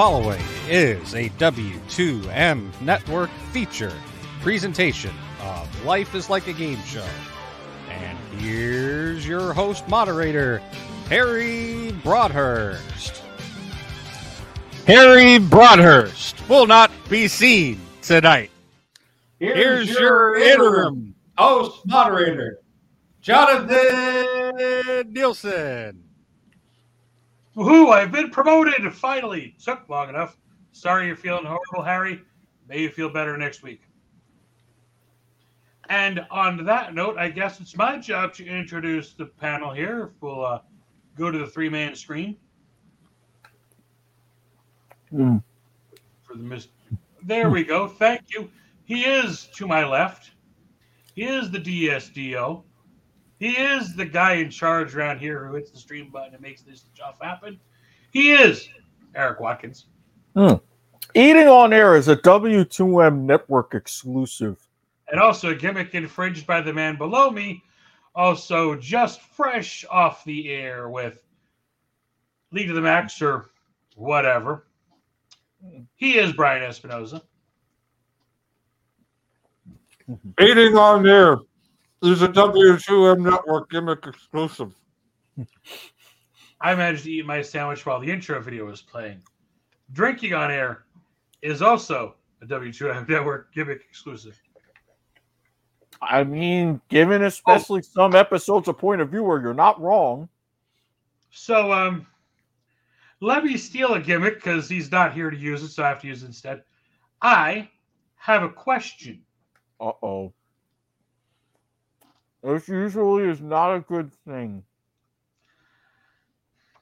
Following is a W2M Network feature presentation of Life is Like a Game Show. And here's your host moderator, Harry Broadhurst. Harry Broadhurst will not be seen tonight. Here's, your interim host moderator, Jonathan Nielsen. Woohoo! I've been promoted finally. Took long enough. Sorry you're feeling horrible, Harry. May you feel better next week. And on that note, I guess it's my job to introduce the panel here. If We'll uh, go to the three man screen. For the mis- there we go. Thank you. He is to my left. He is the DSDO. He is the guy in charge around here who hits the stream button and makes this stuff happen. He is Eric Watkins. Hmm. Eating on Air is a W2M network exclusive. And also a gimmick infringed by the man below me. Also just fresh off the air with Lead to the Max or whatever. He is Brian Espinoza. Eating on there is a W2M network gimmick exclusive. I managed to eat my sandwich while the intro video was playing. Drinking on air is also a W2M network gimmick exclusive. I mean, given especially some episodes of Point of View where you're not wrong. So, um, let me steal a gimmick because he's not here to use it, so I have to use it instead. I have a question. Uh oh. This usually is not a good thing.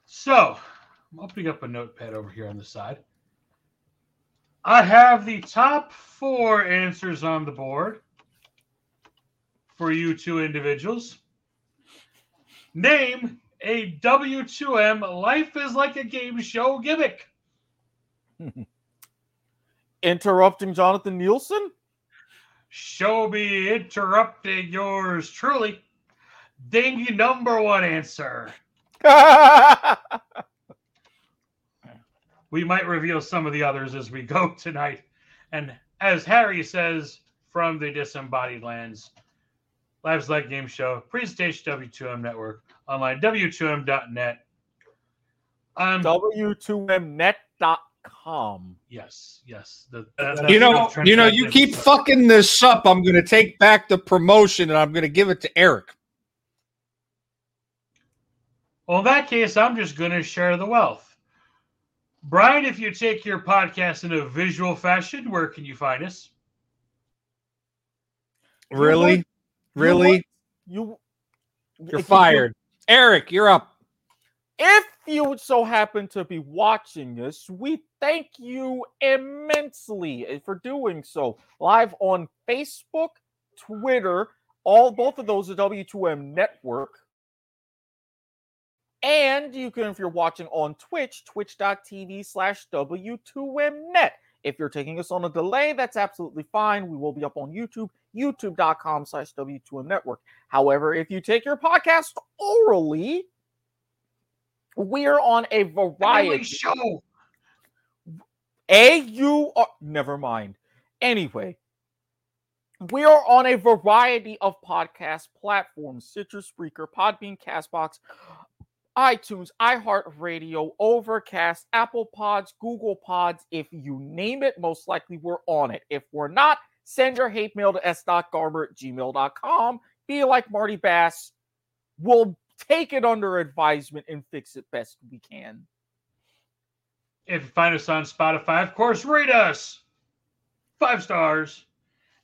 So, I'm opening up a notepad over here on the side. I have the top four answers on the board for you two individuals. Name a W2M Life is Like a Game Show gimmick. Interrupting Jonathan Nielsen? Show me interrupting yours truly. Dingy number one answer. We might reveal some of the others as we go tonight. And as Harry says from the Disembodied Lands, Lives Like Game Show, presentation W2M Network, online W2M.net. Um, W2Mnet.com. yes, yes. The, that- You know, you know, you keep fucking this up. I'm going to take back the promotion and I'm going to give it to Eric. Well, in that case, I'm just going to share the wealth. Brian, if you take your podcast in a visual fashion, where can you find us? Really? Really? You You're fired. Eric, you're up. If you so happen to be watching this, we thank you immensely eh, for doing so. Live on Facebook, Twitter, All both of those are W2M Network. And you can, if you're watching on Twitch, twitch.tv slash W2Mnet. If you're taking us on a delay, that's absolutely fine. We will be up on YouTube, youtube.com slash W2M Network. However, if you take your podcast orally, we're on a variety show. A you A U R never mind. Anyway, we are on a variety of podcast platforms: Stitcher, Spreaker, Podbean, Castbox, iTunes, iHeartRadio, Overcast, Apple Pods, Google Pods. If you name it, most likely we're on it. If we're not, send your hate mail to s.garber at gmail.com. Be like Marty Bass. We'll take it under advisement and fix it best we can. If you find us on Spotify, of course, rate us five stars.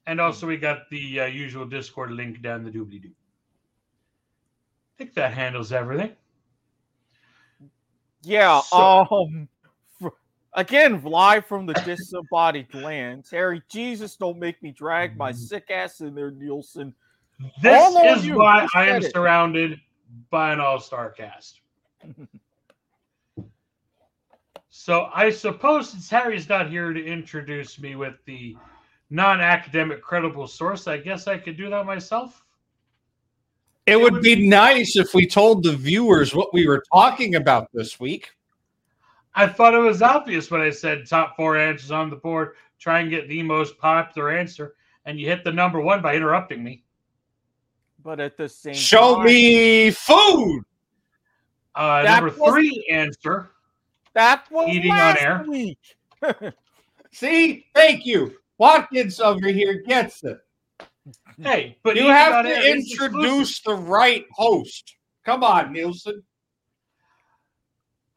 And also, we got the uh, usual Discord link down the doobly doo. I think that handles everything. Yeah. So- um. Again, live from the disembodied lands. Harry, Jesus, don't make me drag my sick ass in there, Nielsen. This All is why I am it. surrounded by an all star cast. so I suppose since Harry's not here to introduce me with the non academic credible source, I guess I could do that myself. It would be nice if we told the viewers what we were talking about this week. I thought it was obvious when I said top four answers on the board. Try and get the most popular answer, and you hit the number one by interrupting me. But at the same Show time, me food. Uh, That number was- three answer. that was Eating on air. week. See, thank you. Watkins over here gets it. Hey, but you have to air is exclusive. introduce the right host. Come on, Nielsen.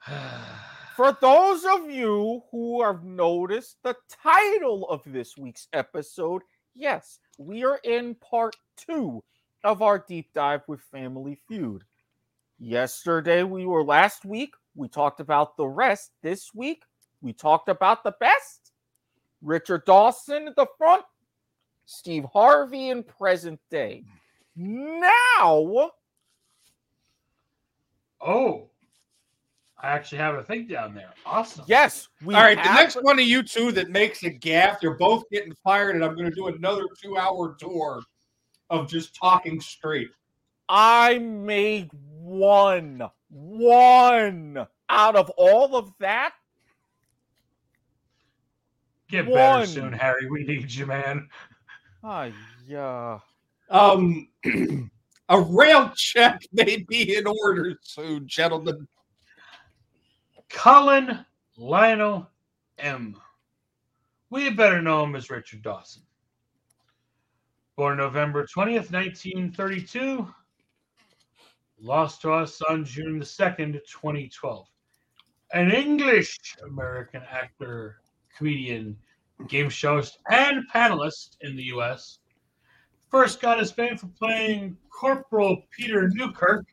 For those of you who have noticed the title of this week's episode, yes, we are in part two of our deep dive with Family Feud. Yesterday, we were last week, we talked about the rest. This week, we talked about the best. Richard Dawson at the front, Steve Harvey in present day. Now, Oh, I actually have a thing down there. Awesome. yes, we All right, the have- next one of you two that makes a gaff, you're both getting fired, and I'm going to do another two hour tour of just talking straight. I made one, one out of all of that. Get One. better soon, Harry. We need you, man. Ah, yeah. Um, a rail check may be in order soon, gentlemen. Colin Lionel Emm. We better know him as Richard Dawson. Born November 20th, 1932. Lost to us on June the 2nd, 2012. An English American actor, comedian, game show host, and panelist in the U.S. First got his fame for playing Corporal Peter Newkirk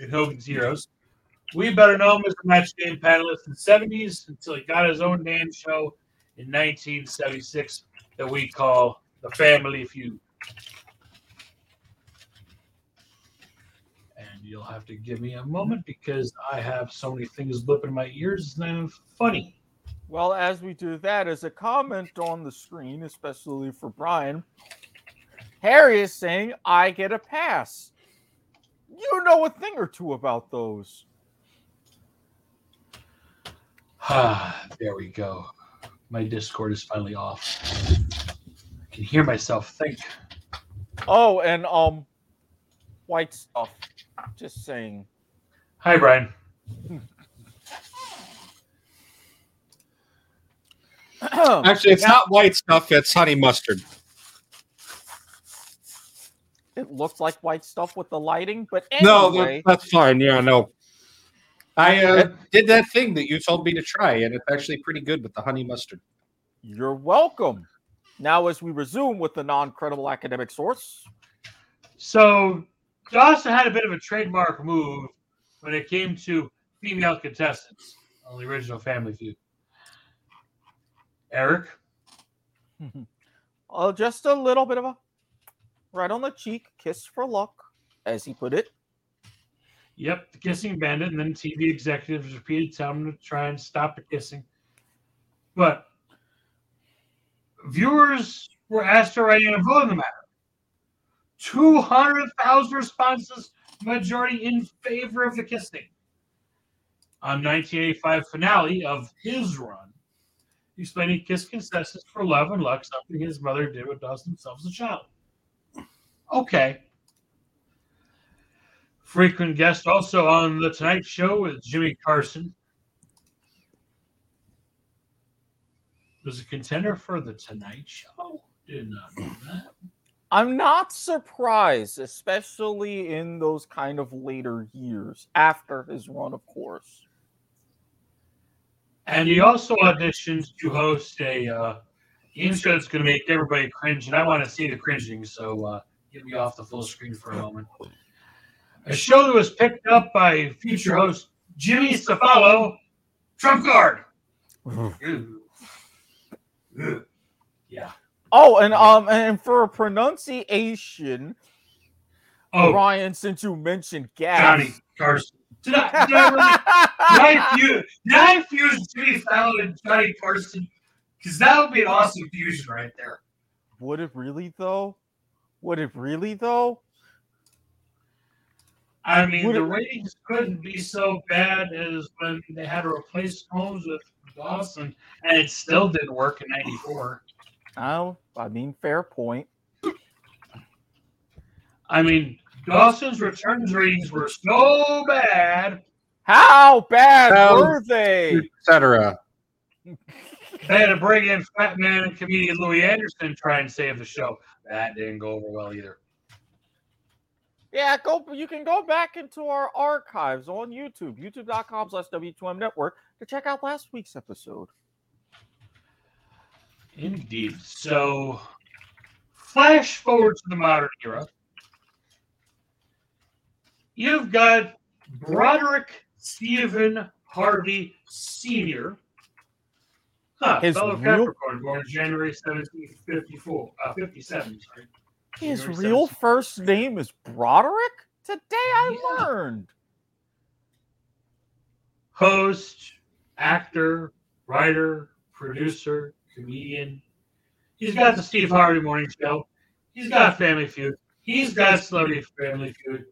in Hogan's Heroes. We better know him as a match game panelist in the 70s until he got his own damn show in 1976 that we call The Family Feud. And you'll have to give me a moment because I have so many things blipping my ears. It's not even funny. Well, as we do that, as a comment on the screen, especially for Brian, Harry is saying, I get a pass. You know a thing or two about those. Ah, there we go. My Discord is finally off. I can hear myself think. Oh, and um, white stuff. Just saying. Hi, Brian. Actually, it's not white stuff, it's honey mustard. It looked like white stuff with the lighting, but No, anyway, that, that's fine. Yeah, no. I uh, did that thing that you told me to try, and it's actually pretty good with the honey mustard. you're welcome. Now, as we resume with the non-credible academic source, So Dawson had a bit of a trademark move when it came to female contestants on the original Family Feud. Eric, oh, just a little bit of a right on the cheek, kiss for luck, as he put it. Yep, the kissing bandit, and then TV executives repeated telling him to try and stop the kissing. But viewers were asked to write in a vote on the matter. 200,000 responses, majority in favor of the kissing. On 1985 finale of his run, he explained he kissed contestants for love and luck, something his mother did with us himself as a child. Okay. Frequent guest also on The Tonight Show with Jimmy Carson. Was a contender for The Tonight Show. Did not know that. I'm not surprised, especially in those kind of later years after his run, of course. And he also auditioned to host a uh, game show that's going to make everybody cringe, and I want to see the cringing, so uh, get me off the full screen for a moment. A show that was picked up by future host Jimmy Stefano, Trump Guard. Yeah. Oh, and um, and for pronunciation, Oh, Ryan, since you mentioned gas, Johnny Carson. Did I, did I, really, did I fuse, did I fuse Jimmy Fallon and Johnny Carson? Because that would be an awesome fusion right there. would it really though? Would it really though? I mean, Would the it- ratings couldn't be so bad as when they had to replace Combs with Dawson, and it still didn't work in '94. Oh, I mean, fair point. I mean, Dawson's returns ratings were so bad How bad Well, were they? etc. they had to bring in Fat Man and comedian Louie Anderson to try and save the show. That didn't go over well either. Yeah, go. You can go back into our archives on YouTube, youtube.com/slash W2M Network, to check out last week's episode. Indeed. So, flash forward to the modern era. You've got Broderick Stephen Harvey Sr. Huh, His fellow real- Capricorn, born January 1754, uh, 57, sorry. His January real 17th. first name is Broderick. Today I Yeah. learned. Host, actor, writer, producer, comedian. He's got the Steve Harvey Morning Show. He's got Family Feud. He's got Celebrity Family Feud.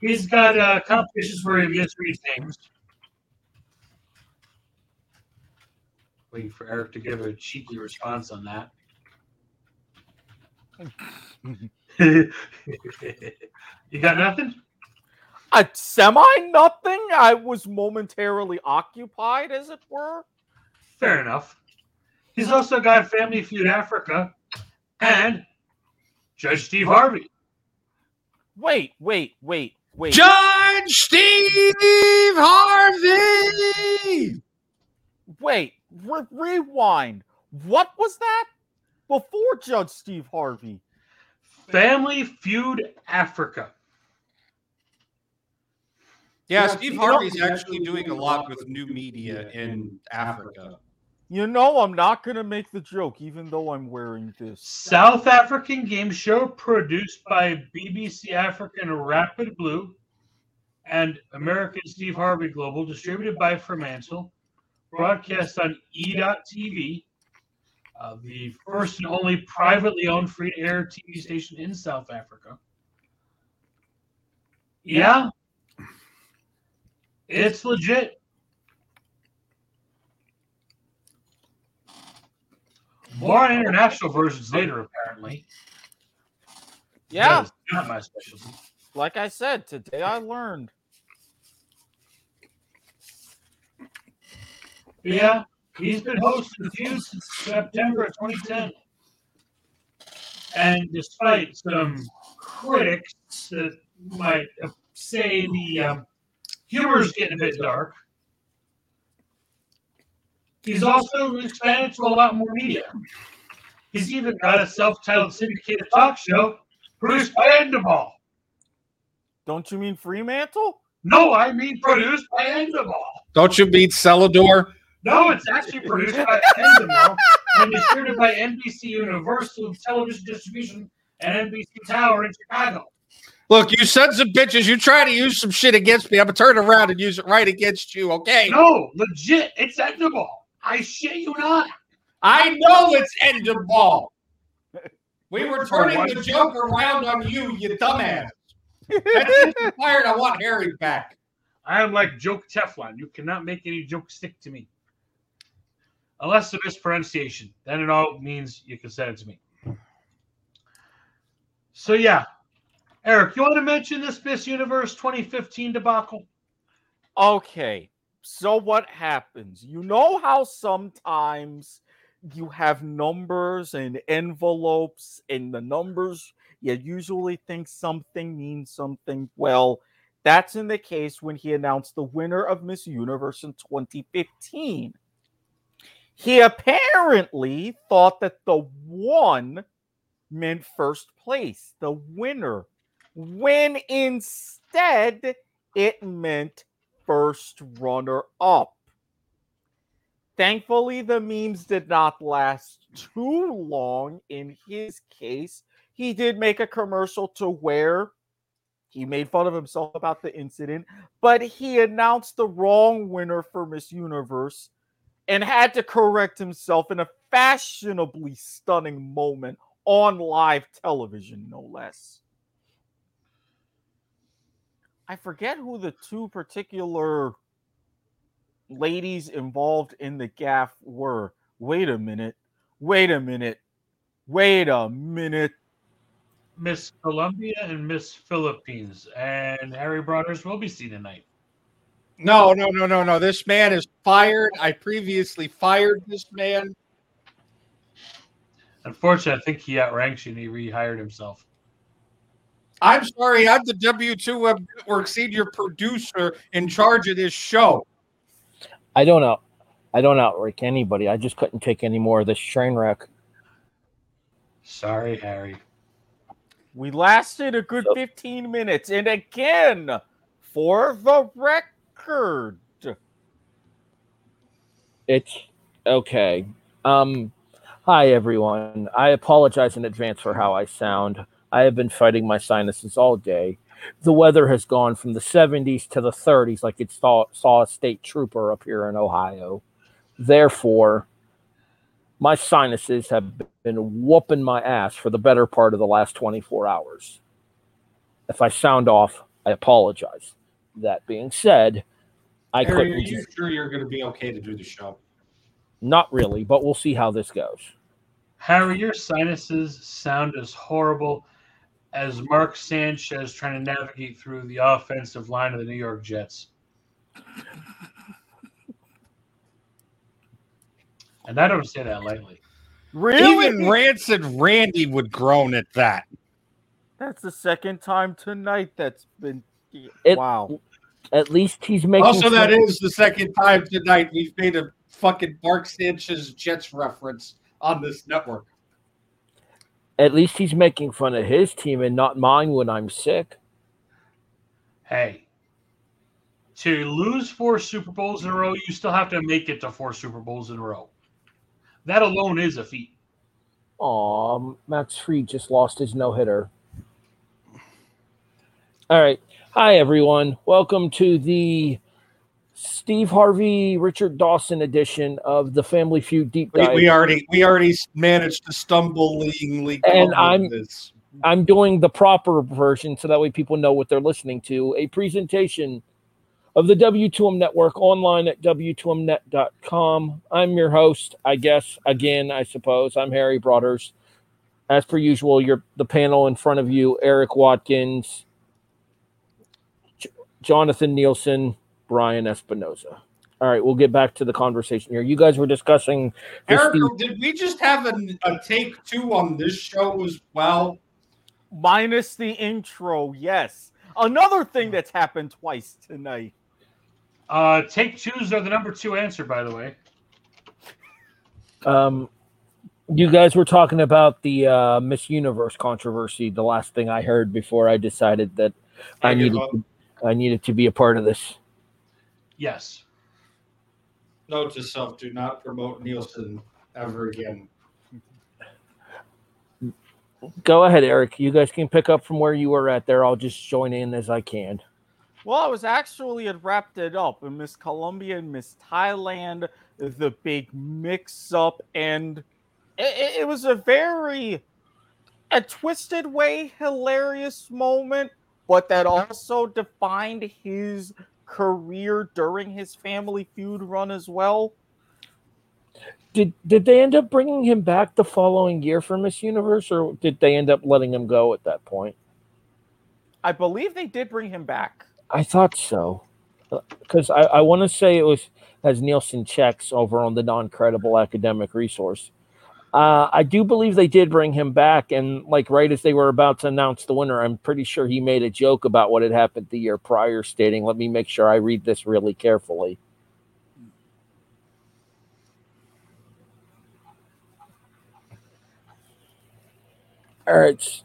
He's got uh, competitions where he gets three things. Waiting for Eric to give a cheeky response on that. you got nothing? A semi nothing. I was momentarily occupied, as it were. Fair enough. He's also got Family Feud Africa and Judge Steve oh. Harvey. Wait, wait, wait, wait. Judge Steve Harvey. wait. Re- rewind. What was that? Before Judge Steve Harvey. Family Feud Africa. Yeah, Yeah, Steve Steve Harvey's Harvey's actually doing a lot with new media in Africa. You know I'm not gonna make the joke, even though I'm wearing this. South African game show produced by BBC African Rapid Blue and American Steve Harvey Global, distributed by Fremantle, broadcast on E.TV, uh, the first and only privately owned free to air TV station in South Africa. Yeah, it's legit. More international versions later, apparently. Yeah, not my specialty. like I said, today I learned. Yeah, he's been hosting the feud since September of 2010. And despite some critics that might say the um, humor's getting a bit dark, he's also expanded to a lot more media. He's even got a self-titled syndicated talk show produced by Endemol. Don't you mean Fremantle? No, I mean produced by Endemol. Don't you mean Celador? No, it's actually produced by Endemol and distributed by NBC Universal Television Distribution at NBC Tower in Chicago. Look, you sons of bitches, you try to use some shit against me. I'm gonna turn around and use it right against you, okay? No, legit, it's endable. I shit you not. I know it's end of ball. We were turning the joke around on you, you dumbass. That's inspired. I want Harry back. I am like joke Teflon. You cannot make any joke stick to me. Unless the mispronunciation. Then it all means you can send it to me. So yeah. Eric, you want to mention this Miss Universe 2015 debacle? Okay. So what happens? You know how sometimes you have numbers and envelopes, and the numbers you usually think something means something. Well, that's in the case when he announced the winner of Miss Universe in 2015. He apparently thought that the one meant first place, the winner, when instead it meant first runner up. Thankfully, the memes did not last too long in his case. He did make a commercial to where he made fun of himself about the incident, but he announced the wrong winner for Miss Universe and had to correct himself in a fashionably stunning moment on live television, no less. I forget who the two particular ladies involved in the gaff were. Wait a minute. Wait a minute. Wait a minute. Miss Colombia and Miss Philippines. And Harry Brothers will be seen tonight. No, no, no, no, no. This man is fired. I previously fired this man. Unfortunately, I think he outranks you and he rehired himself. I'm sorry, I'm the W2M Network senior producer in charge of this show. I don't know. I don't outrank anybody. I just couldn't take any more of this train wreck. Sorry, Harry. We lasted a good 15 minutes. And again, for the record, It's okay. Um, hi everyone. I apologize in advance for how I sound. I have been fighting my sinuses all day. The weather has gone from the 70s to the 30s, like it saw, saw a state trooper up here in Ohio. Therefore, my sinuses have been whooping my ass for the better part of the last 24 hours. If I sound off, I apologize. That being said, I Harry, couldn't are you sure you're going to be okay to do the show? not really, but we'll see how this goes. Harry, your sinuses sound as horrible as Mark Sanchez trying to navigate through the offensive line of the New York Jets. And I don't say that lightly. really? Even Rancid Randy would groan at that. That's the second time tonight that's been. It- wow. At least he's making Also, that fun- is the second time tonight we've made a fucking Mark Sanchez Jets reference on this network. At least he's making fun of his team and not mine when I'm sick. Hey, to lose four Super Bowls in a row, you still have to make it to four Super Bowls in a row. That alone is a feat. Aw, Max Fried just lost his no hitter. All right. Hi, everyone. Welcome to the Steve Harvey, Richard Dawson edition of the Family Feud Deep We, Dive. we already we already managed to stumblingly And I'm- this. I'm doing the proper version so that way people know what they're listening to. A presentation of the W2M Network online at W2Mnet.com. I'm your host, I guess, again, I suppose. I'm Harry Broaders. As per usual, you're the panel in front of you, Eric Watkins, J- Jonathan Nielsen, Brian Espinoza. All right, we'll get back to the conversation here. You guys were discussing the Eric, Steve- did we just have a, a take two on this show as well? Minus the intro, yes. Another thing that's happened twice tonight. Uh, take twos are the number two answer, by the way. Um, you guys were talking about the uh, Miss Universe controversy. The last thing I heard before I decided that I I needed to, I needed to be a part of this. Yes. Note to self: Do not promote Nielsen ever again. Go ahead, Eric. You guys can pick up from where you were at there. I'll just join in as I can. Well, I was actually had wrapped it up, and Miss Colombia and Miss Thailand, the big mix-up, and it, it was a very, a twisted way, hilarious moment, but that also defined his career during his Family Feud run as well. Did did they end up bringing him back the following year for Miss Universe, or did they end up letting him go at that point? I believe they did bring him back. I thought so, uh, because I, I want to say it was as Nielsen checks over on the non-credible academic resource. Uh, I do believe they did bring him back, and like right as they were about to announce the winner, I'm pretty sure he made a joke about what had happened the year prior, stating, "Let me make sure I read this really carefully." All right.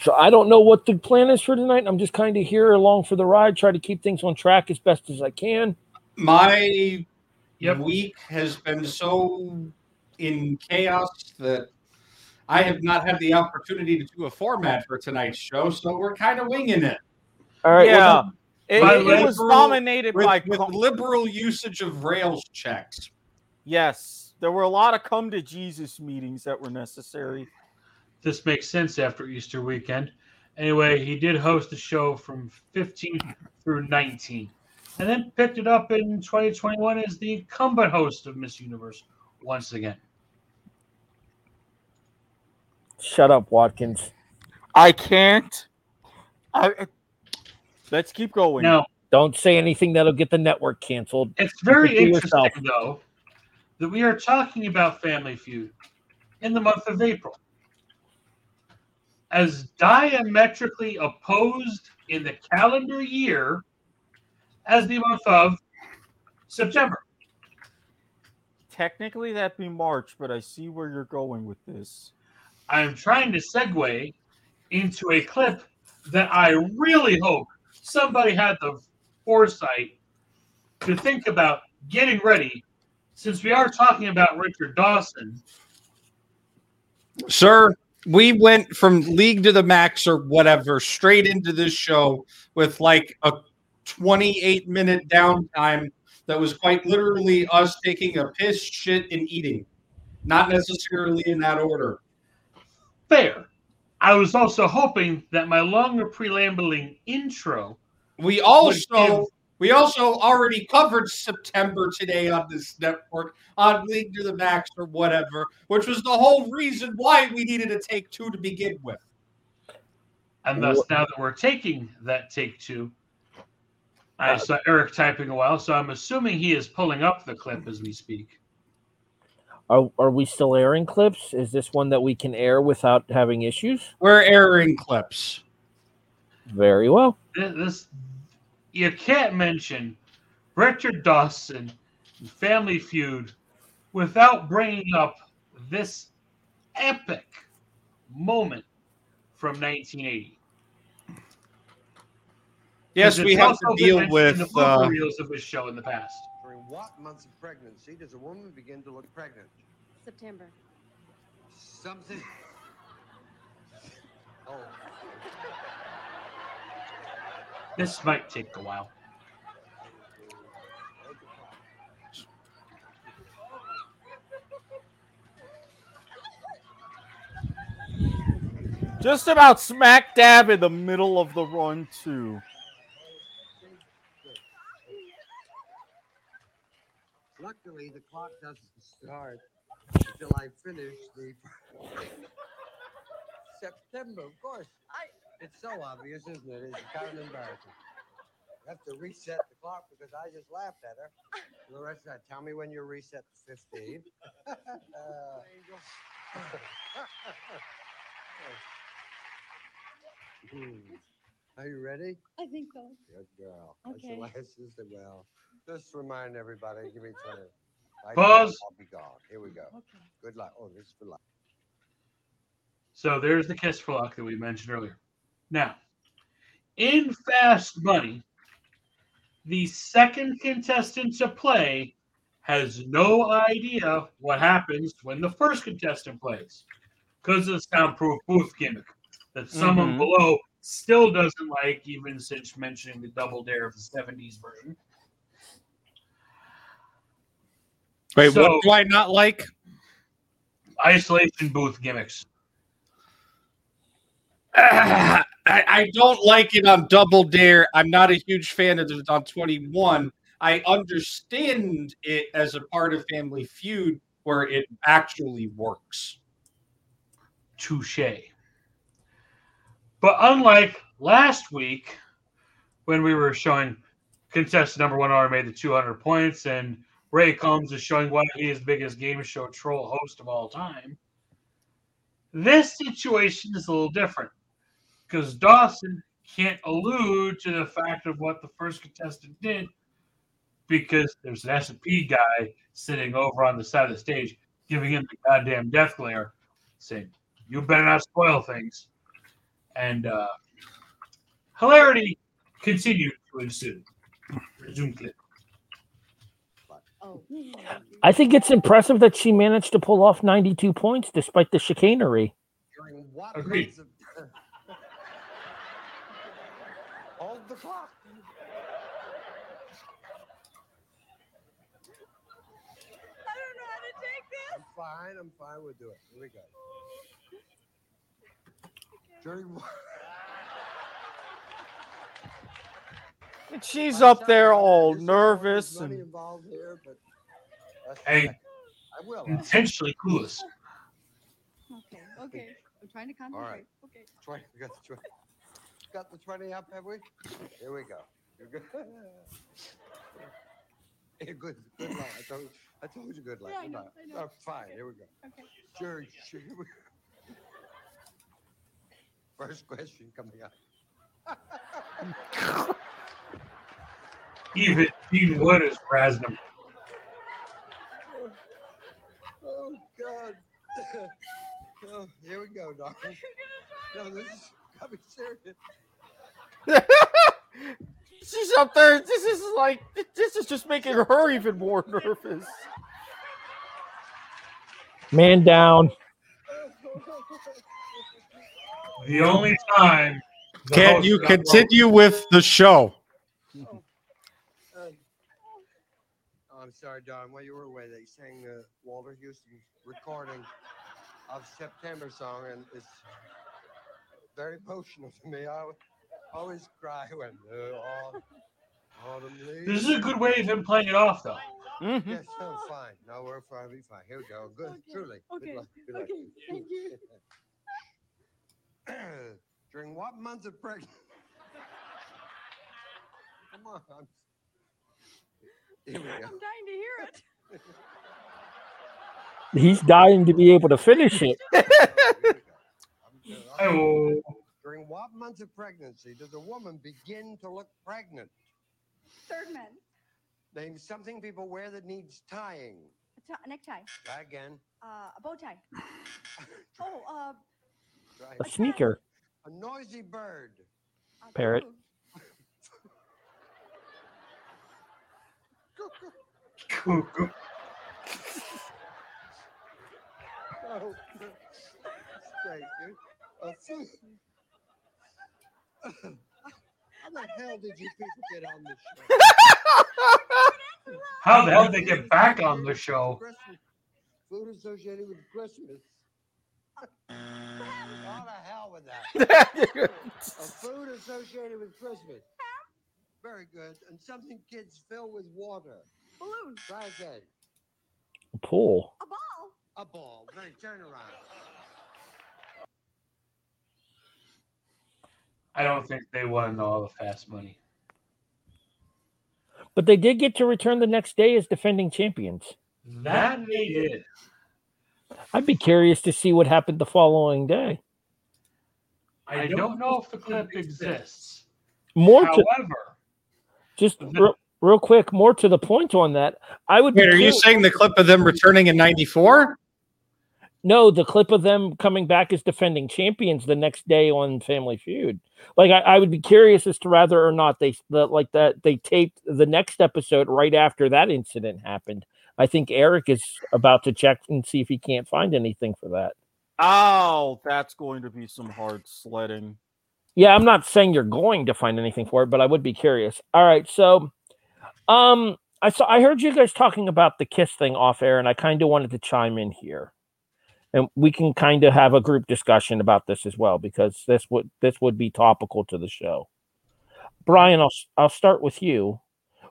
So I don't know what the plan is for tonight. I'm just kind of here along for the ride, try to keep things on track as best as I can. My Yep. week has been so in chaos that I have not had the opportunity to do a format for tonight's show, so we're kind of winging it. All right. yeah, well, it, By it the way- was dominated With, by with com- liberal usage of Rails checks. yes. There were a lot of come to Jesus meetings that were necessary. This makes sense after Easter weekend. Anyway, he did host the show from 15 through 19, and then picked it up in 2021 as the incumbent host of Miss Universe once again. Shut up, Watkins. I can't. I, I- let's keep going. Now, Don't say anything that'll get the network canceled. It's very Keep it to interesting, yourself. though, that we are talking about Family Feud in the month of April. As diametrically opposed in the calendar year as the month of September. Technically, that'd be March, but I see where you're going with this. I'm trying to segue into a clip that I really hope somebody had the foresight to think about getting ready since we are talking about Richard Dawson. Sir, we went from league to the max or whatever straight into this show with like a 28 minute downtime that was quite literally us taking a piss, shit, and eating. Not necessarily in that order. Fair. I was also hoping that my longer preambling intro We also give- we also already covered September today on this network on League to the Max or whatever, which was the whole reason why we needed to take two to begin with. And thus, now that we're taking that take two, I uh, saw Eric typing a while, so I'm assuming he is pulling up the clip as we speak. Are, are we still airing clips? Is this one that we can air without having issues? We're airing clips. Very well. This, this you can't mention Richard Dawson and Family Feud without bringing up this epic moment from 1980. Yes, we have to deal with. the Uh, reels of his show in the past. During what months of pregnancy does a woman begin to look pregnant? September. Something. Oh, This might take a while. Just about smack dab in the middle of the run, too. Luckily the clock doesn't start until I finish the September. Of course, I. It's so obvious, isn't it? It's kind of embarrassing. I have to reset the clock because I just laughed at her. Larissa, tell me when you reset to 15. Hmm. Are you ready? I think so. Good girl. Okay. That's the last is well. Just remind everybody, give me other. Like Pause. I'll be gone. Here we go. Okay. Good luck. Oh, this is for luck. So there's the kiss for luck that we mentioned earlier. Now, in Fast Money, the second contestant to play has no idea what happens when the first contestant plays. because of the soundproof booth gimmick that someone Mhm. below still doesn't like, even since mentioning the Double Dare of the 70s version. Wait, So- what do I not like? Isolation booth gimmicks. I, I don't like it on Double Dare. I'm not a huge fan of it on 21. I understand it as a part of Family Feud where it actually works. Touche. But unlike last week, when we were showing contestant number one already made the 200 points, and Ray Combs is showing why he is the biggest game show troll host of all time, this situation is a little different because Dawson can't allude to the fact of what the first contestant did because there's an S&P guy sitting over on the side of the stage giving him the goddamn death glare saying, you better not spoil things. And uh, hilarity continued to ensue. Resume clip. Oh. I think it's impressive that she managed to pull off 92 points despite the chicanery. During Agreed. Hold the clock. I don't know how to take this. I'm fine. I'm fine. We'll do it. Here we go. During And she's I'm up there all There's some more nervous and involved here, but Hey. I will. I'll- Intentionally clueless. Okay, okay. I'm trying to concentrate. All right. Okay. 20, we got the 20. Got the 20 up, have we? Here we go. You're good. Hey, good, good luck. I told, I told you good luck. Yeah, I know. I know. Oh, fine, Okay. here we go. Okay. Sure, sure. here we go. First question coming up. Even Gene Wood is razzing him. Oh, God. oh, here we go, darling. No, this is coming serious. she's up there. This is like this is just making her even more nervous. Man down. The only time. the Can you continue with the show? Oh, I'm sorry, Don. While you were away, they sang the Walter Huston recording of September song, and it's very emotional to me. I always cry when the au- autumn leaves. This is a good way of him playing it off, though. Mhm. Yes, no, fine. No, we're fine. We're fine. Here we go. Good, Okay, truly. okay, Good luck. Good luck. okay, thank you. During what month of pregnancy? Come on. I'm- Here we I'm dying to hear it. He's dying to be able to finish it. Here we go. I'm good. Oh, During what months of pregnancy does a woman begin to look pregnant? Third man. Name something people wear that needs tying. A t- necktie. Try again. Uh, a bow tie. Oh, uh, Try A sneaker. a noisy bird. a Parrot. cuckoo. Cuckoo. Oh, straight, dude. A food. How the hell did you people get on the show? How the hell did they get back on the show? Food associated with Christmas. How the hell with that? A food associated with Christmas. Very good. And something kids fill with water. Balloon. Try again. Pool. A ball. A ball. Very turn around. I don't think they won all the fast money. But they did get to return the next day as defending champions. That they did. I'd be curious to see what happened the following day. I don't know if the clip exists. More to However, just real, real quick, more to the point on that. I would. be Wait, are you saying the clip of them returning in '94? No, the clip of them coming back as defending champions the next day on Family Feud. Like I, I would be curious as to whether or not they the, like that they taped the next episode right after that incident happened. I think Eric is about to check and see if he can't find anything for that. Oh, that's going to be some hard sledding. Yeah, I'm not saying you're going to find anything for it, but I would be curious. All right, so um I saw I heard you guys talking about the kiss thing off air, and I kind of wanted to chime in here. And we can kind of have a group discussion about this as well, because this would this would be topical to the show. Brian, I'll I'll start with you.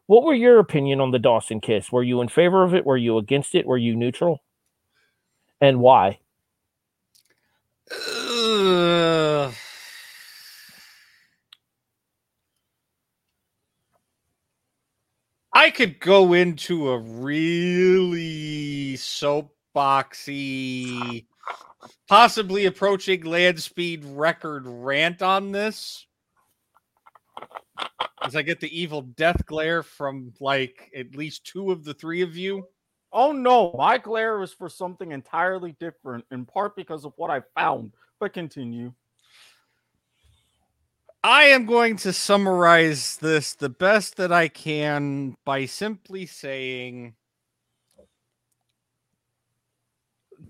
What were your opinion on the Dawson kiss? Were you in favor of it? Were you against it? Were you neutral? And why? Ugh. I could go into a really soapboxy, possibly approaching land speed record rant on this. As I get the evil death glare from like at least two of the three of you. Oh no, my glare is for something entirely different, in part because of what I found. But continue. I am going to summarize this the best that I can by simply saying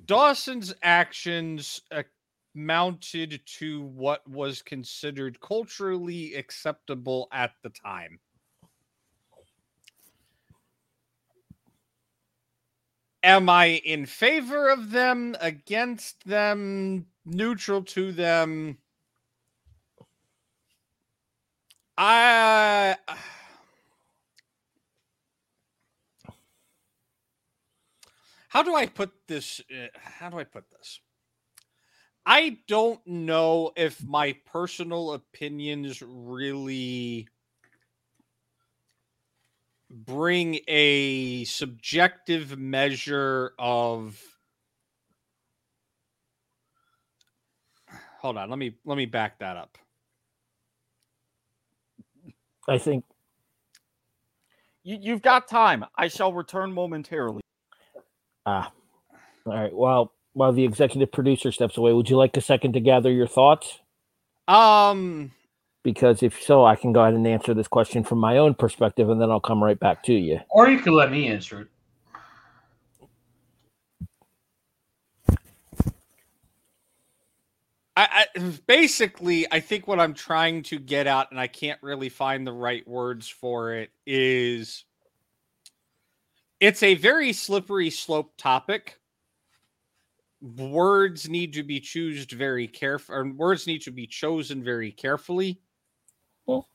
Dawson's actions amounted to what was considered culturally acceptable at the time. Am I in favor of them, against them, neutral to them? I how do I put this? uh, How do I put this? I don't know if my personal opinions really bring a subjective measure of hold on let me let me back that up I think You, you've got time. I shall return momentarily. Ah, all right. Well, while the executive producer steps away, would you like a second to gather your thoughts? um Because if so, I can go ahead and answer this question from my own perspective, and then I'll come right back to you. Or you could let me answer it. I, I basically I think what I'm trying to get at, and I can't really find the right words for it, is it's a very slippery slope topic. Words need to be choosed very careful, or words need to be chosen very carefully. Well.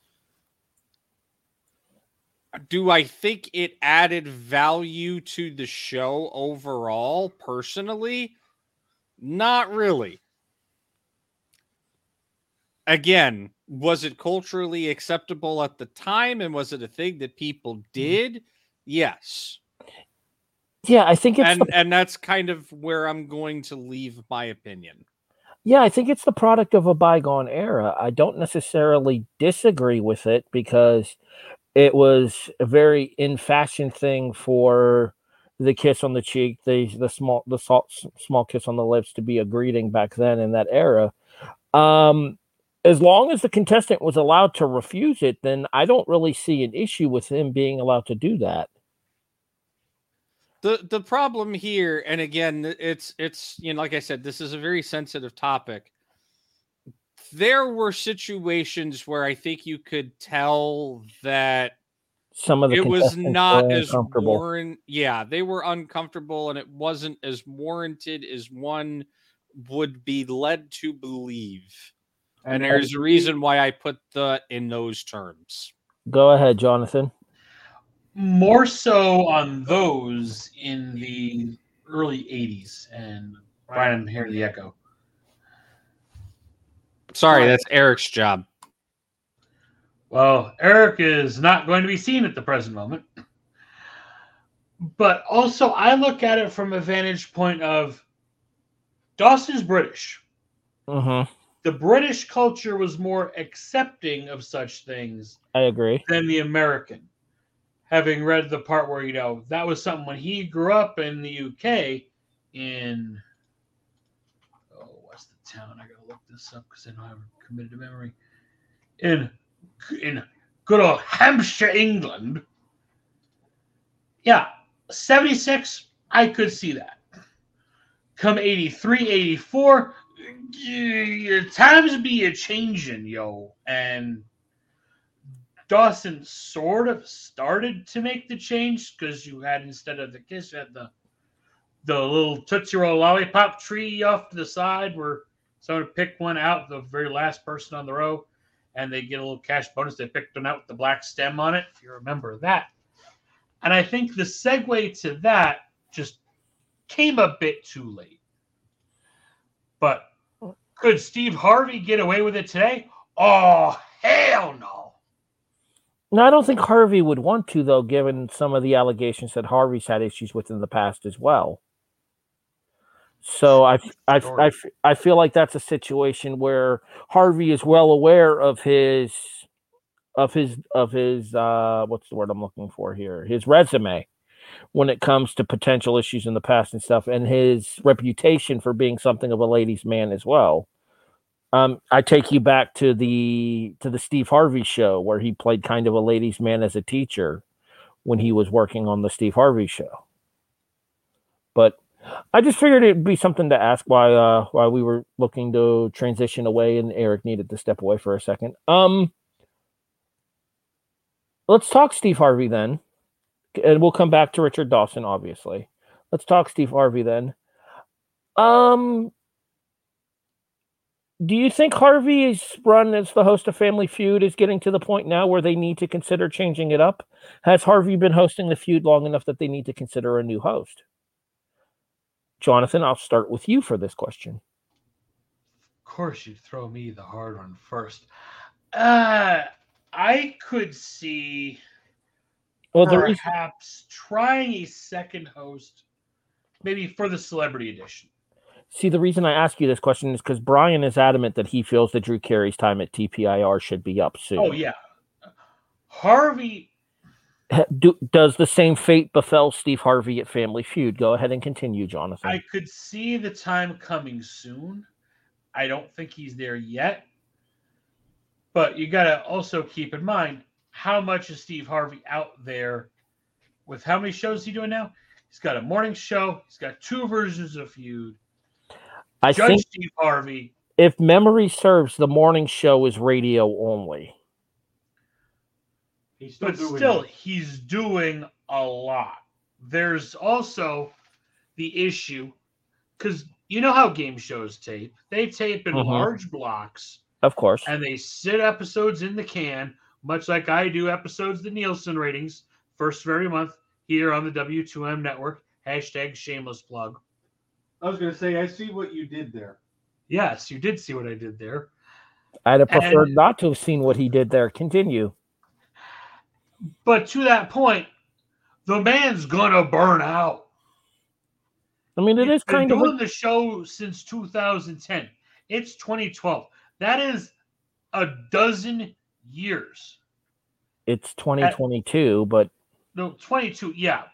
Do I think it added value to the show overall? Personally, not really again, was it culturally acceptable at the time and was it a thing that people did? Yes. Yeah, I think it's And the, and that's kind of where I'm going to leave my opinion. yeah, I think it's the product of a bygone era. I don't necessarily disagree with it because it was a very in fashion thing for the kiss on the cheek, the the small the salt, small kiss on the lips to be a greeting back then in that era. Um, as long as the contestant was allowed to refuse it, then I don't really see an issue with him being allowed to do that. The the problem here, and again, it's it's you know, like I said, this is a very sensitive topic. There were situations where I think you could tell that Some of the it was not as warrant. Yeah, they were uncomfortable, and it wasn't as warranted as one would be led to believe. And there's a reason why I put the in those terms. Go ahead, Jonathan. More so on those in the early 80s. And Brian, I'm hearing the echo. Sorry, that's Eric's job. Well, Eric is not going to be seen at the present moment. But also, I look at it from a vantage point of Dawson's British. Mm-hmm. The British culture was more accepting of such things I agree. than the American. Having read the part where, you know, that was something when he grew up in the UK in, oh, what's the town? I gotta look this up because I don't have it committed to memory. In, in good old Hampshire, England. Yeah, 76, I could see that. come 83, 84, yeah, times be a changing, yo. And Dawson sort of started to make the change because you had instead of the kiss, you had the the little Tootsie Roll lollipop tree off to the side where someone would pick one out, the very last person on the row, and they get a little cash bonus. They picked one out with the black stem on it, if you remember that. And I think the segue to that just came a bit too late. But could Steve Harvey get away with it today? Oh, hell no. No, I don't think Harvey would want to, though, given some of the allegations that Harvey's had issues with in the past as well. So I, I, I, I feel like that's a situation where Harvey is well aware of his, of his, of his, uh, what's the word I'm looking for here? His resume when it comes to potential issues in the past and stuff, and his reputation for being something of a ladies' man as well. Um, I take you back to the to the Steve Harvey show where he played kind of a ladies' man as a teacher when he was working on the Steve Harvey show. But I just figured it'd be something to ask why uh while we were looking to transition away and Eric needed to step away for a second. Um let's talk Steve Harvey then. And we'll come back to Richard Dawson, obviously. Let's talk Steve Harvey then. Um do you think Harvey's run as the host of Family Feud is getting to the point now where they need to consider changing it up? Has Harvey been hosting the feud long enough that they need to consider a new host? Jonathan, I'll start with you for this question. Of course, you'd throw me the hard one first. Uh, I could see Well, the reason, perhaps trying a second host, maybe for the Celebrity Edition. see, the reason I ask you this question is because Brian is adamant that he feels that Drew Carey's time at TPIR should be up soon. Oh yeah, Harvey. Do, does the same fate befell Steve Harvey at Family Feud? Go ahead and continue, Jonathan. I could see the time coming soon. I don't think he's there yet. But you got to also keep in mind how much is Steve Harvey out there with how many shows is he doing now? He's got a morning show, he's got two versions of Feud. I Judge think Steve Harvey. if memory serves, the morning show is radio only. He's but still, he's doing a lot. There's also the issue because you know how game shows tape. They tape in Mhm. large blocks Of course. and they sit episodes in the can, much like I do episodes, the Nielsen ratings, first of every month here on the W2M network. Hashtag shameless plug. I was going to say, I see what you did there. Yes, you did see what I did there. I'd have preferred And- not to have seen what he did there. Continue. But to that point, the man's gonna burn out. I mean, it is been kind of doing a- the show since 2010. It's 2012. That is a dozen years. it's 2022, but No, 22. Yeah.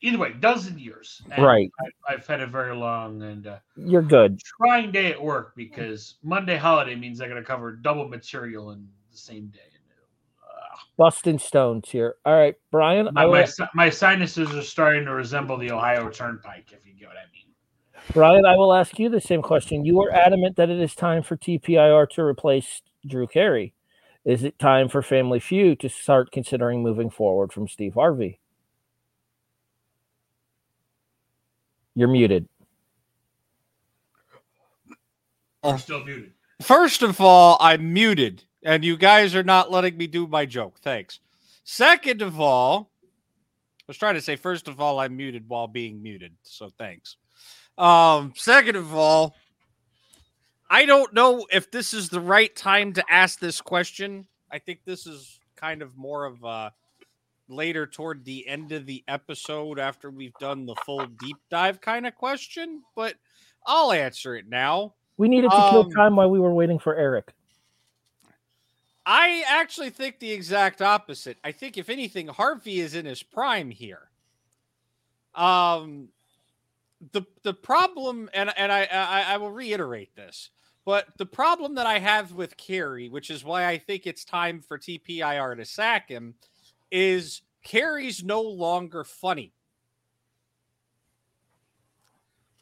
Either way, dozen years. And Right. I, I've had a very long and uh, you're good. trying day at work because Monday holiday means I got to cover double material in the same day. Busting stones here. All right, Brian. My, my, my sinuses are starting to resemble the Ohio Turnpike, if you get what I mean. Brian, I will ask you the same question. You are adamant that it is time for TPIR to replace Drew Carey. Is it time for Family Feud to start considering moving forward from Steve Harvey? You're muted. You're still muted. First of all, I'm muted, and you guys are not letting me do my joke. Thanks. Second of all, I was trying to say, first of all, I'm muted while being muted. So thanks. Um, second of all, I don't know if this is the right time to ask this question. I think this is kind of more of a later toward the end of the episode after we've done the full deep dive kind of question, but I'll answer it now. We needed to kill Um, time while we were waiting for Eric. I actually think the exact opposite. I think if anything, Harvey is in his prime here. Um, the the problem, and and I I, I will reiterate this, but the problem that I have with Carey, which is why I think it's time for TPIR to sack him, is Carey's no longer funny.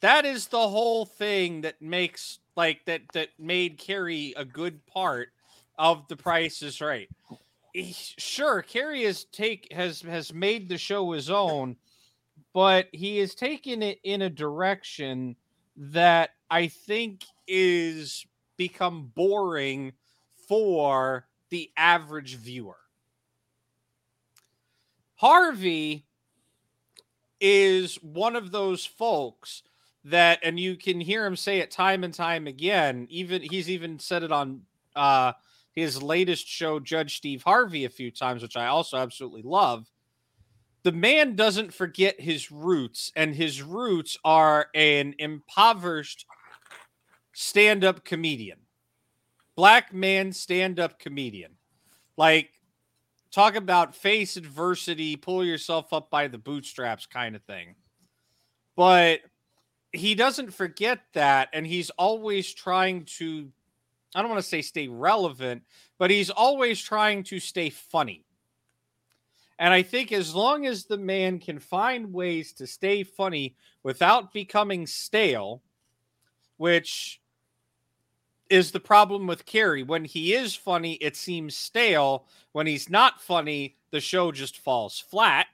that is the whole thing that makes like that that made Carey a good part of the price is right. He- sure, Carey has take has has made the show his own, but he has taken it in a direction that I think is become boring for the average viewer. Harvey is one of those folks that and you can hear him say it time and time again even he's even said it on uh his latest show judge steve harvey a few times which i also absolutely love the man doesn't forget his roots and his roots are an impoverished stand-up comedian. Black man stand-up comedian. Like talk about face adversity pull yourself up by the bootstraps kind of thing. But he doesn't forget that and he's always trying to i don't want to say stay relevant but he's always trying to stay funny. And i think as long as the man can find ways to stay funny without becoming stale which is the problem with Carey. When he is funny, it seems stale. When he's not funny, the show just falls flat.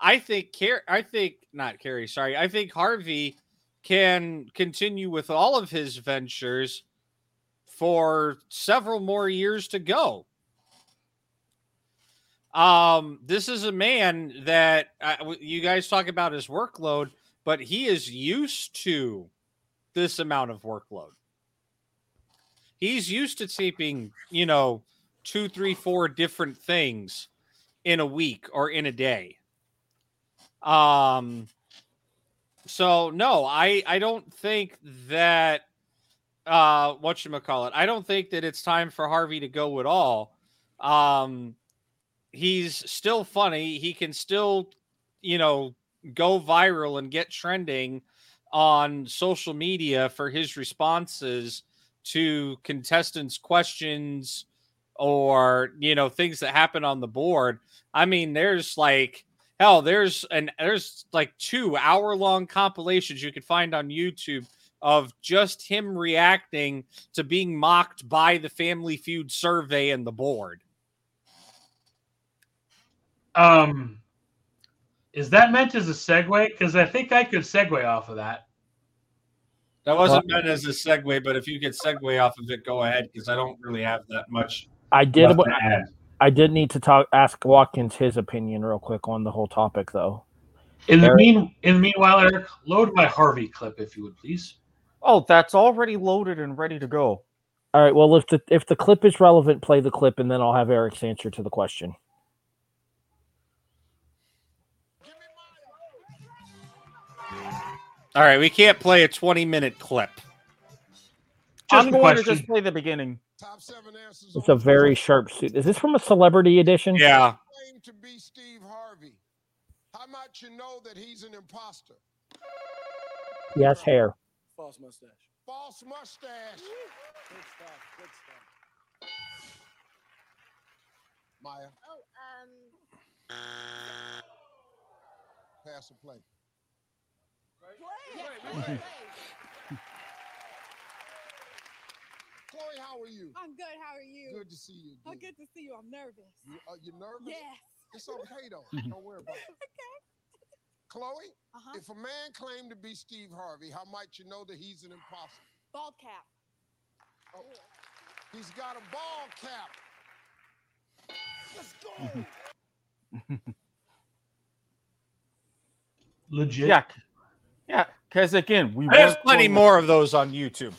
I think Car- I think not Carey, sorry. I think Harvey can continue with all of his ventures for several more years to go. Um, this is a man that uh, you guys talk about his workload, but he is used to this amount of workload. He's used to taping, you know, two, three, four different things in a week or in a day. Um, so no, I I don't think that uh what you call it. I don't think that it's time for Harvey to go at all. Um, he's still funny. He can still, you know, go viral and get trending on social media for his responses to contestants' questions or you know things that happen on the board. I mean, there's like hell, there's an there's like two hour long compilations you can find on YouTube of just him reacting to being mocked by the Family Feud survey and the board. Um, is that meant as a segue? Because I think I could segue off of that. That wasn't meant as a segue, but if you could segue off of it, go ahead because I don't really have that much. I did. left to add. I did need to talk. Ask Watkins his opinion real quick on the whole topic, though. In the mean, in the meanwhile, Eric, load my Harvey clip if you would please. Oh, that's already loaded and ready to go. All right. Well, if the if the clip is relevant, play the clip, and then I'll have Eric's answer to the question. All right, we can't play a 20 minute clip. I'm a going to just play the beginning. It's a very sharp suit. Is this from a celebrity edition? Yeah. claim to be Steve Harvey. How much you know that he's an imposter? He has hair. False mustache. False mustache. Good stuff. Good stuff. Maya, Oh, um, pass the play. play. Chloe, how are you? I'm good. How are you? Good to see you. Oh, Good. good to see you. I'm nervous. You, are you nervous? Yes. It's okay though. Don't worry about it. Okay. Chloe, Uh-huh. if a man claimed to be Steve Harvey, how might you know that he's an imposter? Bald cap. Oh, he's got a ball cap. Let's go. Legit. Yeah. Yeah. Because again, we There's plenty going- more of those on YouTube.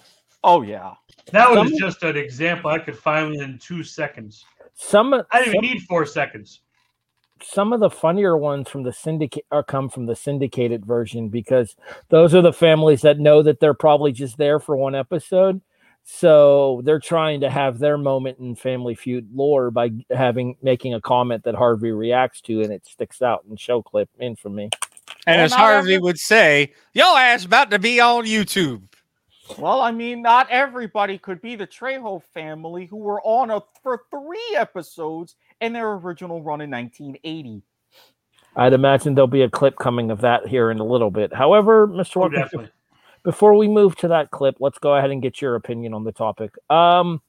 Oh, yeah. That was Some- just an example I could find within two seconds. Some I didn't some, even need four seconds. some of the funnier ones from the syndicate are come from the syndicated version because those are the families that know that they're probably just there for one episode. So they're trying to have their moment in Family Feud lore by having making a comment that Harvey reacts to, and it sticks out in show clip infamy. And Well, as Harvey every- would say, yo ass about to be on YouTube. Well, I mean, not everybody could be the Trejo family who were on a, for three episodes in their original run in 1980. I'd imagine there'll be a clip coming of that here in a little bit. However, Mr. Oh, Watkins, definitely. before we move to that clip, let's go ahead and get your opinion on the topic. Um,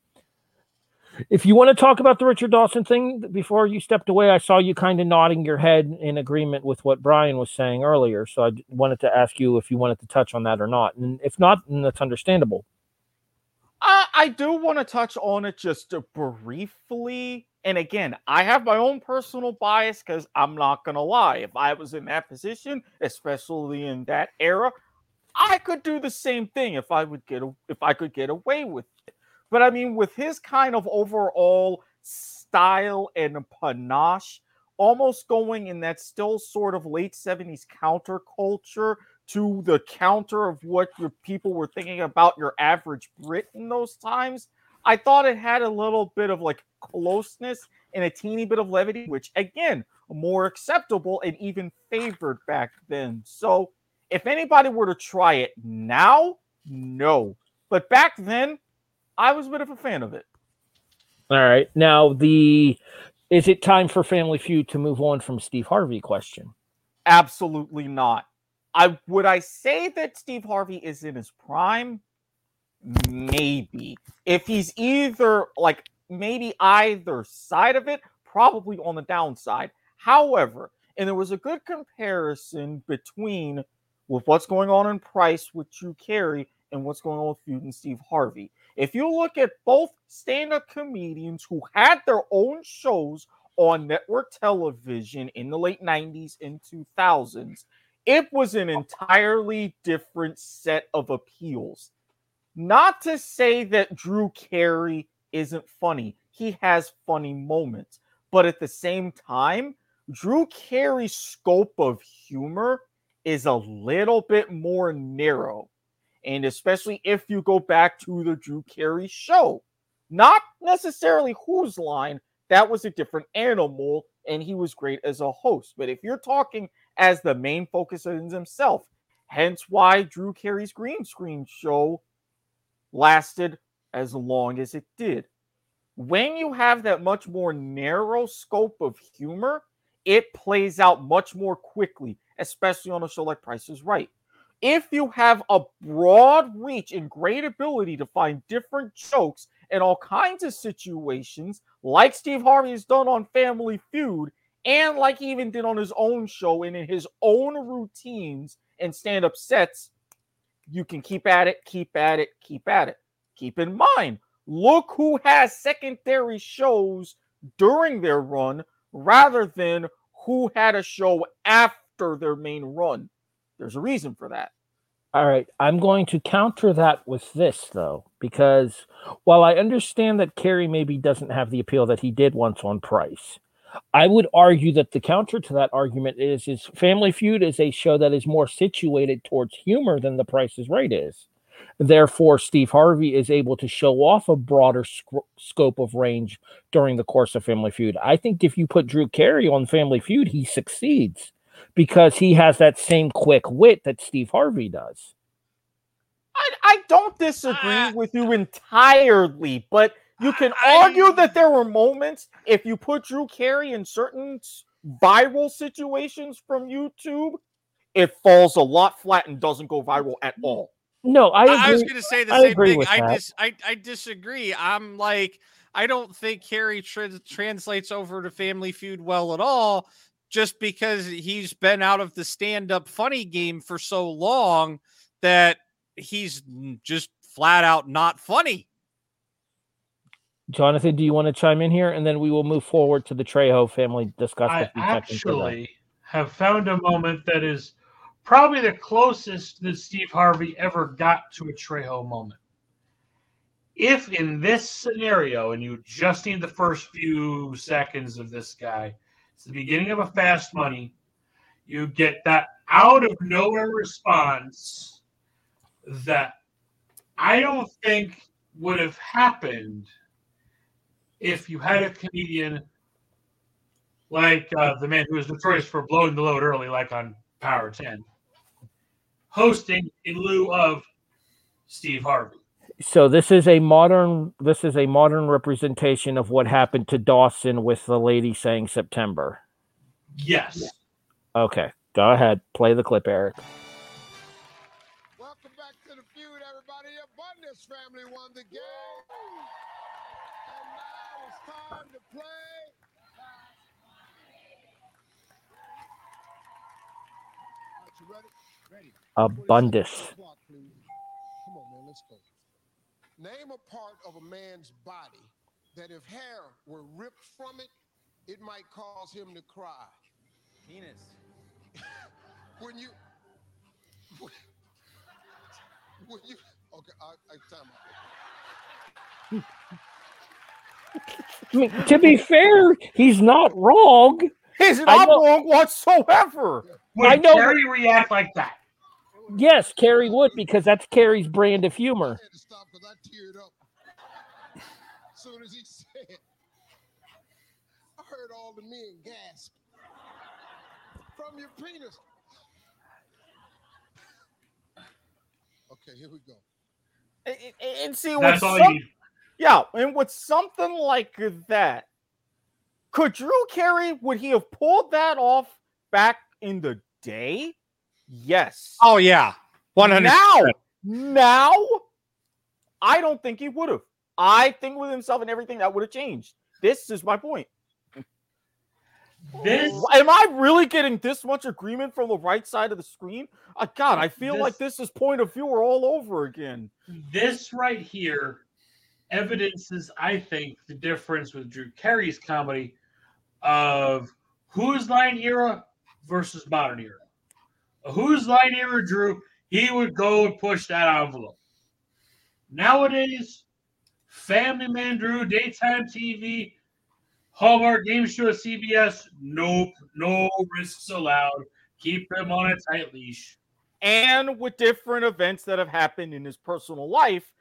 if you want to talk about the Richard Dawson thing before you stepped away, I saw you kind of nodding your head in agreement with what Brian was saying earlier. So I wanted to ask you if you wanted to touch on that or not. And if not, then that's understandable. I, I do want to touch on it just uh, briefly. And again, I have my own personal bias because I'm not going to lie. If I was in that position, especially in that era, I could do the same thing if I would get a, if I could get away with it. But I mean, with his kind of overall style and panache, almost going in that still sort of late 70s counterculture to the counter of what your people were thinking about your average Brit in those times, I thought it had a little bit of like closeness and a teeny bit of levity, which again, more acceptable and even favored back then. So if anybody were to try it now, no. But back then, I was a bit of a fan of it. All right. Now, the is it time for Family Feud to move on from Steve Harvey question? Absolutely not. I would I say that Steve Harvey is in his prime? Maybe. If he's either like maybe either side of it, probably on the downside. However, and there was a good comparison between with what's going on in Price with Drew Carey and what's going on with Feud and Steve Harvey. If you look at both stand-up comedians who had their own shows on network television in the late 90s and 2000s, it was an entirely different set of appeals. Not to say that Drew Carey isn't funny. He has funny moments. But at the same time, Drew Carey's scope of humor is a little bit more narrow. And especially if you go back to the Drew Carey show, not necessarily whose line, that was a different animal, and he was great as a host. But if you're talking as the main focus of himself, hence why Drew Carey's green screen show lasted as long as it did. When you have that much more narrow scope of humor, it plays out much more quickly, especially on a show like Price is Right. If you have a broad reach and great ability to find different jokes in all kinds of situations, like Steve Harvey has done on Family Feud, and like he even did on his own show and in his own routines and stand up sets, you can keep at it, keep at it, keep at it. Keep in mind, look who has secondary shows during their run rather than who had a show after their main run. There's a reason for that. All right, I'm going to counter that with this though, because while I understand that Carey maybe doesn't have the appeal that he did once on Price, I would argue that the counter to that argument is is Family Feud is a show that is more situated towards humor than The Price is Right is. Therefore, Steve Harvey is able to show off a broader sc- scope of range during the course of Family Feud. I think if you put Drew Carey on Family Feud, he succeeds because he has that same quick wit that Steve Harvey does. I, I don't disagree ah. with you entirely, but you can argue that there were moments if you put Drew Carey in certain viral situations from YouTube, it falls a lot flat and doesn't go viral at all. No, I agree. I was going to say the I same agree thing. with I dis I, I disagree. I'm like I don't think Carey tra- translates over to Family Feud well at all, just because he's been out of the stand-up funny game for so long that he's just flat out not funny. Jonathan, do you want to chime in here, and then we will move forward to the Trejo family discussion. I a few seconds of that. actually have found a moment that is probably the closest that Steve Harvey ever got to a Trejo moment. If in this scenario, and you just need the first few seconds of this guy, it's the beginning of a fast money, you get that out of nowhere response that I don't think would have happened if you had a comedian like uh, the man who was notorious for blowing the load early, like on Power 10, hosting in lieu of Steve Harvey. So this is a modern. This is a modern representation of what happened to Dawson with the lady saying September. Yes. Okay, go ahead. Play the clip, Eric. Welcome back to the feud, everybody. The Abundance family won the game. And now it's time to play. All right, ready? Ready. Abundus. Clock, please. Come on, man. Let's go. Name a part of a man's body that if hair were ripped from it, it might cause him to cry. Penis. when you when you okay I, I time out. I mean, to be fair, he's not wrong. He's not wrong whatsoever. Would I know- Carey react like that? Yes, Carey would because that's Carey's brand of humor. I had to stop because I teared up as soon as he said. I heard all the men gasp from your penis. Okay, here we go. And, and- and see, That's all some- yeah, and with something like that, could Drew Carey would he have pulled that off back in the day? Yes. Oh yeah, one hundred. Now, now, I don't think he would have. I think with himself and everything that would have changed. This is my point. This Am I really getting this much agreement from the right side of the screen? Uh, God, I feel like This- this is point of viewer all over again. this right here evidences, I think, the difference with Drew Carey's comedy of whose line era versus modern era. Whose line era Drew, he would go and push that envelope. Nowadays, Family Man Drew, daytime TV, Hallmark Game Show CBS, nope, no risks allowed. Keep him on a tight leash. and with different events that have happened in his personal life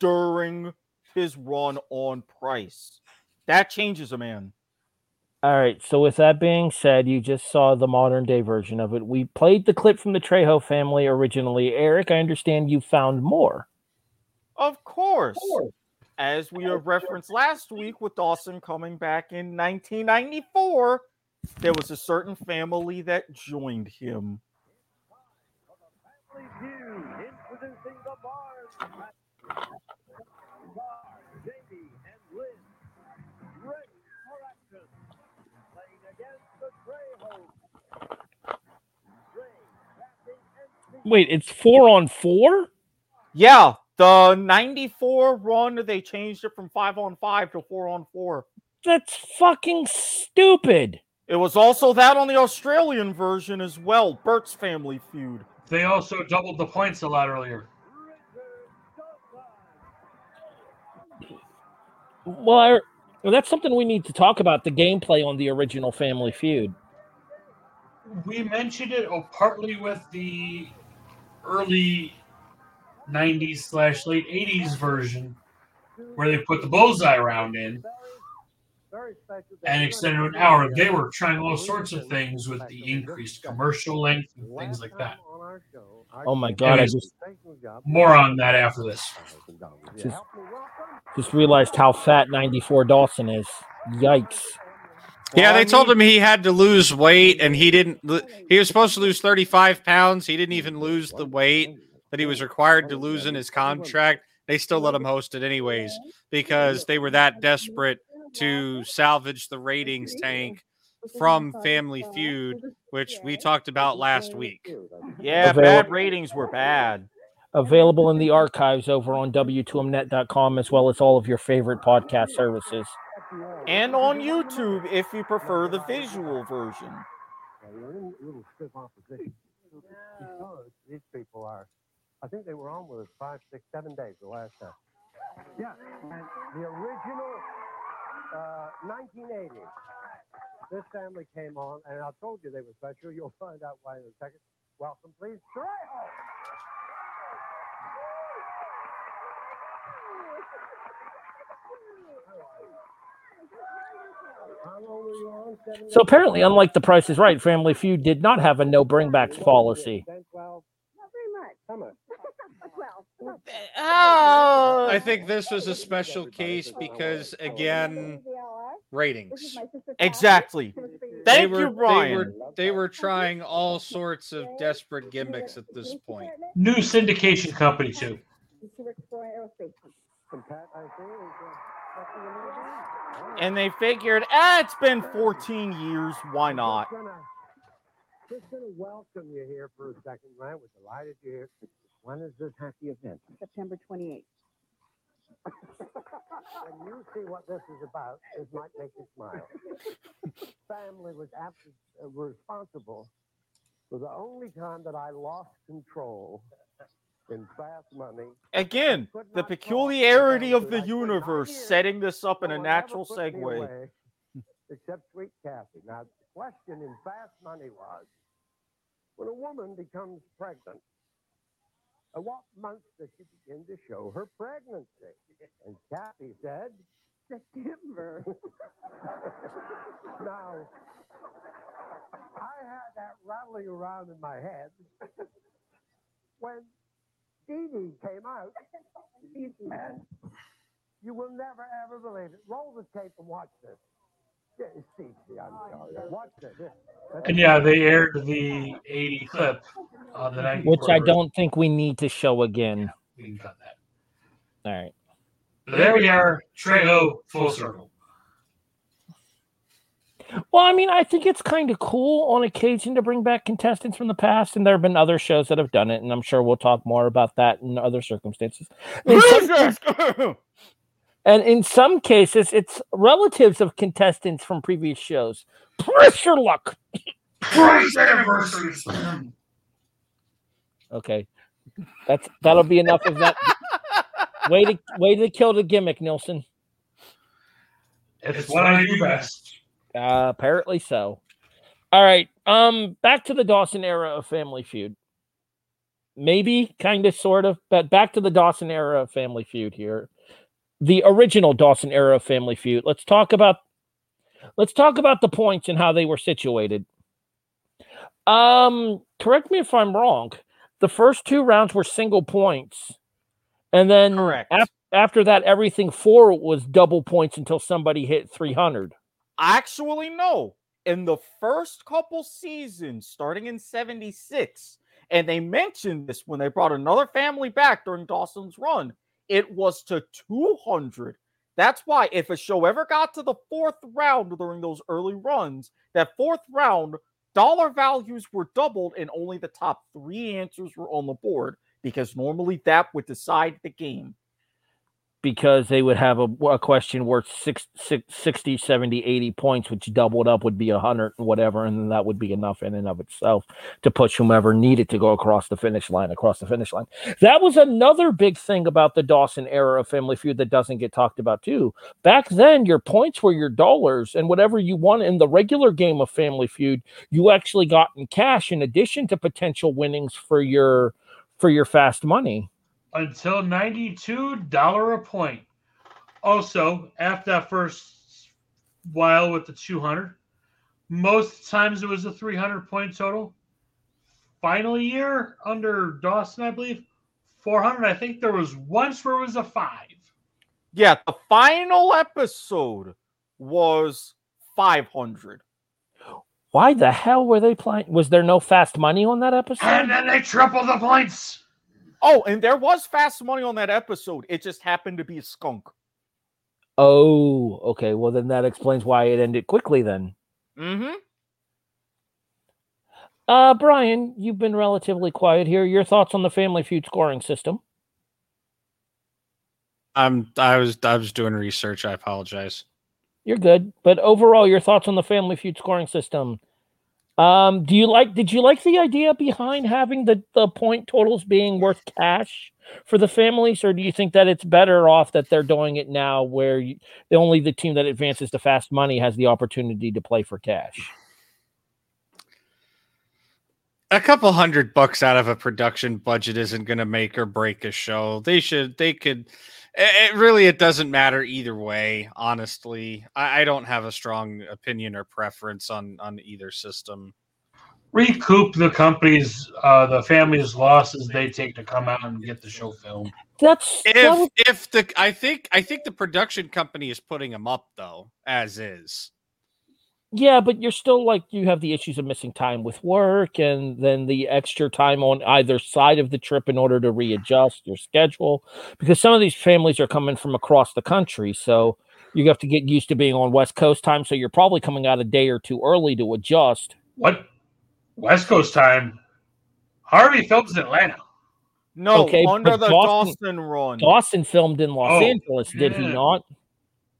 during his run on Price. That changes a man. All right. So with that being said, you just saw the modern day version of it. We played the clip from the Trejo family originally. Eric, I understand you found more. Of course. As we have referenced last week with Dawson coming back in 1994, there was a certain family that joined him. Wait, it's four on four? Yeah, the 94 run, they changed it from 5 on 5 to 4 on 4. That's fucking stupid. It was also that on the Australian version as well, Bert's Family Feud. They also doubled the points a lot earlier. Well, I- well, that's something we need to talk about the gameplay on the original Family Feud. We mentioned it oh, partly with the early 90s slash late 80s version where they put the bullseye round in and extended an hour. They were trying all sorts of things with the increased commercial length and things like that. Oh my god! I just more on that after this. just, just realized how fat 94 Dawson is. Yikes! Yeah, they told him he had to lose weight, and he didn't. He was supposed to lose 35 pounds. He didn't even lose the weight that he was required to lose in his contract. They still let him host it anyways because they were that desperate to salvage the ratings tank from Family Feud, which we talked about last week. Yeah, bad ratings were bad. Available in the archives over on W2Mnet.com as well as all of your favorite podcast services. And on YouTube if you prefer the visual version. little stiff opposition because these people are. I think they were on with us five, six, seven days the last time. Yeah, and the original uh, 1980. This family came on, and I told you they were special. You'll find out why in a second. Welcome, please, Trejo. How long were you on? Seven So apparently, unlike The Price is Right, Family Feud did not have a no bringbacks policy. Ten, twelve? Not very much. How much? well, Uh, I think this was a special case because, again, ratings. Exactly. they Thank were, you, Brian. They were, they were trying all sorts of desperate gimmicks at this point. New syndication company too. And they figured, ah, it's been 14 years. Why not? Just gonna welcome you here for a second, right? We're delighted you're here. When is this happy event? September 28th. when you see what this is about, it might make you smile. Family was abs- uh, responsible for the only time that I lost control in fast money. Again, the peculiarity of the universe setting this up in a natural segue. away, except sweet Kathy. Now, the question in fast money was when a woman becomes pregnant, at what month does she begin to show her pregnancy? And Kathy said, September. now, I had that rattling around in my head when Dee Dee came out. man. you will never ever believe it. Roll the tape and watch this. Yeah, Steve, I'm oh, sorry. Watch this. And yeah, they aired the 80 clip on the 94 Which I don't think we need to show again. We can cut that. All right. There we are, Trejo full circle. Well, I mean, I think it's kind of cool on occasion to bring back contestants from the past, and there have been other shows that have done it, and I'm sure we'll talk more about that in other circumstances. In some- and in some cases, it's relatives of contestants from previous shows. Press Your Luck. Price anniversaries. Okay, that's that'll be enough of that. way to way to kill the gimmick, Nilsson. It's what I do best. Uh, apparently so. All right. Um, back to the Dawson era of Family Feud. Maybe, kind of, sort of, but back to the Dawson era of Family Feud here. The original Dawson era of Family Feud. Let's talk about. Let's talk about the points and how they were situated. Um, correct me if I'm wrong. The first two rounds were single points, and then Correct. af- after that, everything four was double points until somebody hit 300. Actually, no. In the first couple seasons, starting in 76, and they mentioned this when they brought another family back during Dawson's run, it was to 200. That's why if a show ever got to the fourth round during those early runs, that fourth round, dollar values were doubled and only the top three answers were on the board because normally that would decide the game. Because they would have a, a question worth six, six, 60, 70, 80 points, which doubled up would be 100 and whatever. And that would be enough in and of itself to push whomever needed to go across the finish line, across the finish line. That was another big thing about the Dawson era of Family Feud that doesn't get talked about too. Back then, your points were your dollars, and whatever you won in the regular game of Family Feud, you actually got in cash in addition to potential winnings for your for your fast money. Until $92 a point. Also, after that first while with the 200, most times it was a 300 point total. Final year under Dawson, I believe, 400. I think there was once where it was a five. Yeah, the final episode was 500. Why the hell were they playing? Was there no fast money on that episode? And then they tripled the points. Oh, and there was fast money on that episode. It just happened to be a skunk. Oh, okay. Well, then that explains why it ended quickly. Then, Mm-hmm. uh, Brian, you've been relatively quiet here. Your thoughts on the Family Feud scoring system? I'm I was I was doing research. I apologize. You're good, but overall, your thoughts on the Family Feud scoring system? Um, do you like? Did you like the idea behind having the the point totals being worth cash for the families, or do you think that it's better off that they're doing it now, where you, the only the team that advances to fast money has the opportunity to play for cash? A couple hundred bucks out of a production budget isn't going to make or break a show. They should. They could. It, it really. It doesn't matter either way. Honestly, I, I don't have a strong opinion or preference on on either system. Recoup the company's, uh, the family's losses they take to come out and get the show filmed. That's If if the I think I think the production company is putting them up though as is. Yeah, but you're still like you have the issues of missing time with work and then the extra time on either side of the trip in order to readjust your schedule because some of these families are coming from across the country. So you have to get used to being on West Coast time. So you're probably coming out a day or two early to adjust. What? West Coast time. Harvey films in Atlanta. No, Okay, under the Dawson- Dawson, run. Dawson filmed in Los Oh, Angeles, did he not?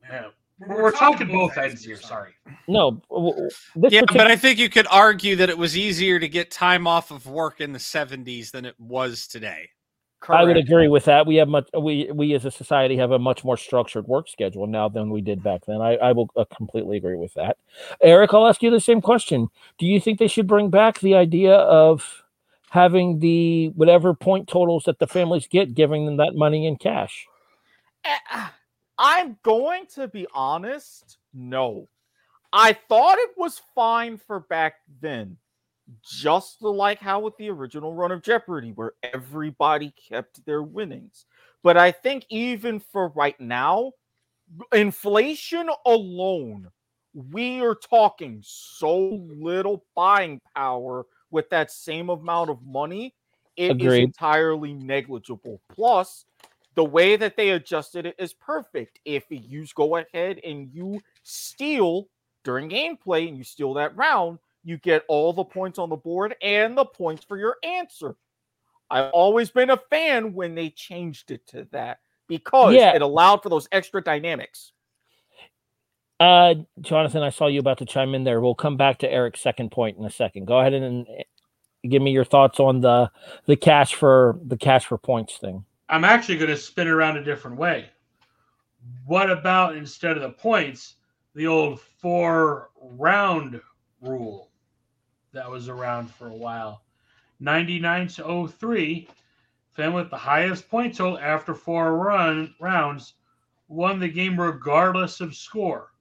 Yeah. We're, we're talking both ends here. Sorry. No. w- w- This yeah, particular- but I think you could argue that it was easier to get time off of work in the 70s than it was today. I would agree with that. We have much we we as a society have a much more structured work schedule now than we did back then. I, I will uh, completely agree with that. Eric, I'll ask you the same question. Do you think they should bring back the idea of having the whatever point totals that the families get, giving them that money in cash? I'm going to be honest. No. I thought it was fine for back then. Just like how with the original run of Jeopardy, where everybody kept their winnings. But I think even for right now, inflation alone, we are talking so little buying power with that same amount of money. It is Agreed. entirely negligible. Plus, the way that they adjusted it is perfect. If you go ahead and you steal during gameplay and you steal that round, you get all the points on the board and the points for your answer. I've always been a fan when they changed it to that because Yeah. it allowed for those extra dynamics. Uh, Jonathan, I saw you about to chime in there. We'll come back to Eric's second point in a second. Go ahead and give me your thoughts on the the cash for the cash for points thing. I'm actually going to spin around a different way. What about instead of the points, the old four round rule that was around for a while? 99 to 03, family with the highest point total after four run rounds won the game regardless of score.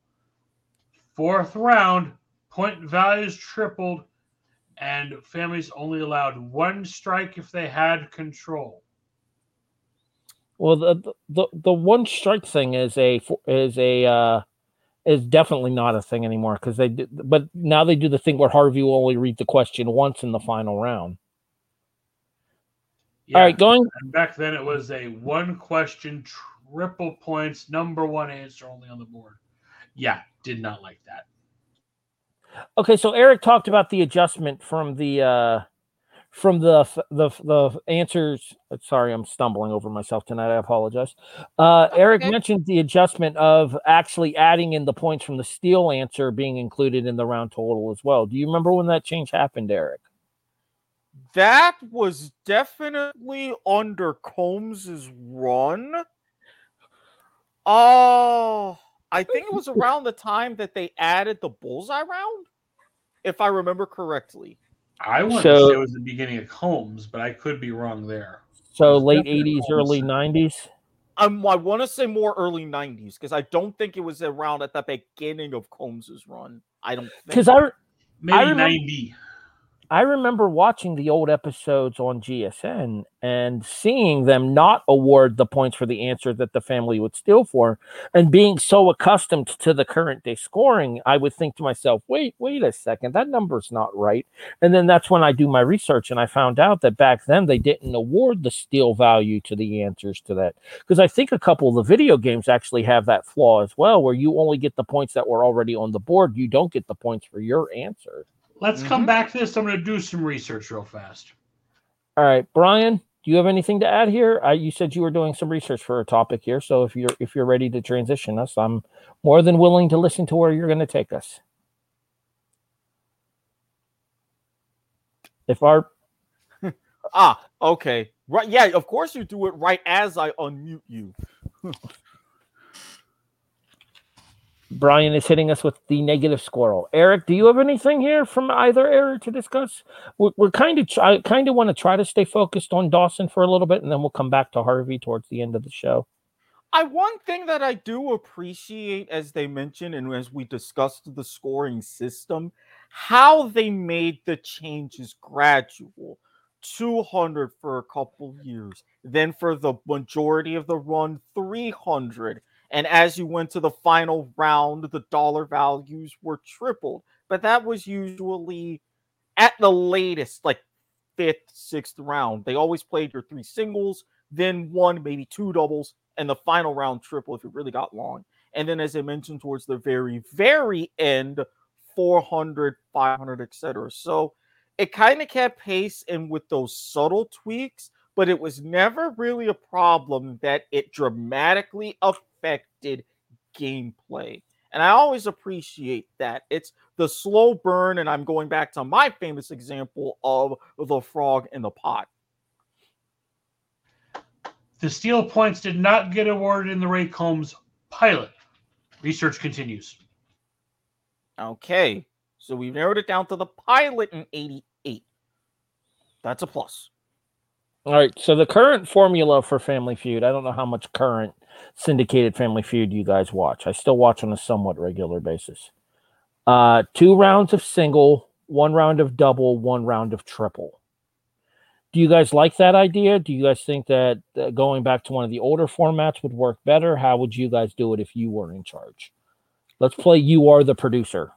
Fourth round, point values tripled, and families only allowed one strike if they had control. Well, the the the one strike thing is a is a uh, is definitely not a thing anymore because they do, but now they do the thing where Harvey will only read the question once in the final round. All right, going. And back then it was a one question, triple points, number one answer only on the board. Yeah, did not like that. Okay, so Eric talked about the adjustment from the uh from the the the answers. Sorry, I'm stumbling over myself tonight. I apologize. Uh, Eric mentioned the adjustment of actually adding in the points from the steal answer being included in the round total as well. Do you remember when that change happened, Eric? That was definitely under Combs's run. Oh, I think it was around the time that they added the bullseye round, if I remember correctly. I want So- to say it was the beginning of Combs, but I could be wrong there. So late '80s, early '90s. Um, I want to say more early '90s because I don't think it was around at the beginning of Combs's run. I don't. Because I re- Maybe I remember- 90. I remember watching the old episodes on GSN and seeing them not award the points for the answer that the family would steal for. And being so accustomed to the current day scoring, I would think to myself, wait, wait a second, that number's not right. And then that's when I do my research and I found out that back then they didn't award the steal value to the answers to that. Because I think a couple of the video games actually have that flaw as well, where you only get the points that were already on the board. You don't get the points for your answer. Let's come back to this. I'm going to do some research real fast. All right, Brian, do you have anything to add here? Uh, you said you were doing some research for a topic here, so if you're if you're ready to transition us, I'm more than willing to listen to where you're going to take us. If our ah, okay, right, yeah, of course you do it right as I unmute you. Brian is hitting us with the negative squirrel. Eric, do you have anything here from either area to discuss? We're, we're kind of I kind of want to try to stay focused on Dawson for a little bit, and then we'll come back to Harvey towards the end of the show. I one thing that I do appreciate, as they mentioned, and as we discussed the scoring system, how they made the changes gradual. 200 for a couple years, then for the majority of the run, 300, And as you went to the final round, the dollar values were tripled. But that was usually at the latest, like fifth, sixth round. They always played your three singles, then one, maybe two doubles, and the final round triple if it really got long. And then, as I mentioned, towards the very, very end, 400, 500, etc. So it kind of kept pace and with those subtle tweaks, but it was never really a problem that it dramatically affected gameplay. And I always appreciate that. It's the slow burn, and I'm going back to my famous example of the frog in the pot. The steal points did not get awarded in the Ray Combs pilot. Research continues. Okay, so we've narrowed it down to the pilot in 88. That's a plus. All right. So the current formula for Family Feud, I don't know how much current syndicated Family Feud you guys watch. I still watch on a somewhat regular basis. Uh, two rounds of single, one round of double, one round of triple. Do you guys like that idea? Do you guys think that uh, going back to one of the older formats would work better? How would you guys do it if you were in charge? Let's play You Are the Producer.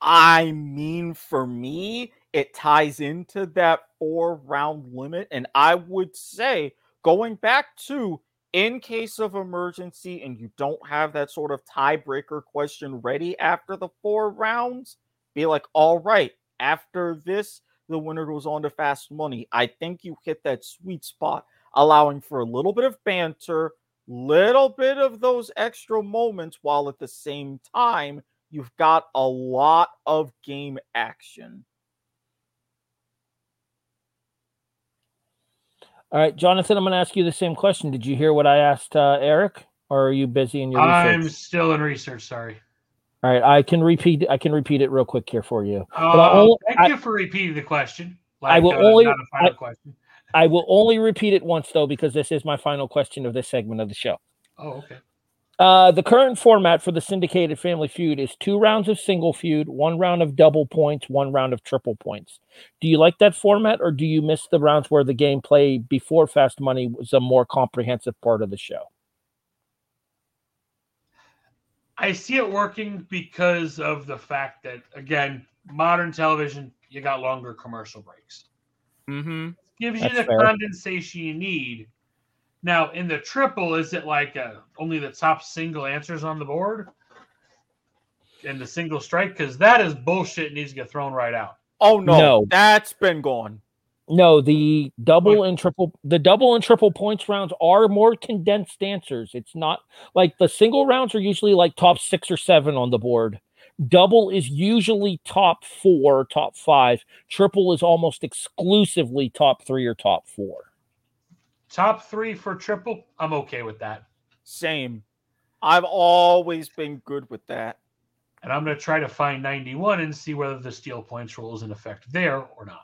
I mean, for me, it ties into that four round limit. And I would say, going back to in case of emergency and you don't have that sort of tiebreaker question ready after the four rounds, be like, all right, after this, the winner goes on to fast money. I think you hit that sweet spot, allowing for a little bit of banter, little bit of those extra moments, while at the same time, you've got a lot of game action. All right, Jonathan, I'm going to ask you the same question. Did you hear what I asked uh, Eric, or are you busy in your research? I'm still in research. Sorry. All right, I can repeat. I can repeat it real quick here for you. But Uh, only- thank I- you for repeating the question. I will uh, only- not a final I- question. I will only repeat it once though, because this is my final question of this segment of the show. Oh, okay. Uh, the current format for the syndicated Family Feud is two rounds of single feud, one round of double points, one round of triple points. Do you like that format, or do you miss the rounds where the gameplay before Fast Money was a more comprehensive part of the show? I see it working because of the fact that again, modern television, you got longer commercial breaks. Mm-hmm. Gives you the fair. condensation you need. Now, in the triple, is it like uh, only the top single answers on the board? And the single strike? Because that is bullshit and needs to get thrown right out. Oh no, No. that's been gone. No, the double and triple the double and triple points rounds are more condensed answers. It's not like the single rounds are usually like top 6 or 7 on the board. Double is usually top 4, top 5. Triple is almost exclusively top 3 or top 4. Top three for triple, I'm okay with that. Same. I've always been good with that. And I'm going to try to find 91 and see whether the steal points rule is in effect there or not.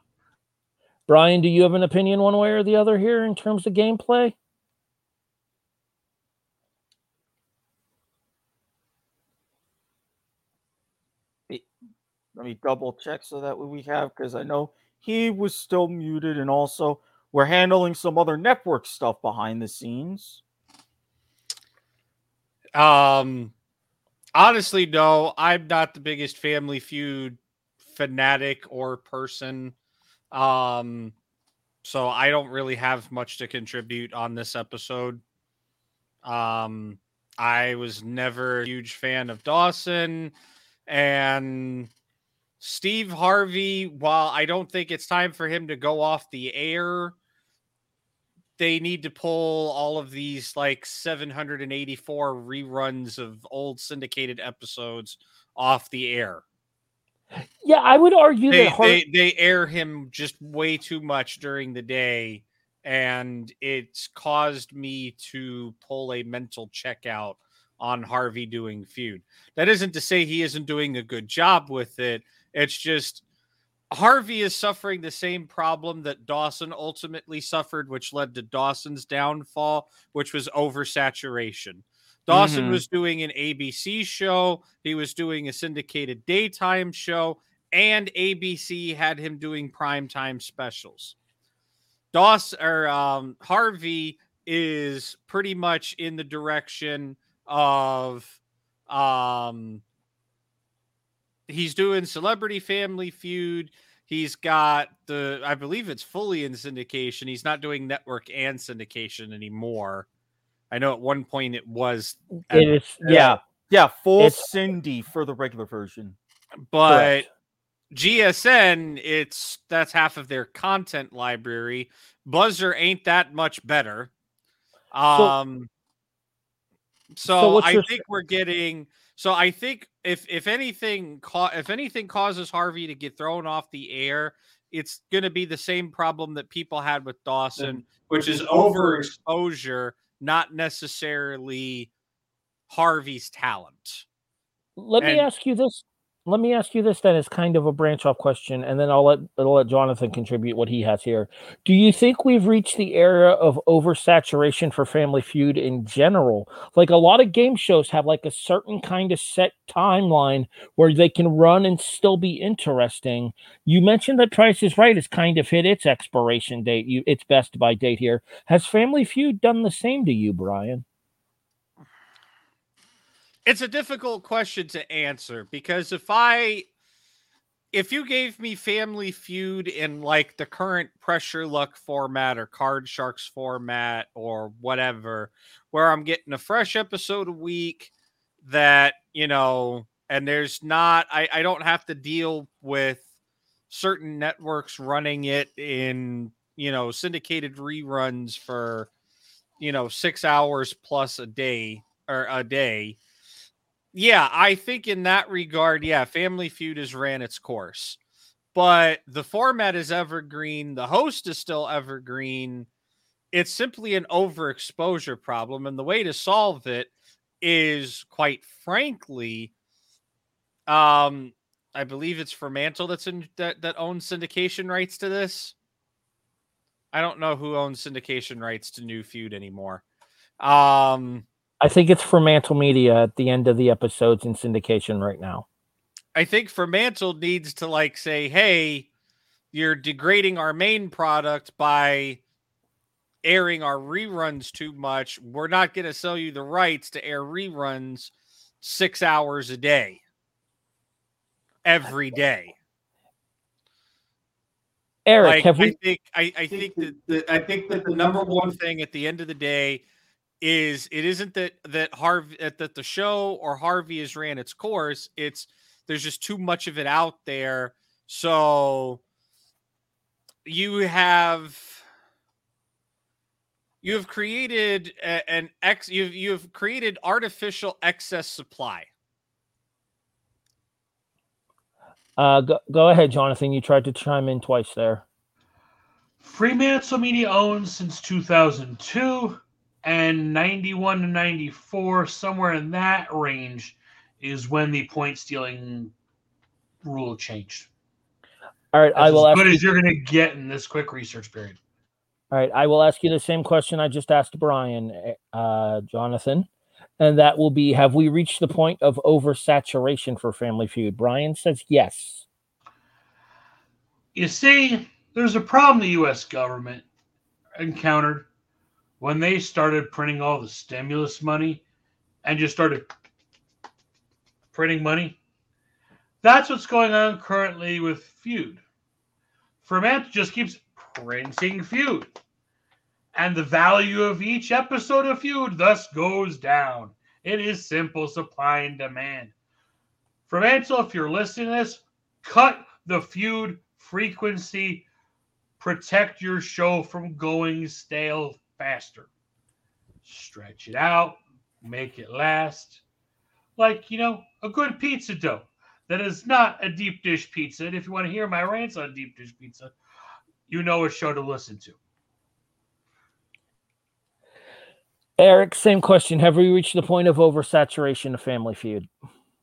Brian, do you have an opinion one way or the other here in terms of gameplay? Let me double check so that we have because I know he was still muted, and also we're handling some other network stuff behind the scenes. Um, honestly, no, I'm not the biggest Family Feud fanatic or person. Um, so I don't really have much to contribute on this episode. Um, I was never a huge fan of Dawson and Steve Harvey. While I don't think it's time for him to go off the air, they need to pull all of these like 784 reruns of old syndicated episodes off the air. Yeah, I would argue They, that they they air him just way too much during the day, and it's caused me to pull a mental checkout on Harvey doing feud. That isn't to say he isn't doing a good job with it. It's just Harvey is suffering the same problem that Dawson ultimately suffered, which led to Dawson's downfall, which was oversaturation. Dawson Mhm. was doing an ABC show, he was doing a syndicated daytime show, and ABC had him doing primetime specials. Dawson or um, Harvey is pretty much in the direction of um he's doing Celebrity Family Feud. He's got the I believe it's fully in syndication. He's not doing network and syndication anymore. I know at one point it was It is Yeah, yeah, full It's- Cindy for the regular version. but Correct. GSN, it's that's half of their content library. Buzzr ain't that much better. Um, so, so what's I your- think we're getting. So I think if if anything, ca- if anything causes Harvey to get thrown off the air, it's going to be the same problem that people had with Dawson, which is overexposure, not necessarily Harvey's talent. Let me ask you this. Let me ask you this then as kind of a branch off question, and then I'll let I'll let Jonathan contribute what he has here. Do you think we've reached the era of oversaturation for Family Feud in general? Like a lot of game shows have like a certain kind of set timeline where they can run and still be interesting. You mentioned that Price is Right has kind of hit its expiration date, you its best by date here. Has Family Feud done the same to you, Brian? It's a difficult question to answer because if I if you gave me Family Feud in like the current Press Your Luck format or card sharks format or whatever, where I'm getting a fresh episode a week that, you know, and there's not I, I don't have to deal with certain networks running it in, you know, syndicated reruns for, you know, six hours plus a day or a day yeah, I think in that regard, yeah, Family Feud has ran its course. But the format is evergreen, the host is still evergreen. It's simply an overexposure problem. And the way to solve it is quite frankly, um, I believe it's Fremantle that's in that, that owns syndication rights to this. I don't know who owns syndication rights to New Feud anymore. Um, I think it's Fremantle Media at the end of the episodes in syndication right now. I think Fremantle needs to like say, "Hey, you're degrading our main product by airing our reruns too much. We're not going to sell you the rights to air reruns 6 hours a day every day." Eric, Like, have I think I, I think that the, I think that the number one thing at the end of the day is it isn't that that Harvey that the show or Harvey has ran its course. It's there's just too much of it out there. So you have you have created an ex you've you've created artificial excess supply. Uh, go, go ahead, Jonathan. You tried to chime in twice there. Fremantle Media owns since 2002 and 91 to 94, somewhere in that range, is when the point stealing rule changed. All right, That's I will as ask. good You, as you're going to get in this quick research period. all right, I will ask you the same question I just asked Brian, uh, Jonathan, and that will be: Have we reached the point of oversaturation for Family Feud? Brian says yes. You see, there's a problem the U.S. government encountered when they started printing all the stimulus money and just started printing money. That's what's going on currently with Feud. Fremantle just keeps printing Feud. And the value of each episode of Feud thus goes down. It is simple supply and demand. Fremantle, if you're listening to this, cut the Feud frequency. Protect your show from going stale faster. Stretch it out, make it last. Like, you know, a good pizza dough that is not a deep dish pizza. And if you want to hear my rants on deep dish pizza, you know a show to listen to. Eric, same question. Have we reached the point of oversaturation of Family Feud?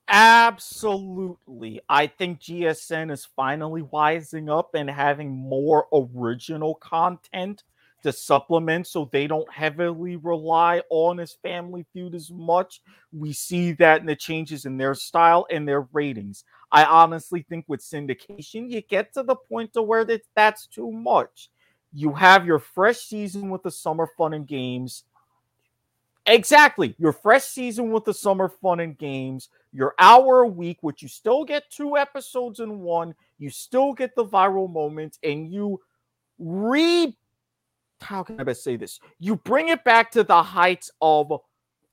Absolutely. I think GSN is finally wising up and having more original content to supplement so they don't heavily rely on his family feud as much. We see that in the changes in their style and their ratings. I honestly think with syndication, you get to the point to where that, that's too much. You have your fresh season with the summer fun and games Exactly. Your fresh season with the summer fun and games, your hour a week, which you still get two episodes in one, you still get the viral moments, and you re how can I best say this? You bring it back to the heights of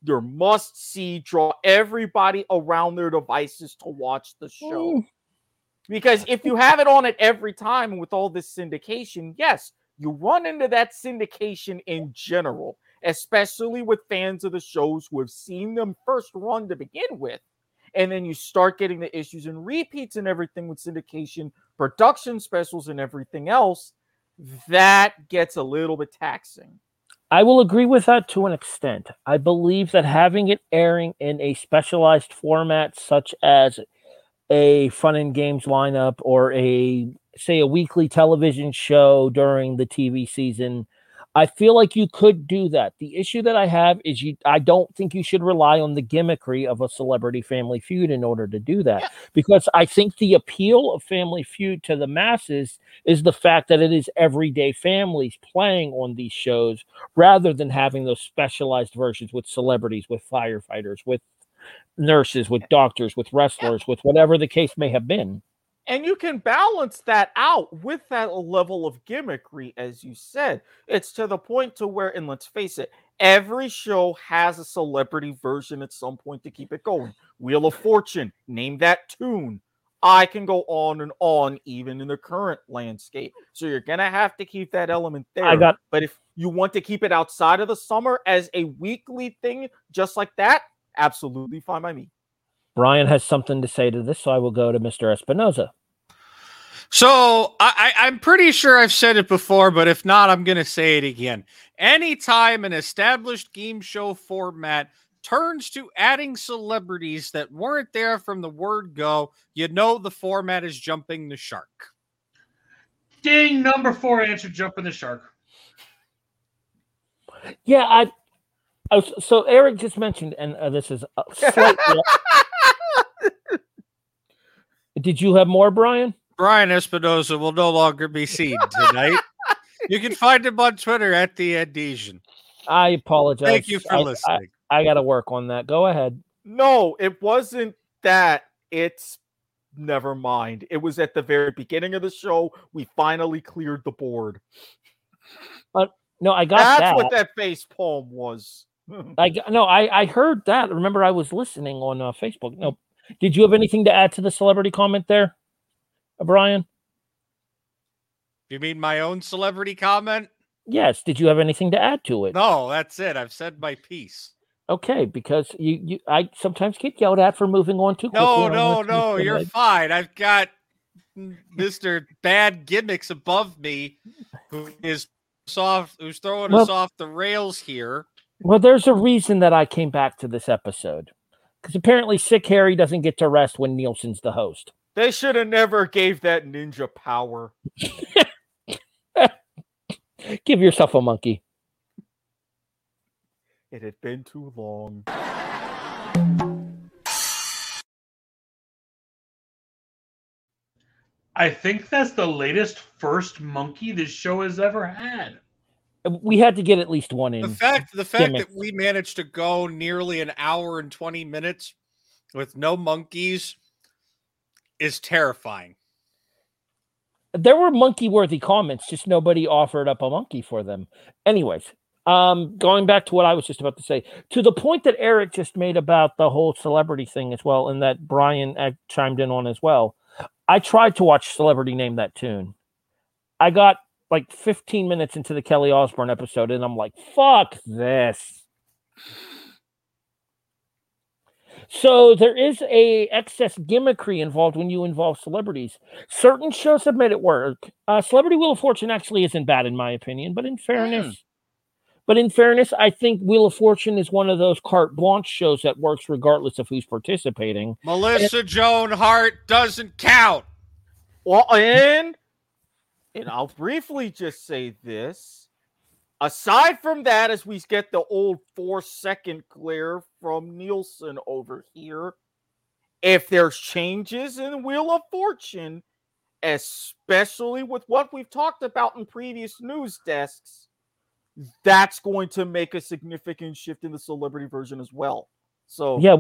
your must see, draw everybody around their devices to watch the show. Mm. Because if you have it on it every time with all this syndication, yes, you run into that syndication in general, especially with fans of the shows who have seen them first run to begin with. And then you start getting the issues and repeats and everything with syndication, production specials, and everything else. That gets a little bit taxing. I will agree with that to an extent. I believe that having it airing in a specialized format, such as a fun and games lineup or a say a weekly television show during the TV season, I feel like you could do that. The issue that I have is you I don't think you should rely on the gimmickry of a celebrity family feud in order to do that. Because I think the appeal of Family Feud to the masses is the fact that it is everyday families playing on these shows rather than having those specialized versions with celebrities, with firefighters, with nurses, with doctors, with wrestlers, with whatever the case may have been. And you can balance that out with that level of gimmickry, as you said. It's to the point to where, and let's face it, every show has a celebrity version at some point to keep it going. Wheel of Fortune, name that tune. I can go on and on, even in the current landscape. So you're gonna have to keep that element there. I got- but if you want to keep it outside of the summer as a weekly thing, just like that, absolutely fine by me. Brian has something to say to this, so I will go to Mr. Espinoza. So I, I, I'm pretty sure I've said it before, but if not, I'm going to say it again. Anytime an established game show format turns to adding celebrities that weren't there from the word go, you know the format is jumping the shark. Ding, number four answer jumping the shark. Yeah, I. I was, so Eric just mentioned, and uh, this is uh, slightly. Did you have more, Brian? Brian Espinosa will no longer be seen tonight. you can find him on Twitter at the Adhesion. I apologize. Thank you for I- I- listening. I, got to work on that. Go ahead. No, it wasn't that. It's never mind. It was at the very beginning of the show. We finally cleared the board. Uh, no, I got That's that. what that face palm was. I no, I I heard that. Remember, I was listening on uh, Facebook. No, did you have anything to add to the celebrity comment there, Brian? You mean my own celebrity comment? Yes. Did you have anything to add to it? No, that's it. I've said my piece. Okay, because you, you I sometimes get yelled at for moving on too quickly. No, no, no. You're fine. I've got Mr. Bad Gimmicks above me who is soft, who's throwing us off the rails here. Well, there's a reason that I came back to this episode. Because apparently, Sick Harry doesn't get to rest when Nielsen's the host. They should have never gave that ninja power. Give yourself a monkey. It had been too long. I think that's the latest first monkey this show has ever had. We had to get at least one in. The fact, the fact that we managed to go nearly an hour and 20 minutes with no monkeys is terrifying. there were monkey worthy comments, just nobody offered up a monkey for them. Anyways, um, going back to what I was just about to say, to the point that Eric just made about the whole celebrity thing as well, and that Brian chimed in on as well. I tried to watch Celebrity Name That Tune. I got like 15 minutes into the Kelly Osbourne episode, and I'm like, fuck this. So there is a excess gimmickry involved when you involve celebrities. Certain shows have made it work. Uh, Celebrity Wheel of Fortune actually isn't bad in my opinion, but in fairness, but in fairness, I think Wheel of Fortune is one of those carte blanche shows that works regardless of who's participating. Melissa Joan Hart doesn't count. Well, and and I'll briefly just say this. Aside from that, as we get the old four second glare from Nielsen over here, if there's changes in Wheel of Fortune, especially with what we've talked about in previous news desks, that's going to make a significant shift in the celebrity version as well. So Yeah,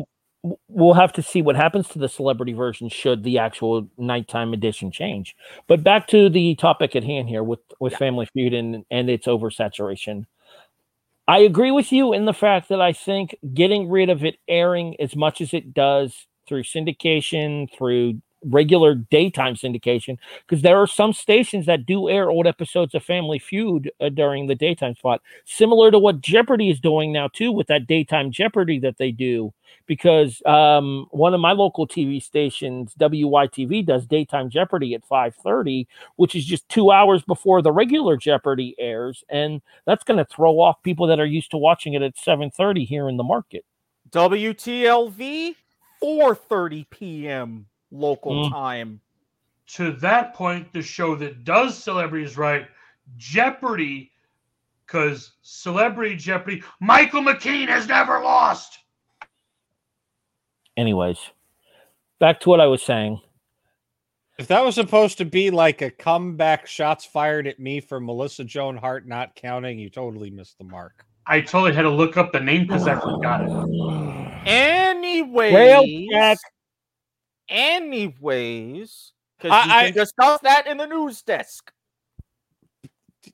we'll have to see what happens to the celebrity version should the actual nighttime edition change. But back to the topic at hand here with with Family Feud and and its oversaturation. I agree with you in the fact that I think getting rid of it airing as much as it does through syndication, through regular daytime syndication, because there are some stations that do air old episodes of Family Feud uh, during the daytime spot, similar to what Jeopardy is doing now too with that daytime Jeopardy that they do. Because um, one of my local TV stations, WYTV, does daytime Jeopardy at 5:30, which is just two hours before the regular Jeopardy airs, and that's going to throw off people that are used to watching it at 7:30 here in the market. WTLV 4:30 p.m. local Mm. time. To that point, the show that does celebrities right, Jeopardy, because Celebrity Jeopardy, Michael McKean has never lost. Anyways, back to what I was saying. If that was supposed to be like a comeback shots fired at me for Melissa Joan Hart not counting, you totally missed the mark. I totally had to look up the name because I forgot it. Anyway, Rail check. Anyways, because I- we I- can discuss that in the news desk.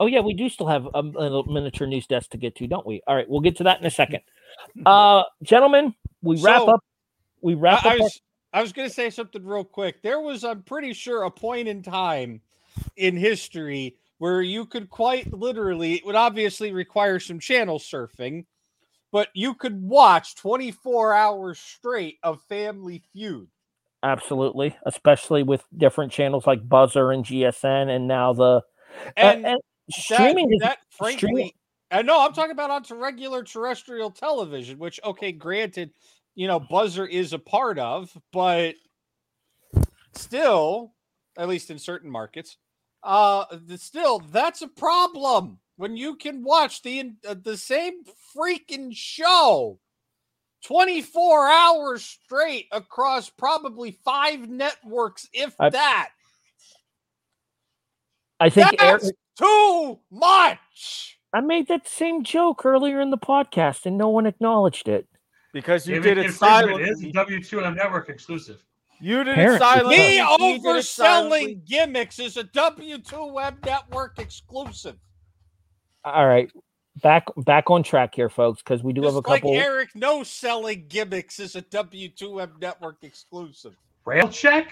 Oh yeah, we do still have a little miniature news desk to get to, don't we? All right, we'll get to that in a second. Uh, gentlemen, we wrap So, up. We wrap I, I up. our- was, I was going to say something real quick. There was, I'm pretty sure, a point in time in history where you could quite literally, it would obviously require some channel surfing, but you could watch 24 hours straight of Family Feud. Absolutely, especially with different channels like Buzzr and GSN, and now the And, and streaming is that frankly, streaming- I know I'm talking about onto regular terrestrial television, which okay, granted, you know, Buzzr is a part of, but still, at least in certain markets, uh, still that's a problem when you can watch the uh, the same freaking show 24 hours straight across probably five networks, if I- that. I think Eric, That's too much. I made that same joke earlier in the podcast, and no one acknowledged it. Because you If did it it infringement is silently. a W2M network exclusive. You did Apparently. it silently. Me he did silently. overselling gimmicks is a W2M Network exclusive. All right, back back on track here, folks, because we do Just have a couple. like couple. Eric no selling gimmicks is a W two M Network exclusive. Rail check?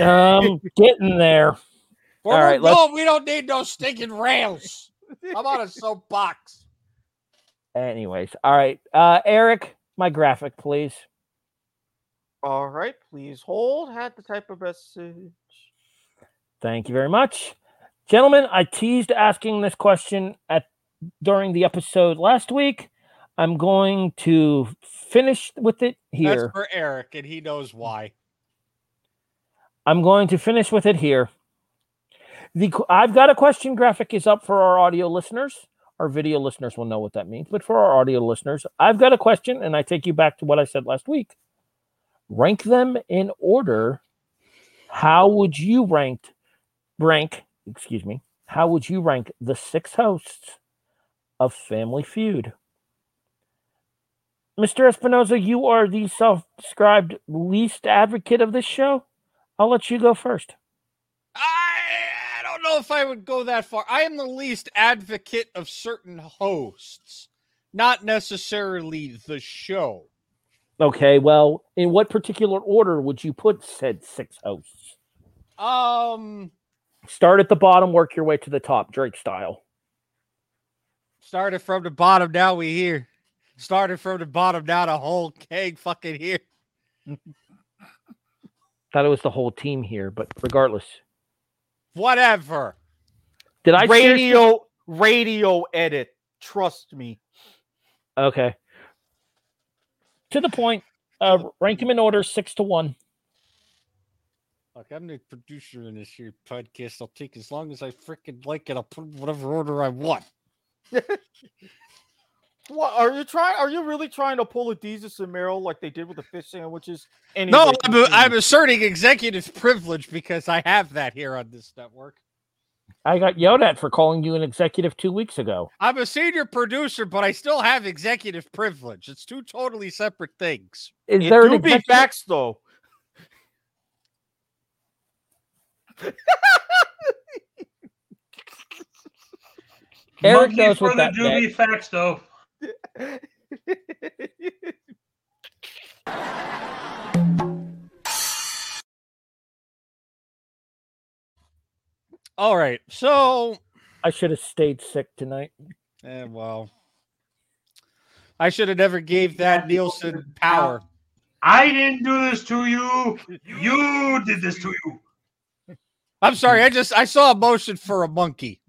um, getting there. Where All we're right, let's- going, we don't need no stinking rails. I'm on a soapbox. Anyways, all right, uh, Eric, my graphic, please. All right, please hold. Had the type of message. Thank you very much. Gentlemen, I teased asking this question at during the episode last week. I'm going to finish with it here. That's for Eric, and he knows why. I'm going to finish with it here. The I've got a question graphic is up for our audio listeners. Our video listeners will know what that means, but for our audio listeners, I've got a question, and I take you back to what I said last week. Rank them in order. How would you rank rank? Excuse me. How would you rank the six hosts of Family Feud? Mr. Espinoza, you are the self-described least advocate of this show. I'll let you go first. I, I don't know if I would go that far. I am the least advocate of certain hosts, not necessarily the show. Okay, well, in what particular order would you put said six hosts? Um, Start at the bottom, work your way to the top, Drake style. Started from the bottom, now we here. Started from the bottom, now the whole keg fucking here. Thought it was the whole team here, but regardless. Whatever. Did I radio radio edit? Trust me. Okay. To the point. Uh, rank them in order six to one. Look, I'm the producer in this here podcast. I'll take as long as I freaking like it. I'll put whatever order I want. What are you trying? Are you really trying to pull a Jesus and Meryl like they did with the fish sandwiches? no, I'm, continue. I'm asserting executive privilege because I have that here on this network. I got yelled at for calling you an executive two weeks ago. I'm a senior producer, but I still have executive privilege. It's two totally separate things. Is It there an do be executive- facts though. Eric Monkey knows for what the that doobie meant. facts, though. All right. So, I should have stayed sick tonight. eh, well, I should have never gave that Nielsen power. I didn't do this to you. You did this to you. I'm sorry. I just I saw a motion for a monkey.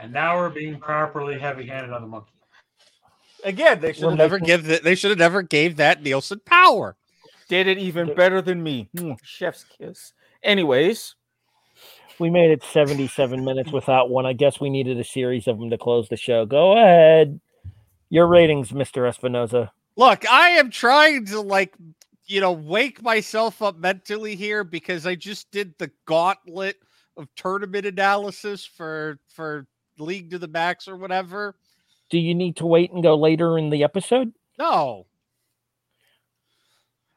And now we're being properly heavy-handed on the monkey. Again, they should We're have never making- give that. They should have never gave that Nielsen power. Did it even better than me. Mwah, Chef's kiss. Anyways, We made it 77 minutes without one. I guess we needed a series of them to close the show. Go ahead. Your ratings, Mr. Espinoza. Look, I am trying to like, you know, wake myself up mentally here because I just did the gauntlet of tournament analysis for for League to the Max or whatever. Do you need to wait and go later in the episode? No.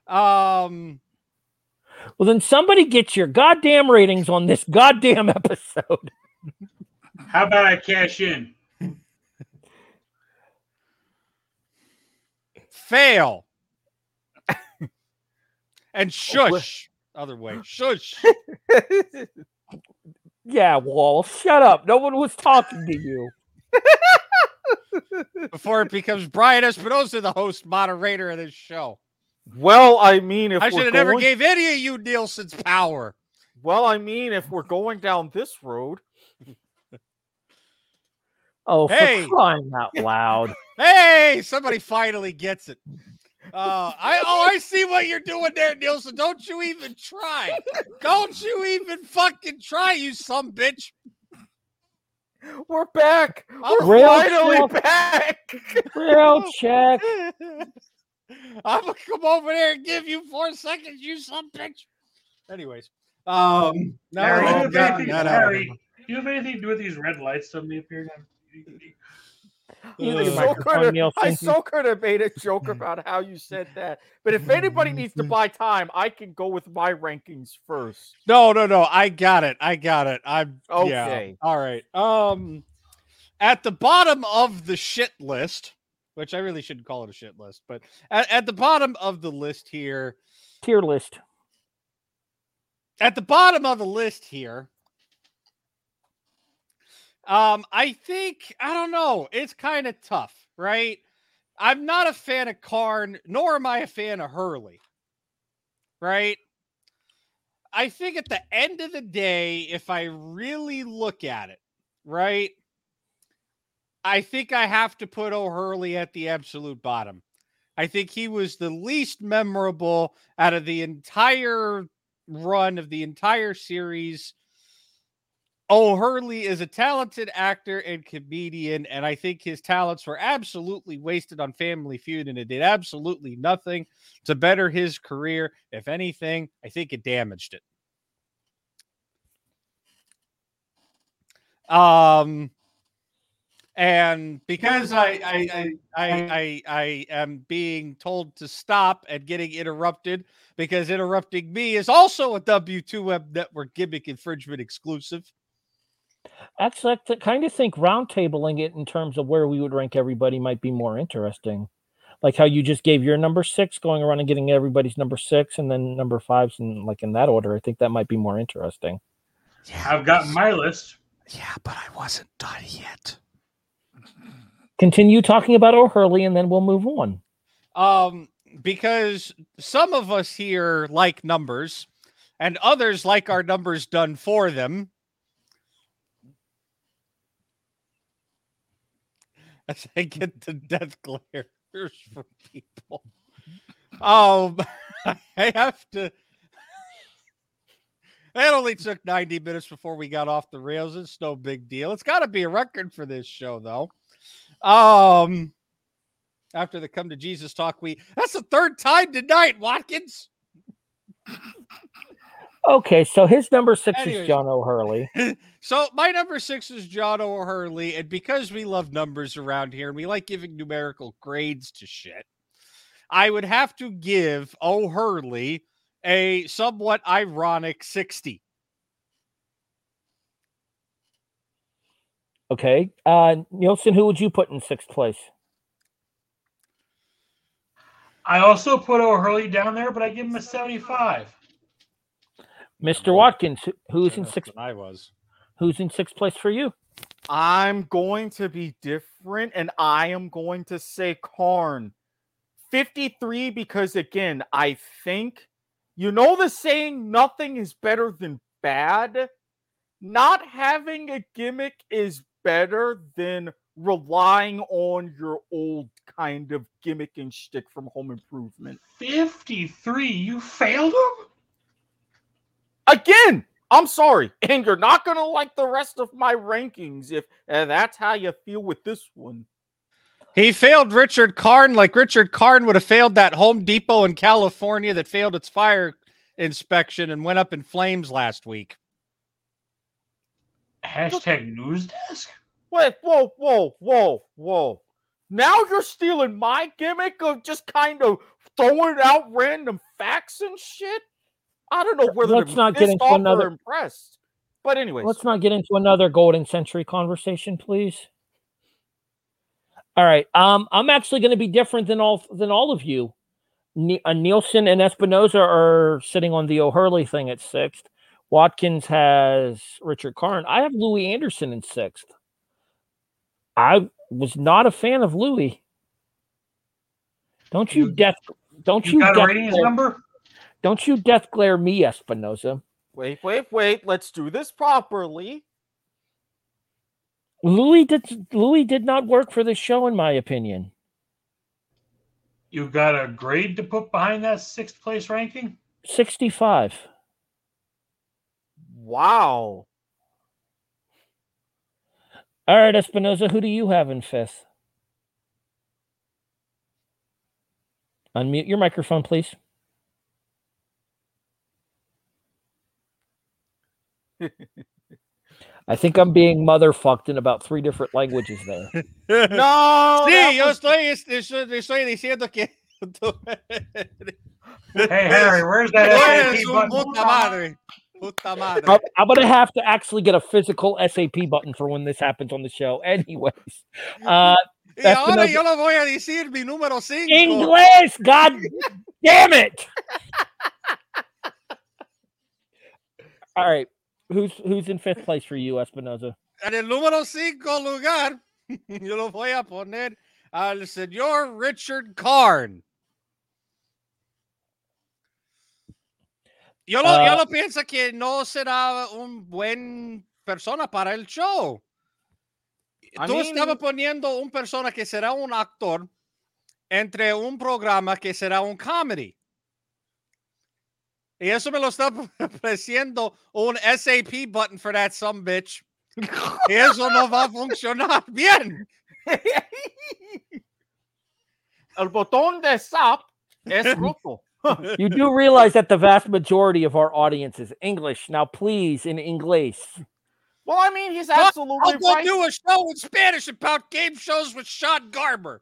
Um Well, then somebody gets your goddamn ratings on this goddamn episode. How about I cash in? fail. and shush. Other way. Shush. Yeah, Wall, shut up. No one was talking to you. Before it becomes Brian Espinosa, the host moderator of this show. well, I mean, if I should have never gave any of you Nielsen's power. Well, I mean, if we're going down this road, Oh, for crying out loud. Hey, somebody finally gets it. Uh, I oh, I see what you're doing there, Nielsen. Don't you even try. Don't you even fucking try, you some bitch. we're back. I'm We're Real finally talk. back. Real check. I'm gonna come over there and give you four seconds, you some bitch. Anyways, um, no, Harry, no, do, you no, have anything, no, no. Harry, do you have anything to do with these red lights suddenly appearing? On- You I so could have, I so could have made a joke about how you said that. But if anybody needs to buy time, I can go with my rankings first. No, no, no. I got it. I got it. I'm yeah. Okay. All right. Um, at the bottom of the shit list, which I really shouldn't call it a shit list, but at, at the bottom of the list here, Tier list. at the bottom of the list here, um, I think I don't know. It's kind of tough, right? I'm not a fan of Karn, nor am I a fan of Hurley, right? I think at the end of the day, if I really look at it, right, I think I have to put O'Hurley at the absolute bottom. I think he was the least memorable out of the entire run of the entire series. O'Hurley is a talented actor and comedian, and I think his talents were absolutely wasted on Family Feud, and it did absolutely nothing to better his career. If anything, I think it damaged it. Um, and because I I I I I, I am being told to stop and getting interrupted because interrupting me is also a W2M network gimmick infringement exclusive. Actually, I kind of think roundtabling it in terms of where we would rank everybody might be more interesting. Like how you just gave your number six, going around and getting everybody's number six, and then number fives, and like in that order. I think that might be more interesting. Yeah, I've got my list. Yeah, but I wasn't done yet. Continue talking about O'Hurley, and then we'll move on. Um, because some of us here like numbers, and others like our numbers done for them. As I get the death glares from people. Um, I have to. That only took 90 minutes before we got off the rails. It's no big deal. It's got to be a record for this show, though. Um, after the come to Jesus talk. We that's the third time tonight, Watkins. Okay, so his number six Anyways. is John O'Hurley. So my number six is John O'Hurley, and because we love numbers around here and we like giving numerical grades to shit, I would have to give O'Hurley a somewhat ironic 60. Okay, uh, Nielsen, who would you put in sixth place? I also put O'Hurley down there, but I give him a 75. Mr. Oh, Watkins, who's in sixth? I was. Who's in sixth place for you? I'm going to be different and I am going to say Karn. 53 because again, I think you know the saying nothing is better than bad. Not having a gimmick is better than relying on your old kind of gimmick and shtick from Home Improvement. 53? You failed him? Again, I'm sorry, and you're not gonna like the rest of my rankings if uh, that's how you feel with this one. He failed Richard Karn like Richard Karn would have failed that Home Depot in California that failed its fire inspection and went up in flames last week. Hashtag news desk? Wait, whoa, whoa, whoa, whoa. Now you're stealing my gimmick of just kind of throwing out random facts and shit. I don't know whether Let's to not be get into off another- or impressed. But anyways, Let's not get into another golden century conversation, please. All right. Um, I'm actually going to be different than all than all of you. Ne- uh, Nielsen and Espinoza are sitting on the O'Hurley thing at sixth. Watkins has Richard Karn. I have Louie Anderson in sixth. I was not a fan of Louie. Don't you, death? Don't you, You got a death ratings number? Don't you death glare me, Espinoza? wait, wait, wait. Let's do this properly. Louie did Louie did not work for the show, in my opinion. You've got a grade to put behind that sixth place ranking? 65. Wow. All right, Espinoza, who do you have in fifth? Unmute your microphone, please. I think I'm being motherfucked in about three different languages there. No. Sí, that yo estoy, estoy, estoy diciendo que. Hey, Harry, where's that SAP button? puta madre. Puta madre. I'm, I'm gonna have to actually get a physical SAP button for when this happens on the show. Anyways, uh, Y ahora yo le voy a decir mi número 5. English, God damn it! All right, who's who's in fifth place for you, Espinoza? En el número 5 lugar, yo lo voy a poner al señor Richard Karn. Yo lo, yo Ah. lo pienso que no será un buen persona para el show. I Tú mean- estabas poniendo un persona que será un actor entre un programa que será un comedy. Y eso me lo está ofreciendo un SAP button for that some bitch. Y eso no va a funcionar bien. El botón de SAP es roto. You do realize that the vast majority of our audience is English. Now, please, in English. Well, I mean, he's Well, absolutely I'll go right. do a show in Spanish about game shows with Sean Garber.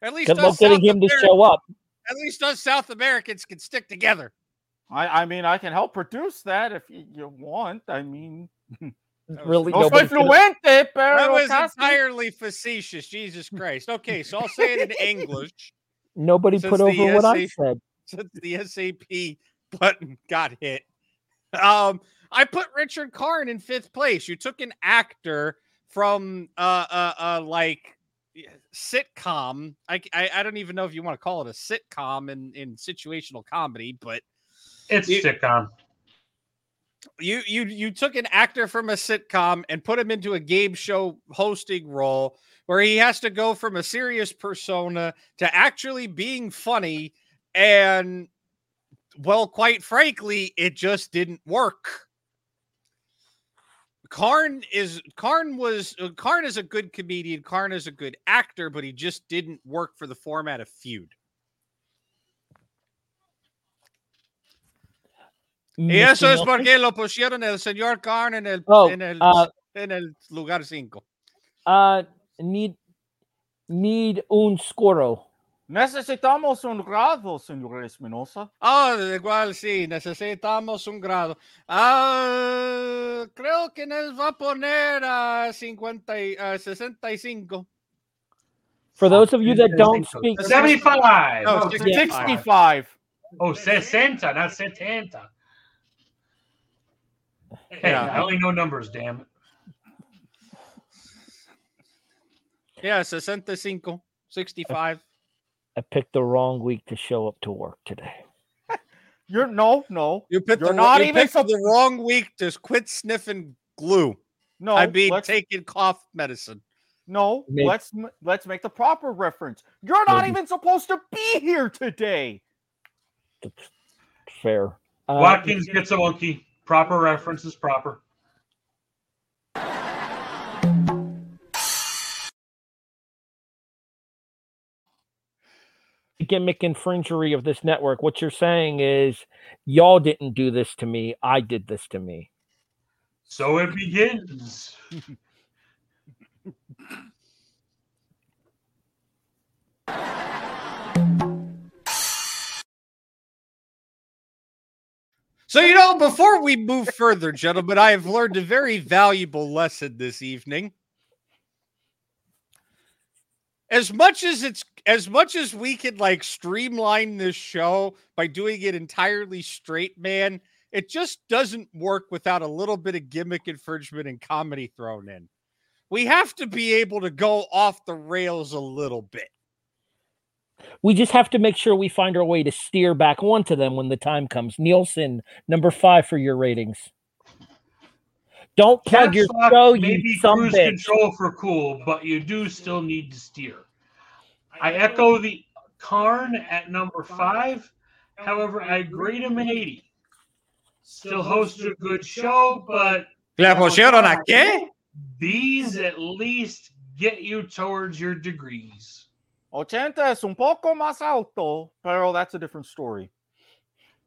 At least Good us luck getting South him to show up. At least us South Americans can stick together. I, I mean, I can help produce that if you, you want. I mean, Really, no soy nobody's gonna- fluente, That was casi. entirely facetious. Jesus Christ. Okay, so I'll say it in English nobody put over the what I said. since the SAP button got hit. Um, I put Richard Karn in fifth place. You took an actor from uh uh, uh like sitcom. I, I I don't even know if you want to call it a sitcom in in situational comedy, but It's You- sitcom. you you you took an actor from a sitcom and put him into a game show hosting role where he has to go from a serious persona to actually being funny and well quite frankly it just didn't work Karn is Karn was Karn is a good comedian. Karn is a good actor, but he just didn't work for the format of feud. Y eso es porque lo pusieron el señor Karn en el, Oh, en el, uh, en el lugar 5. Uh, need need un scoro. Necesitamos un grado, señor Espinosa. Ah, igual sí, necesitamos un grado. Ah, creo que nos va a poner a 50 y, a 65. For those of you that don't speak, 75. No, Oh, 65. Oh, 60, not 70. Hey, Yeah. I only know numbers, damn it. Yeah, 65, 65. I picked the wrong week to show up to work today. You're no, no. You picked You're the, not you even picked the wrong week to quit sniffing glue. No, I mean let's- taking cough medicine. No, Make- let's let's make the proper reference. You're not Maybe. even supposed to be here today. Fair. Uh, Watkins gets a monkey. Proper reference is proper. gimmick infringery of this network. What you're saying is, y'all didn't do this to me. I did this to me. So it begins. So, you know, before we move further, gentlemen, I have learned a very valuable lesson this evening. As much as it's as much as we can like streamline this show by doing it entirely straight, man, it just doesn't work without a little bit of gimmick infringement and comedy thrown in. We have to be able to go off the rails a little bit. We just have to make sure we find our way to steer back onto them when the time comes. Nielsen, number five for your ratings. Don't plug your lock show, may you be some cruise bitch. control for cool, but you do still need to steer. I echo the Karn at number five. However, I grade him an 80. Still hosts a good show, but ¿Le pusieron a qué? these at least get you towards your degrees. 80 es un poco más alto, pero that's a different story.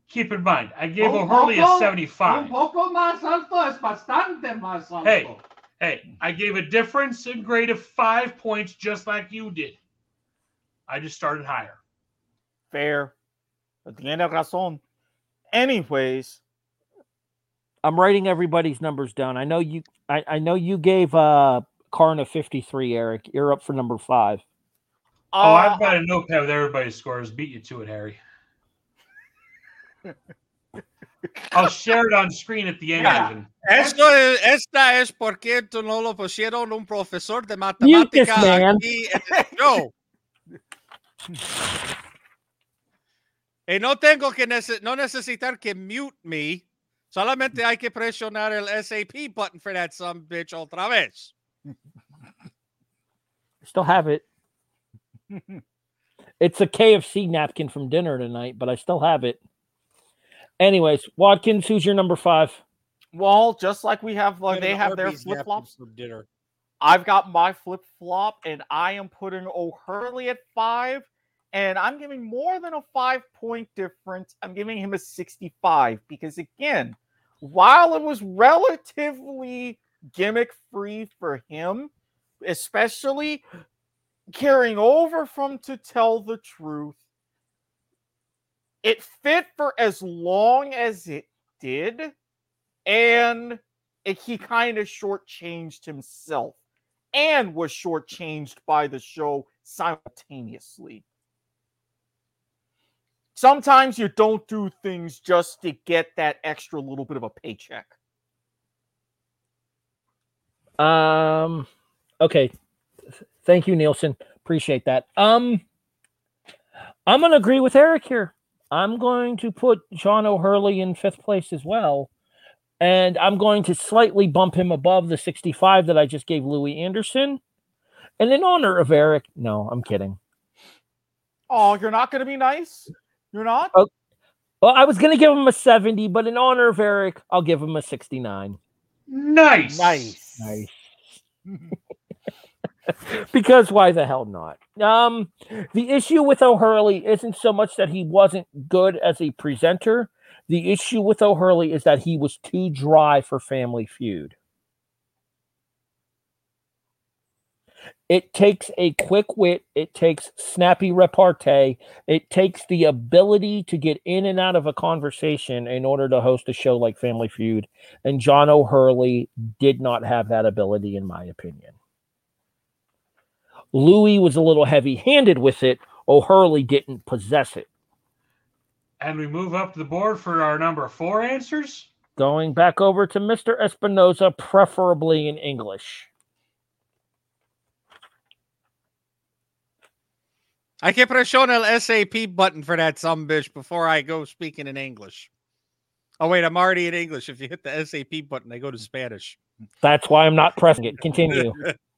Keep in mind, I gave Un O'Hurley a 75. Un poco más alto es bastante más alto. Hey, hey, I gave a difference in grade of five points just like you did. I just started higher. Fair. Tiene razón. Anyways, I'm writing everybody's numbers down. I know you. I, I know you gave uh Karna 53, Eric. You're up for number five. Oh, uh, I've got a notepad with everybody's scores. Beat you to it, Harry. I'll share it on screen at the end. Yeah. Esto es, esta es porque tú no lo pusieron un profesor de Mute matemática aquí en el show. y no tengo que nece- no necesitar que mute me. Solamente hay que presionar el SAP button for that some bitch otra vez. Still have it. it's a KFC napkin from dinner tonight, but I still have it. Anyways, Watkins, who's your number five? well, just like we have, like they an have their flip flops for dinner. I've got my flip flop, and I am putting O'Hurley at five, and I'm giving more than a five point difference. I'm giving him a 65 because, again, while it was relatively gimmick free for him, especially carrying over from To Tell the Truth, it fit for as long as it did, and it, he kind of shortchanged himself and was shortchanged by the show simultaneously. Sometimes you don't do things just to get that extra little bit of a paycheck. Um, okay. Thank you, Nielsen. Appreciate that. Um, I'm going to agree with Eric here. I'm going to put John O'Hurley in fifth place as well. And I'm going to slightly bump him above the 65 that I just gave Louie Anderson. And in honor of Eric, no, I'm kidding. Oh, you're not going to be nice? You're not? Oh, well, I was going to give him a 70, but in honor of Eric, I'll give him a 69. Nice. Nice. Nice. because why the hell not? Um, the issue with O'Hurley isn't so much that he wasn't good as a presenter. The issue with O'Hurley is that he was too dry for Family Feud. It takes a quick wit, it takes snappy repartee, it takes the ability to get in and out of a conversation in order to host a show like Family Feud. And John O'Hurley did not have that ability, in my opinion. Louie was a little heavy handed with it. O'Hurley didn't possess it. And we move up the board for our number four answers. Going back over to Mr. Espinoza, preferably in English. I can press on the SAP button for that some bitch before I go speaking in English. Oh wait, I'm already in English. If you hit the SAP button, I go to Spanish. That's why I'm not pressing it. Continue.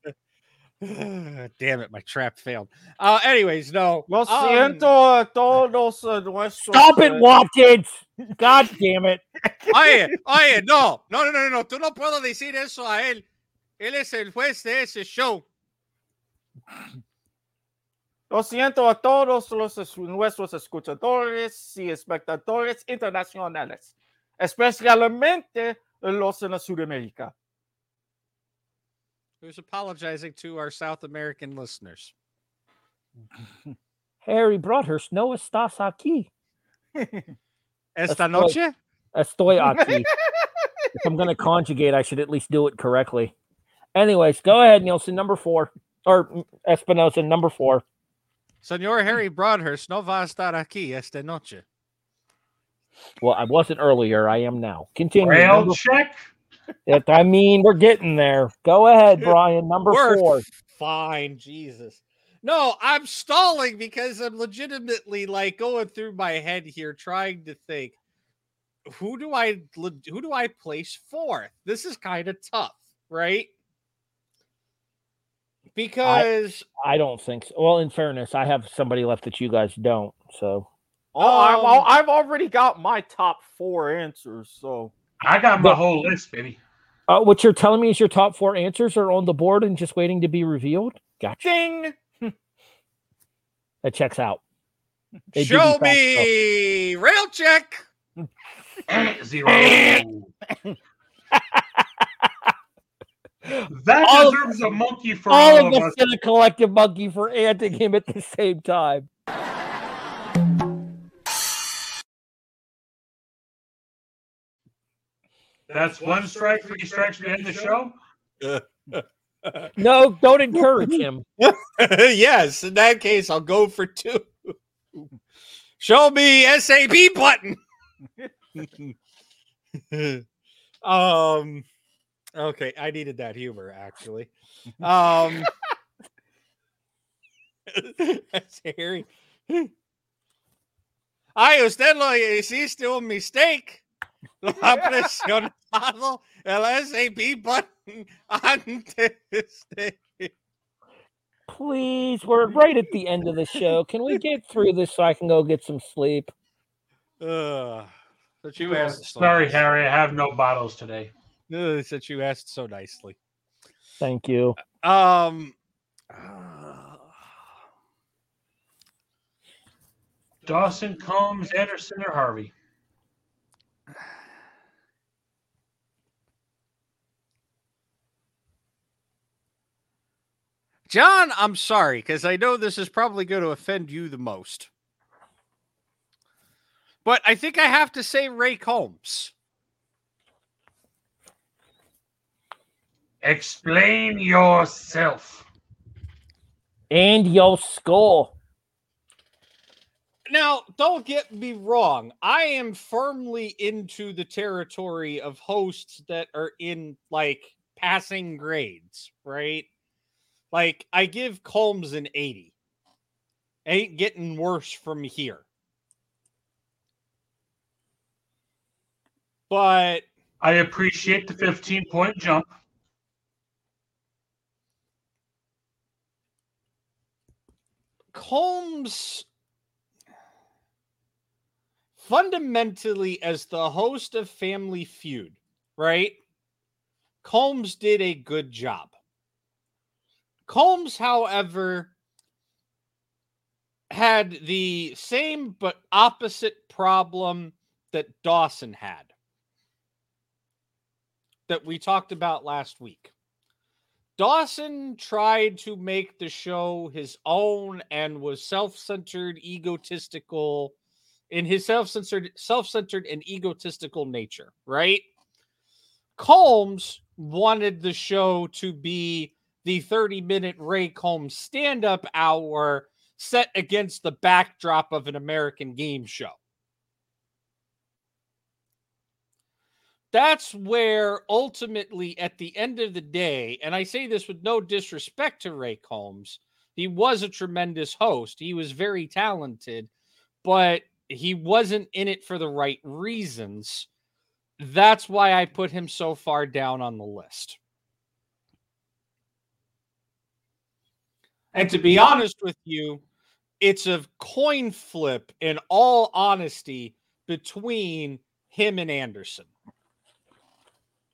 Damn it, my trap failed. Uh, anyways, no. Lo um, siento a todos nuestros. Stop it, Watkins! God damn it. Oye, oye, no, no, no, no, no, tú no puedo decir eso a él. Él es el juez de ese show. Lo siento a todos los es- nuestros escuchadores y espectadores internacionales, especialmente los en Sudamérica. Who's apologizing to our South American listeners? Harry Broadhurst, no estás aquí. Esta noche? Estoy aquí. if I'm going to conjugate, I should at least do it correctly. Anyways, go ahead, Nielsen, number four. Or Espinoza, number four. Senor Harry Broadhurst no va a estar aquí esta noche. Well, I wasn't earlier. I am now. Continue. Rail Number- check. It- I mean, we're getting there. Go ahead, Brian. Number We're four. Fine, Jesus. No, I'm stalling because I'm legitimately like going through my head here, trying to think who do I who do I place fourth? This is kind of tough, right? Because I don't think so. Well, in fairness, I have somebody left that you guys don't. So Oh, I've, Um, I've already got my top four answers, so I got my But- whole list, baby. uh, what you're telling me is your top four answers are on the board and just waiting to be revealed? Gotcha. ding. That checks out. They show be fast, me rail check. Zero. that All of- deserves a monkey for All all, of of us us. get a collective monkey for anting him at the same time. That's one strike, three strikes to end the show. No, don't encourage him. yes, in that case, I'll go for two. Show me SAP button. um okay, I needed that humor actually. Um that's Harry. I was Ay, usted lo still a mistake. Lo ha presionado el SAP button antes de Please, we're right at the end of the show. Can we get through this so I can go get some sleep? Ugh. That you asked so Sorry, nicely. Harry. I have no bottles today. Ugh, that you asked so nicely. Thank you. Um, Dawson, Combs, Anderson, or Harvey? John, I'm sorry because I know this is probably going to offend you the most. But I think I have to say Ray Combs. Explain yourself. And your skull. Now, don't get me wrong. I am firmly into the territory of hosts that are in like passing grades, right? Like I give Combs an 80. Ain't getting worse from here. But I appreciate the 15 point jump. Combs fundamentally as the host of Family Feud, right? Combs did a good job. Combs, however, had the same but opposite problem that Dawson had that we talked about last week. Dawson tried to make the show his own and was self-centered, egotistical in his self-centered, self-centered and egotistical nature, right? Combs wanted the show to be the 30-minute Ray Combs stand-up hour set against the backdrop of an American game show. that's where ultimately at the end of the day, and I say this with no disrespect to Ray Combs, he was a tremendous host. He was very talented, but he wasn't in it for the right reasons. That's why I put him so far down on the list. And to be honest with you, it's a coin flip in all honesty between him and Anderson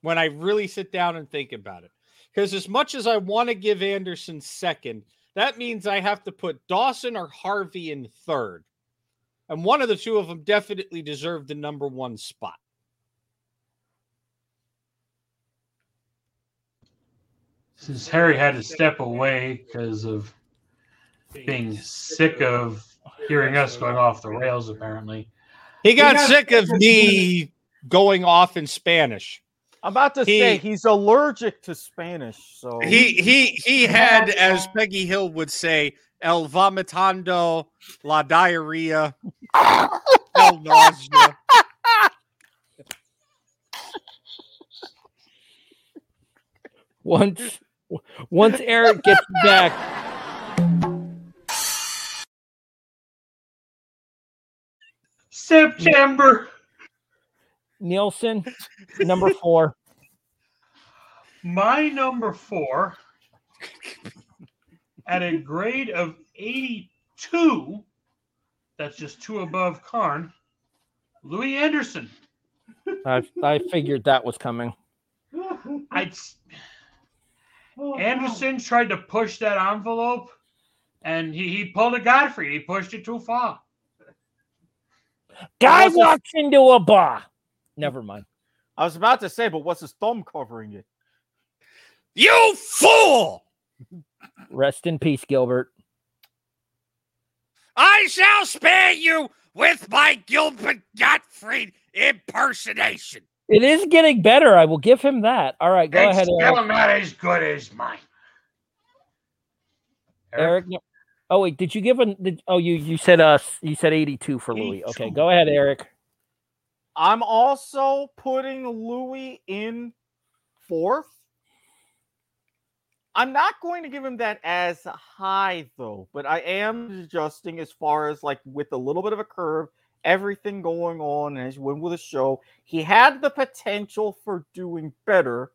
when I really sit down and think about it. Because as much as I want to give Anderson second, that means I have to put Dawson or Harvey in third. And one of the two of them definitely deserved the number one spot. Since Harry had to step away because of being sick of hearing us going off the rails, apparently. He got, sick of me going off in Spanish. I'm about to He- say he's allergic to Spanish, so He he he had, as Peggy Hill would say, el vomitando, la diarrhea, el nausea. Once once Eric gets back, September. Nielsen, number four. My number four, at a grade of 82, that's just two above Karn, Louie Anderson. I I figured that was coming. I Anderson tried to push that envelope, and he, he pulled a Gottfried. He pushed it too far. Guy What's his- walks into a bar. Never mind. I was about to say, but what's his thumb covering it? You fool! Rest in peace, Gilbert. I shall spare you with my Gilbert Gottfried impersonation. It is getting better. I will give him that. All right, go it's ahead, still Eric. not as good as mine. Eric. no- Oh wait, did you give a? Did, oh, you you said uh you said eighty two for Louie. Okay, go ahead, Eric. I'm also putting Louie in fourth. I'm not going to give him that as high though, but I am adjusting as far as like with a little bit of a curve, everything going on as you went with the show. He had the potential for doing better,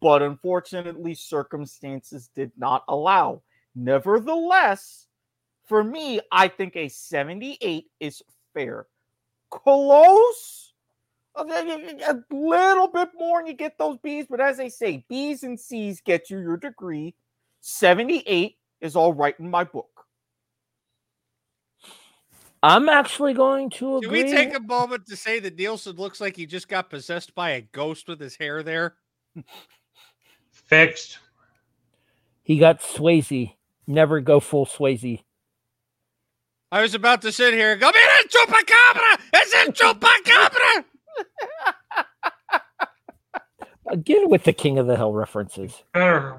but unfortunately, circumstances did not allow. Nevertheless, for me, I think a 78 is fair. Close a a little bit more and you get those B's, but as I say, B's and C's get you your degree. 78 is all right in my book. I'm actually going to Can agree. we take a moment to say that Nielsen looks like he just got possessed by a ghost with his hair there? Fixed. He got Swayze. Never go full Swayze. I was about to sit here and go, Mira, chupacabra! It's a chupacabra! Again with the King of the Hill references. Better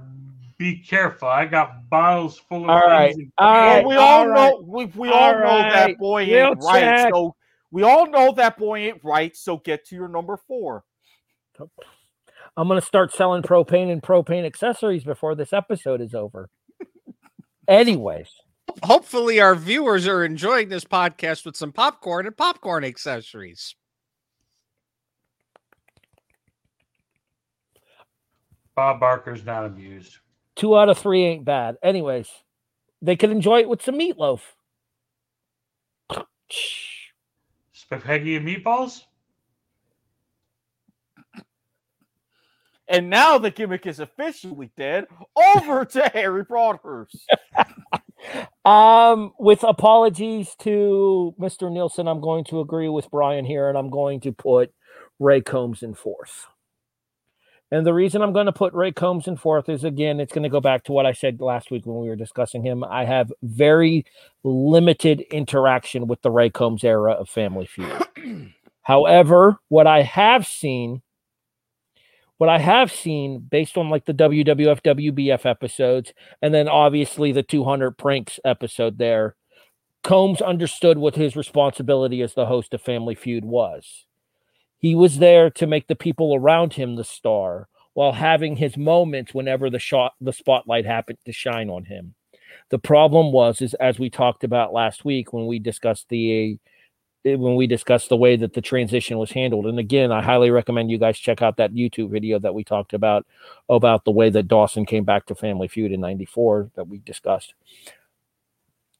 be careful. I got bottles full of All right, things. all right. we all all right, know we, we all all know right. that boy We'll ain't right. check. So we all know that boy ain't right. So get to your number four. I'm going to start selling propane and propane accessories before this episode is over. Anyways, Hopefully, our viewers are enjoying this podcast with some popcorn and popcorn accessories. Bob Barker's not amused. two out of three ain't bad. Anyways, they could enjoy it with some meatloaf. Spaghetti and meatballs? And now the gimmick is officially dead. Over to Harry Broadhurst. Um, with apologies to Mr. Nielsen, I'm going to agree with Brian here, and I'm going to put Ray Combs in fourth. And the reason I'm going to put Ray Combs in fourth is again, it's going to go back to what I said last week when we were discussing him. I have very limited interaction with the Ray Combs era of Family Feud. However, what I have seen, what I have seen based on like the WWF WBF episodes, and then obviously the 200 pranks episode there, Combs understood what his responsibility as the host of Family Feud was. He was there to make the people around him the star while having his moments whenever the shot the spotlight happened to shine on him. The problem was is as we talked about last week when we discussed the eh, when we discussed the way that the transition was handled. And again, I highly recommend you guys check out that YouTube video that we talked about about the way that Dawson came back to Family Feud in 94 that we discussed.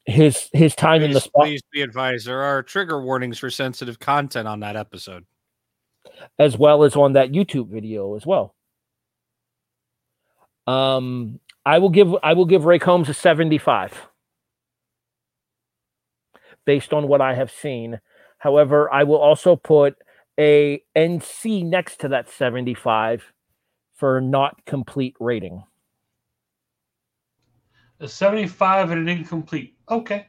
His his time in the Please, spot please be advised there are trigger warnings for sensitive content on that episode. As well as on that YouTube video as well. Um, I will give I will give Ray Combs a 75 based on what I have seen. However, I will also put a NC next to that 75 for not complete rating. A 75 and an incomplete. Okay.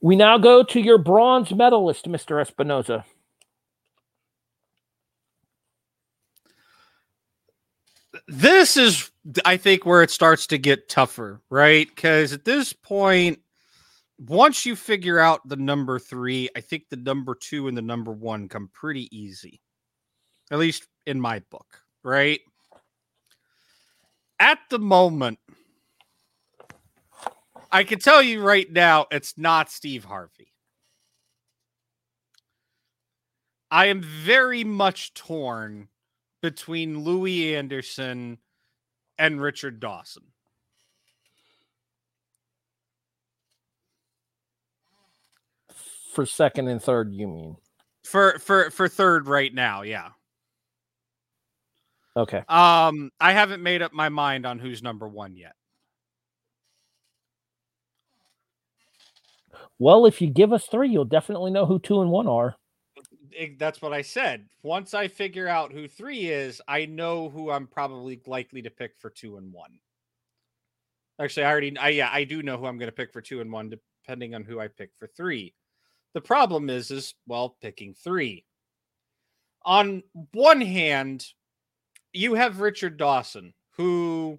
We now go to your bronze medalist, Mr. Espinoza. This is i think where it starts to get tougher right? Because at this point once you figure out the number three i think the number two and the number one come pretty easy at least in my book right? At the moment i can tell you right now it's not steve harvey. I am very much torn between Louie Anderson and Richard Dawson. For second and third, you mean? For for for third right now, yeah. Okay. Um I haven't made up my mind on who's number 1 yet. Well, if you give us three, you'll definitely know who two and one are. Eh, That's what I said. Once I figure out who 3 is, I know who I'm probably likely to pick for 2 and 1. Actually, I already I yeah, I do know who I'm going to pick for 2 and 1 depending on who I pick for 3. The problem is is well, picking 3. On one hand, you have Richard Dawson, who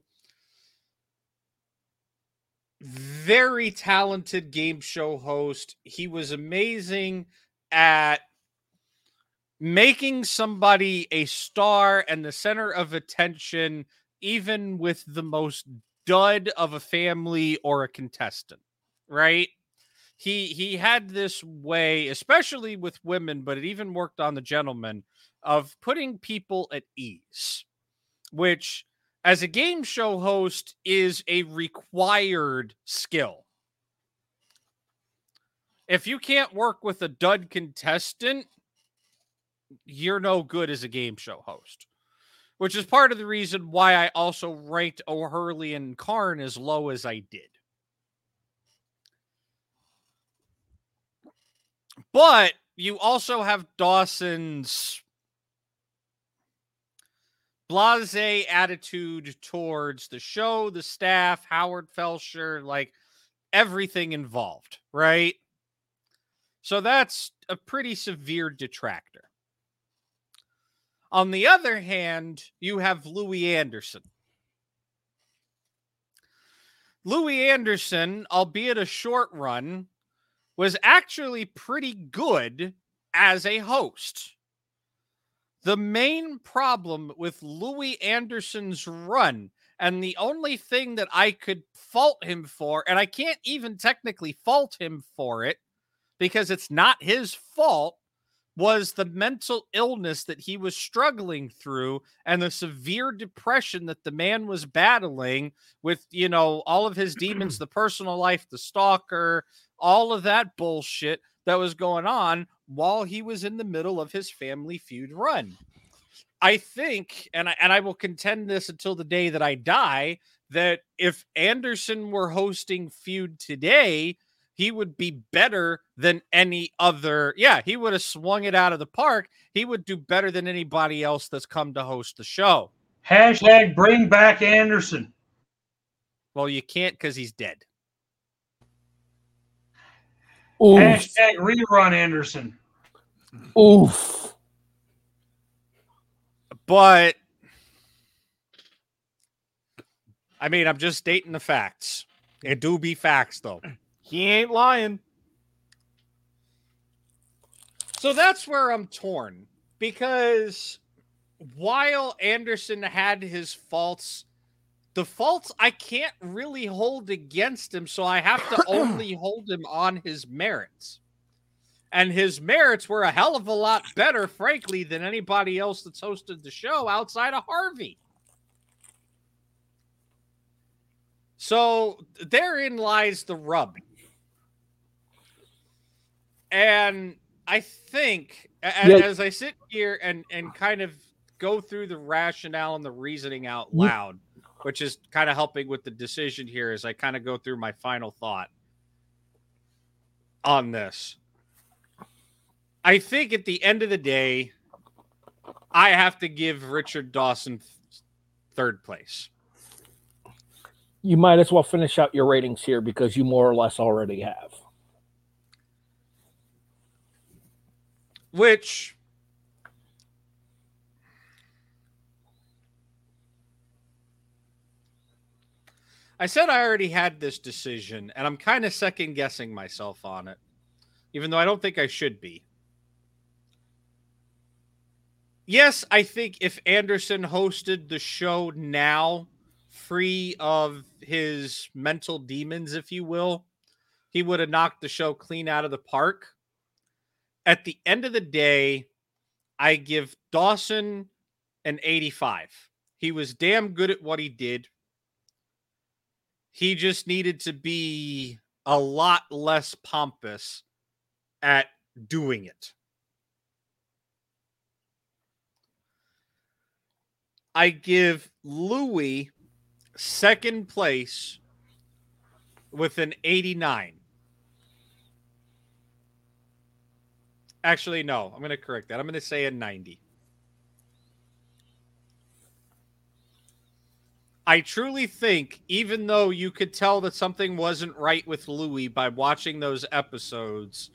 very talented game show host. He was amazing at making somebody a star and the center of attention, even with the most dud of a family or a contestant, right? He he had this way, especially with women, but it even worked on the gentlemen, of putting people at ease, which as a game show host is a required skill. If you can't work with a dud contestant, you're no good as a game show host. Which is part of the reason why I also ranked O'Hurley and Karn as low as I did. But you also have Dawson's blase attitude towards the show, the staff, Howard Felsher, like everything involved, right? So that's a pretty severe detractor. On the other hand, you have Louie Anderson. Louie Anderson, albeit a short run, was actually pretty good as a host. The main problem with Louie Anderson's run, and the only thing that I could fault him for, and I can't even technically fault him for it because it's not his fault, was the mental illness that he was struggling through and the severe depression that the man was battling with, you know, all of his demons, the personal life, the stalker, all of that bullshit that was going on while he was in the middle of his family feud run. I think, and I and I will contend this until the day that I die, that if Anderson were hosting feud today, he would be better than any other. Yeah, he would have swung it out of the park. He would do better than anybody else that's come to host the show. Hashtag bring back Anderson. Well, you can't because he's dead. Oof. Hashtag rerun Anderson. Oof. But I mean, I'm just stating the facts. It do be facts, though. He ain't lying. So that's where I'm torn because while Anderson had his faults, the faults I can't really hold against him, so I have to only hold him on his merits. And his merits were a hell of a lot better, frankly, than anybody else that's hosted the show outside of Harvey. So therein lies the rub. And I think Yeah. as I sit here and and kind of go through the rationale and the reasoning out loud, which is kind of helping with the decision here as I kind of go through my final thought on this. I think at the end of the day, I have to give Richard Dawson th- third place. You might as well finish out your ratings here because you more or less already have. Which I said I already had this decision, and I'm kind of second guessing myself on it, even though I don't think I should be. Yes, I think if Anderson hosted the show now, free of his mental demons, if you will, he would have knocked the show clean out of the park at the end of the day, I give Dawson an 85. He was damn good at what he did. He just needed to be a lot less pompous at doing it. I give Louie second place with an 89. Actually, no. I'm going to correct that. I'm going to say a 90. I truly think, even though you could tell that something wasn't right with Louie by watching those episodes,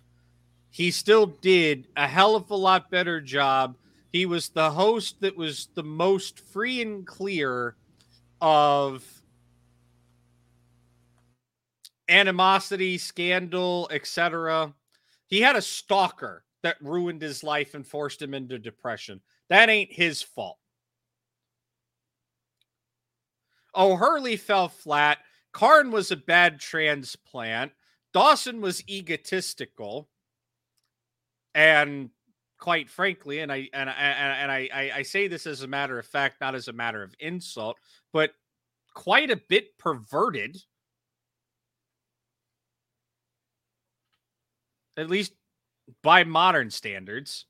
he still did a hell of a lot better job. He was the host that was the most free and clear of animosity, scandal, etc. He had a stalker that ruined his life and forced him into depression. That ain't his fault. Oh, Hurley fell flat. Karn was a bad transplant. Dawson was egotistical. And quite frankly, and I and I and I, I I say this as a matter of fact, not as a matter of insult, but quite a bit perverted. At least by modern standards.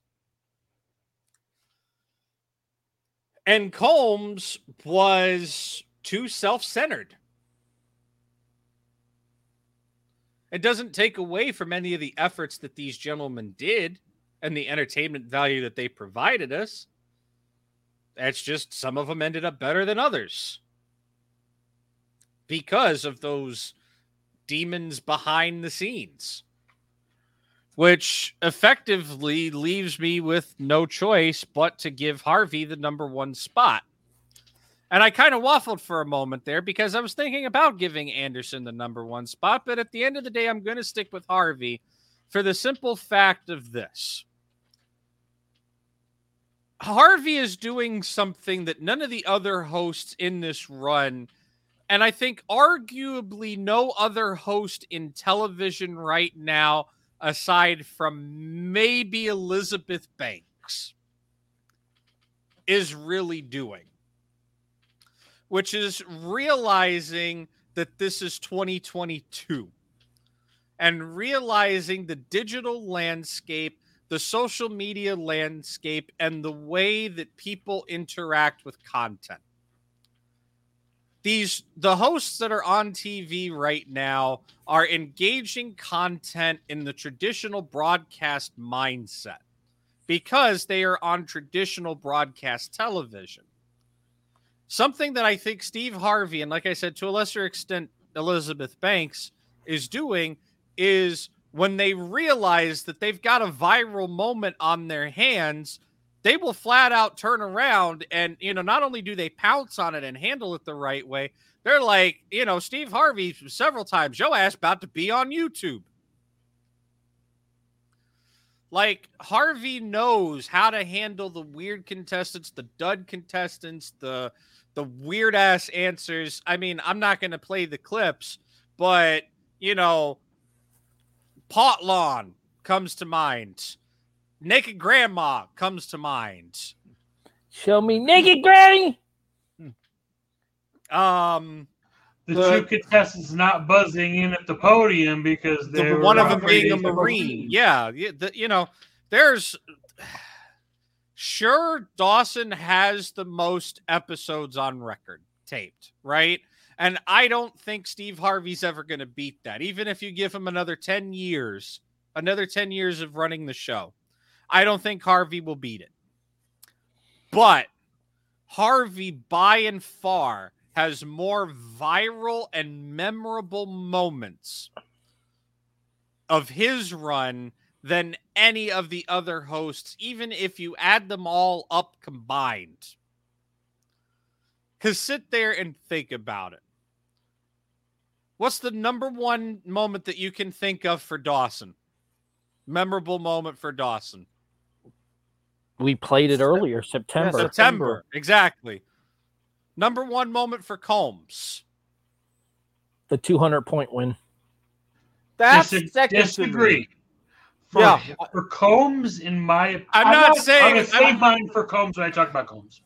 And Combs was too self centered. It doesn't take away from any of the efforts that these gentlemen did and the entertainment value that they provided us. That's just some of them ended up better than others because of those demons behind the scenes which effectively leaves me with no choice but to give Harvey the number one spot. And I kind of waffled for a moment there because I was thinking about giving Anderson the number one spot, but at the end of the day, I'm going to stick with Harvey for the simple fact of this. Harvey is doing something that none of the other hosts in this run, and I think arguably no other host in television right now aside from maybe Elizabeth Banks, is really doing, which is realizing that this is 2022 and realizing the digital landscape, the social media landscape and the way that people interact with content. These the hosts that are on TV right now are engaging content in the traditional broadcast mindset because they are on traditional broadcast television. Something that I think Steve Harvey and like I said to a lesser extent Elizabeth Banks is doing is when they realize that they've got a viral moment on their hands, they will flat out turn around and, you know, not only do they pounce on it and handle it the right way, they're like, you know, Steve Harvey several times, joe ass about to be on YouTube. Like Harvey knows how to handle the weird contestants, the dud contestants, the the weird ass answers. I mean, I'm not going to play the clips, but you know, pot lawn comes to mind. Naked grandma comes to mind. Show me naked granny. Um, The, two contestants not buzzing in at the podium because the, they one of them being a marine. Yeah, yeah, the, you know, there's sure Dawson has the most episodes on record taped, right? And I don't think Steve Harvey's ever going to beat that. Even if you give him another 10 years, another 10 years of running the show, I don't think Harvey will beat it. But Harvey, by and far, has more viral and memorable moments of his run than any of the other hosts, even if you add them all up combined. Because sit there and think about it. What's the number one moment that you can think of for Dawson? Memorable moment for Dawson. We played it earlier, September. September. Exactly. Number one moment for Combs. The 200 point win. That's Dis- second to me. disagree. For, Yeah. for Combs, in my, I'm not saying- I'm gonna save I'm- mine for Combs when I talk about Combs.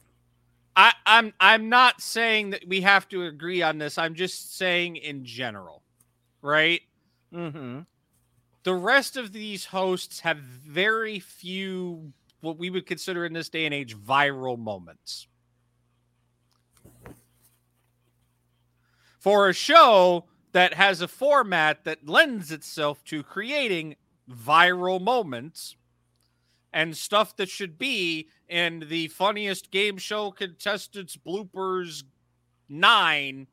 I, I'm I'm not saying that we have to agree on this. I'm just saying in general, right? Mm-hmm. The rest of these hosts have very few what we would consider in this day and age viral moments. For a show that has a format that lends itself to creating viral moments and stuff that should be in the funniest game show contestants bloopers 9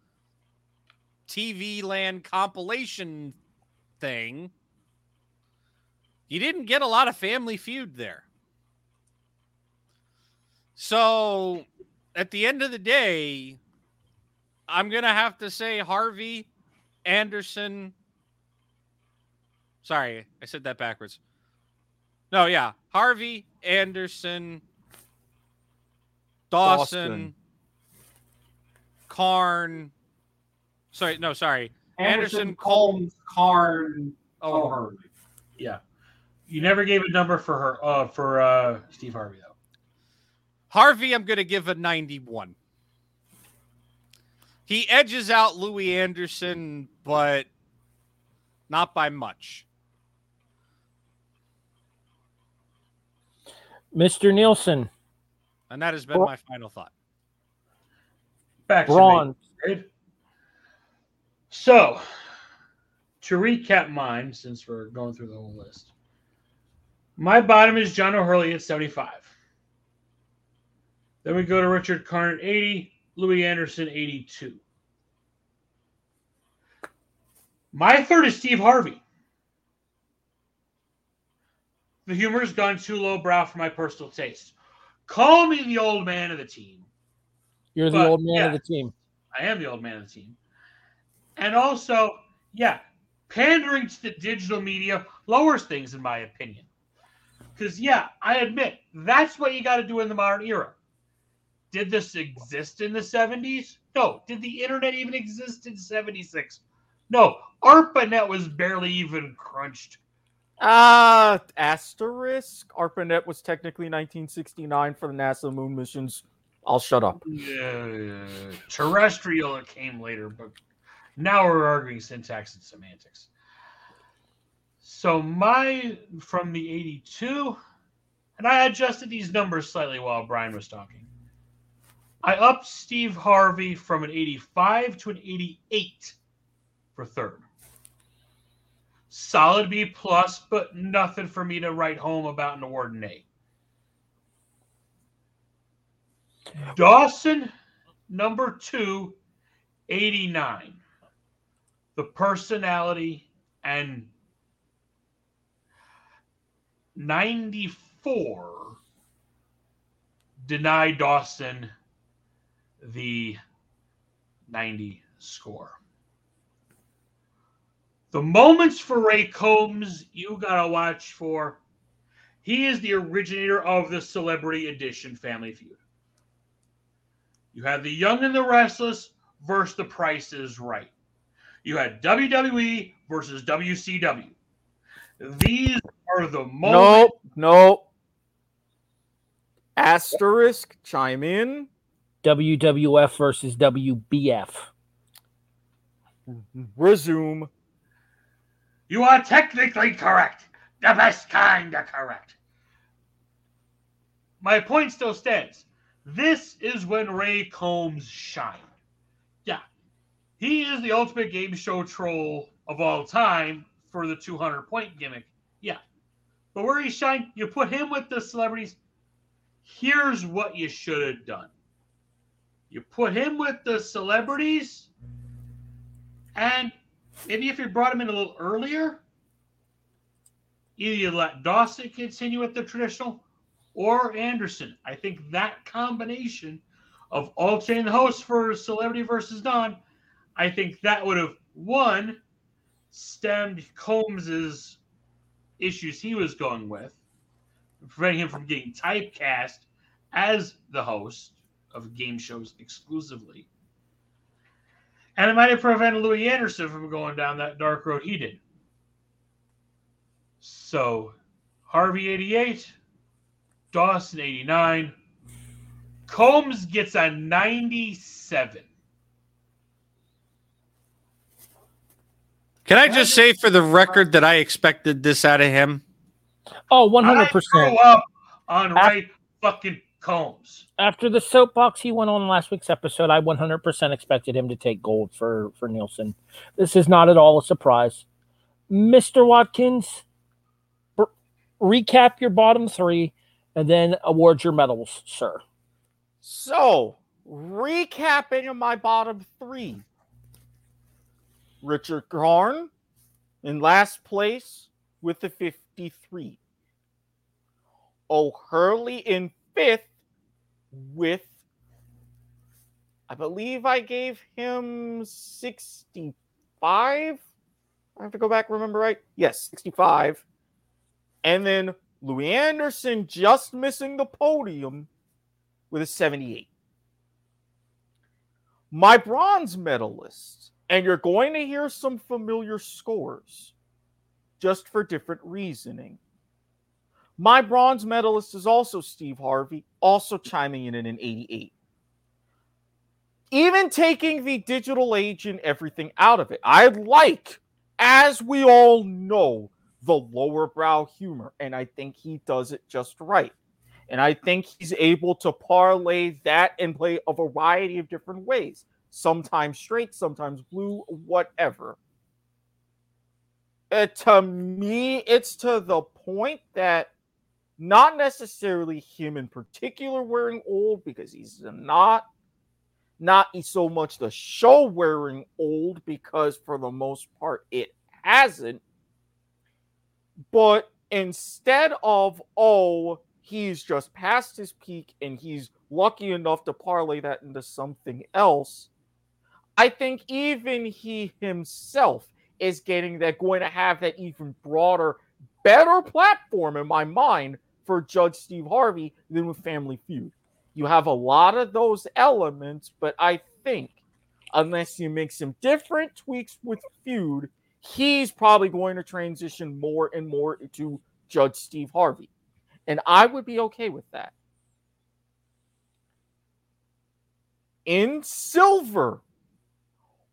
TV land compilation thing you didn't get a lot of family feud there so at the end of the day i'm gonna have to say harvey anderson sorry i said that backwards no yeah harvey anderson dawson, Dawson. karn sorry no sorry anderson, Anderson, Combs, Combs, Karn, oh, Harvey. Yeah. You never gave a number for her uh for uh Steve Harvey though. Harvey, I'm going to give a 91. He edges out Louie Anderson, but not by much. Mr. Nielsen, And that has been Well- my final thought. Back to Braun. me. So to recap mine, since we're going through the whole list. My bottom is John O'Hurley at 75. Then we go to Richard Karn 80, Louie Anderson 82. My third is Steve Harvey. The humor has gone too lowbrow for my personal taste. Call me the old man of the team. You're the old man yeah. of the team. I am the old man of the team. And also, yeah, pandering to the digital media lowers things, in my opinion. Because, yeah, I admit that's what you got to do in the modern era. Did this exist in the 70s? No. Did the internet even exist in 76? No. ARPANET was barely even crunched. Uh, asterisk. ARPANET was technically 1969 for the NASA moon missions. I'll shut up. Uh, terrestrial it came later, but now we're arguing syntax and semantics. So my from the 82, and I adjusted these numbers slightly while Brian was talking. I upped Steve Harvey from an 85 to an 88 for third. Solid B plus, but nothing for me to write home about in award an A. Dawson, number two, 89. The personality and 94 deny Dawson the 90 score. The moments for Ray Combs you gotta watch for. He is the originator of the Celebrity Edition Family Feud. You had the Young and the Restless versus the Price is Right. You had WWE versus WCW. These are the moments. Nope, nope. Asterisk, chime in. WWF versus WBF. Resume. You are technically correct. The best kind of correct. My point still stands. This is when Ray Combs shined. Yeah. He is the ultimate game show troll of all time for the 200 point gimmick. Yeah. But where he shined, you put him with the celebrities. Here's what you should have done you put him with the celebrities, and maybe if you brought him in a little earlier, either you let Dawson continue with the traditional or Anderson. I think that combination of alternating the host for Celebrity versus Non, I think that would have one stemmed Combs's issues he was going with, preventing him from getting typecast as the host of game shows exclusively. And it might have prevented Louie Anderson from going down that dark road he did. So Harvey 88, Dawson 89, Combs gets a 97. Can I just say for the record that I expected this out of him? Oh, 100%. I grew up on Ray fucking Combs. After the soapbox he went on last week's episode, I 100% expected him to take gold for, for Nielsen. This is not at all a surprise. Mr. Watkins, br- recap your bottom three and then award your medals, sir. So, recapping of my bottom three Richard Karn in last place with the 53. O'Hurley in fifth with, I believe I gave him 65. I have to go back, remember right? Yes, 65. And then Louie Anderson just missing the podium with a 78. My bronze medalist, and you're going to hear some familiar scores just for different reasoning. My bronze medalist is also Steve Harvey, also chiming in in an 88. Even taking the digital age and everything out of it, I like, as we all know, the lower brow humor, and I think he does it just right. And I think he's able to parlay that and play a variety of different ways. Sometimes straight, sometimes blue, whatever. Uh, to me, it's to the point that not necessarily him in particular wearing old because he's not. Not so much the show wearing old because for the most part it hasn't. But instead of, oh, he's just past his peak and he's lucky enough to parlay that into something else, I think even he himself is getting that, going to have that even broader, better platform in my mind for Judge Steve Harvey than with Family Feud. You have a lot of those elements, but I think unless you make some different tweaks with Feud, he's probably going to transition more and more to Judge Steve Harvey. And I would be okay with that. In silver,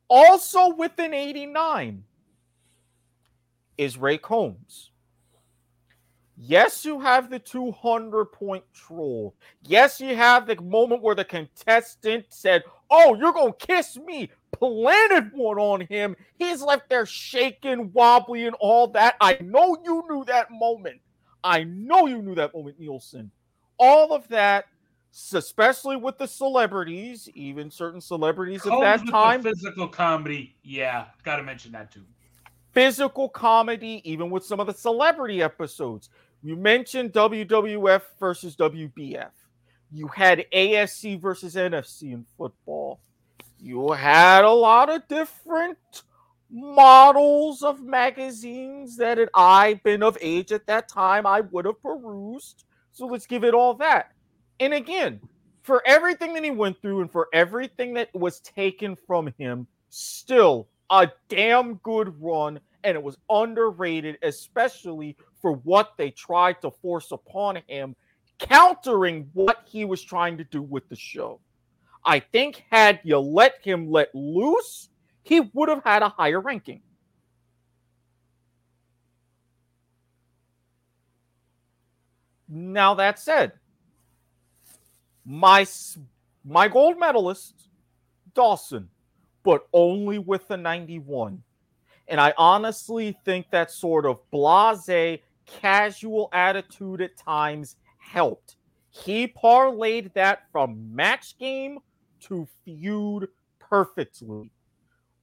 also with an 89, is Ray Combs. Yes, you have the 200 point troll. Yes, you have the moment where the contestant said, Oh, you're going to kiss me. Planted one on him. He's left there shaking, wobbly, and all that. I know you knew that moment. I know you knew that moment, Nielsen. All of that, especially with the celebrities, even certain celebrities of Comes that time, physical comedy. Yeah, got to mention that too. physical comedy, even with some of the celebrity episodes. You mentioned WWF versus WBF. You had AFC versus NFC in football. You had a lot of different models of magazines that had I been of age at that time, I would have perused. So let's give it all that. And again, for everything that he went through and for everything that was taken from him, still a damn good run. And it was underrated, especially for what they tried to force upon him, countering what he was trying to do with the show. I think had you let him let loose, he would have had a higher ranking. Now that said, my my gold medalist Dawson, but only with the 91. And I honestly think that sort of blase, casual attitude at times helped. He parlayed that from match game to feud perfectly.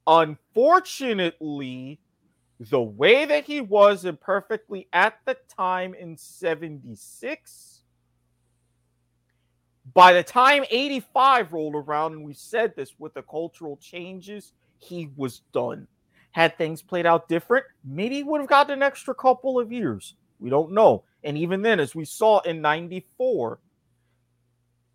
Unfortunately, the way that he was imperfectly at the time in 76, by the time 85 rolled around, and we said this with the cultural changes, he was done. Had things played out different, maybe would have gotten an extra couple of years. We don't know. And even then, as we saw in 94,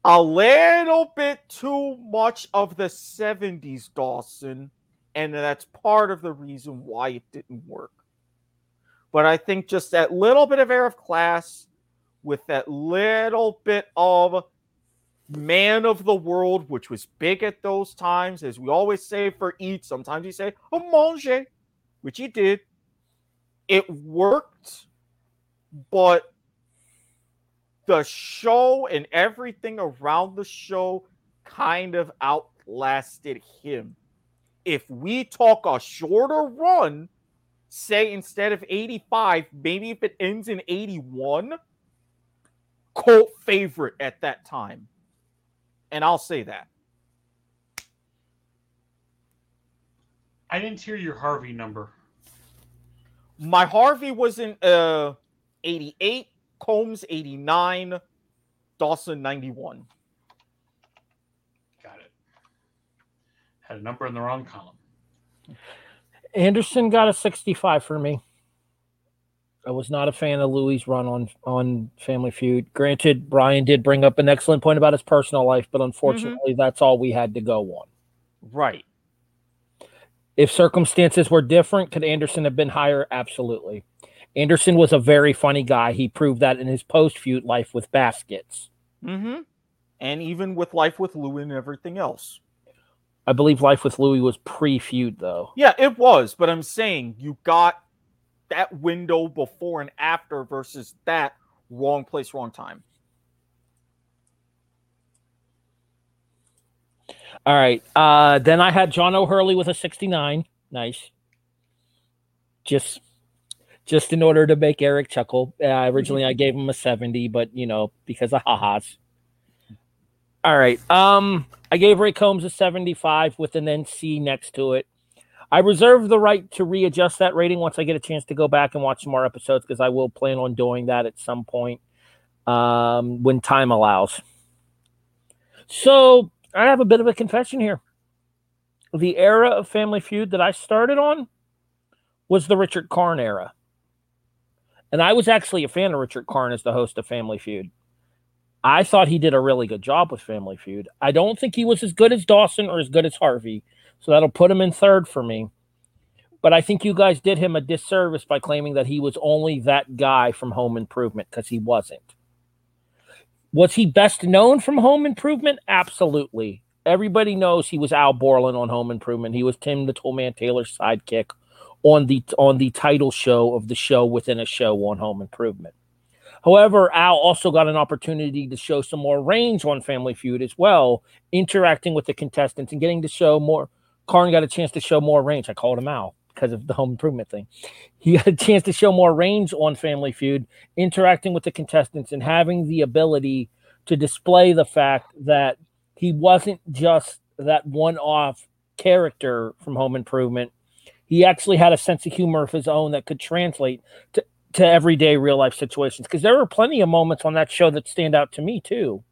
a little bit too much of the 70s, Dawson. And that's part of the reason why it didn't work. But I think just that little bit of air of class with that little bit of man of the world, which was big at those times, as we always say for eat. Sometimes we say a manger, which he did. It worked, but the show and everything around the show kind of outlasted him. If we talk a shorter run, say instead of 85, maybe if it ends in 81, cult favorite at that time. And I'll say that. I didn't hear your Harvey number. My Harvey was in uh 88, Combs 89, Dawson 91. Got it. Had a number in the wrong column. Anderson got a 65 for me. I was not a fan of Louie' run on on Family Feud. Granted, Brian did bring up an excellent point about his personal life, but unfortunately, that's all we had to go on. Right. If circumstances were different, could Anderson have been higher? Absolutely. Anderson was a very funny guy. He proved that in his post feud life with Baskets. Mm-hmm. And even with Life with Louie and everything else. I believe Life with Louie was pre feud, though. Yeah, it was, but I'm saying you got that window before and after versus that wrong place, wrong time. All right. Uh, then I had John O'Hurley with a 69. Nice. Just just in order to make Eric chuckle. Uh, originally I gave him a 70, but you know, because of ha-has. All right. Um, I gave Ray Combs a 75 with an NC next to it. I reserve the right to readjust that rating once I get a chance to go back and watch some more episodes because I will plan on doing that at some point um, when time allows. So I have a bit of a confession here. The era of Family Feud that I started on was the Richard Karn era. And I was actually a fan of Richard Karn as the host of Family Feud. I thought he did a really good job with Family Feud. I don't think he was as good as Dawson or as good as Harvey. So that'll put him in third for me. But I think you guys did him a disservice by claiming that he was only that guy from Home Improvement because he wasn't. Was he best known from Home Improvement? Absolutely. Everybody knows he was Al Borland on Home Improvement. He was Tim the Toolman Taylor's sidekick. on the on the title show of the show within a show on Home Improvement. However, Al also got an opportunity to show some more range on Family Feud as well, interacting with the contestants and getting to show more. Karn got a chance to show more range. I called him Al because of the home improvement thing. He had a chance to show more range on Family Feud, interacting with the contestants and having the ability to display the fact that he wasn't just that one off character from Home Improvement. He actually had a sense of humor of his own that could translate to, to everyday real life situations. Because there were plenty of moments on that show that stand out to me too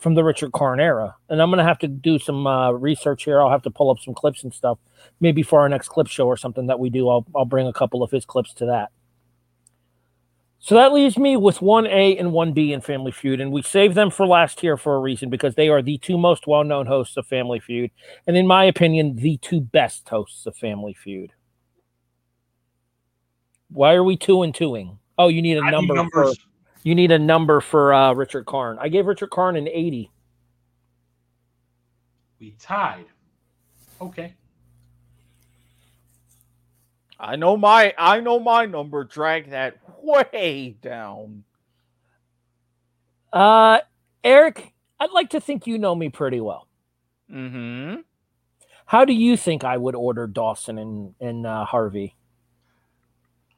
from the Richard Karn era. And I'm going to have to do some uh, research here. I'll have to pull up some clips and stuff. Maybe for our next clip show or something that we do, I'll, I'll bring a couple of his clips to that. So that leaves me with 1A and 1B in Family Feud. And we saved them for last here for a reason because they are the two most well known hosts of Family Feud. And in my opinion, the two best hosts of Family Feud. Why are we two and twoing? Oh, you need a I number for numbers. You need a number for uh, Richard Karn. I gave Richard Karn an 80. We tied. Okay. I know my I know my number. Drag that way down. Uh, Eric, I'd like to think you know me pretty well. Mm-hmm. How do you think I would order Dawson and, and uh, Harvey?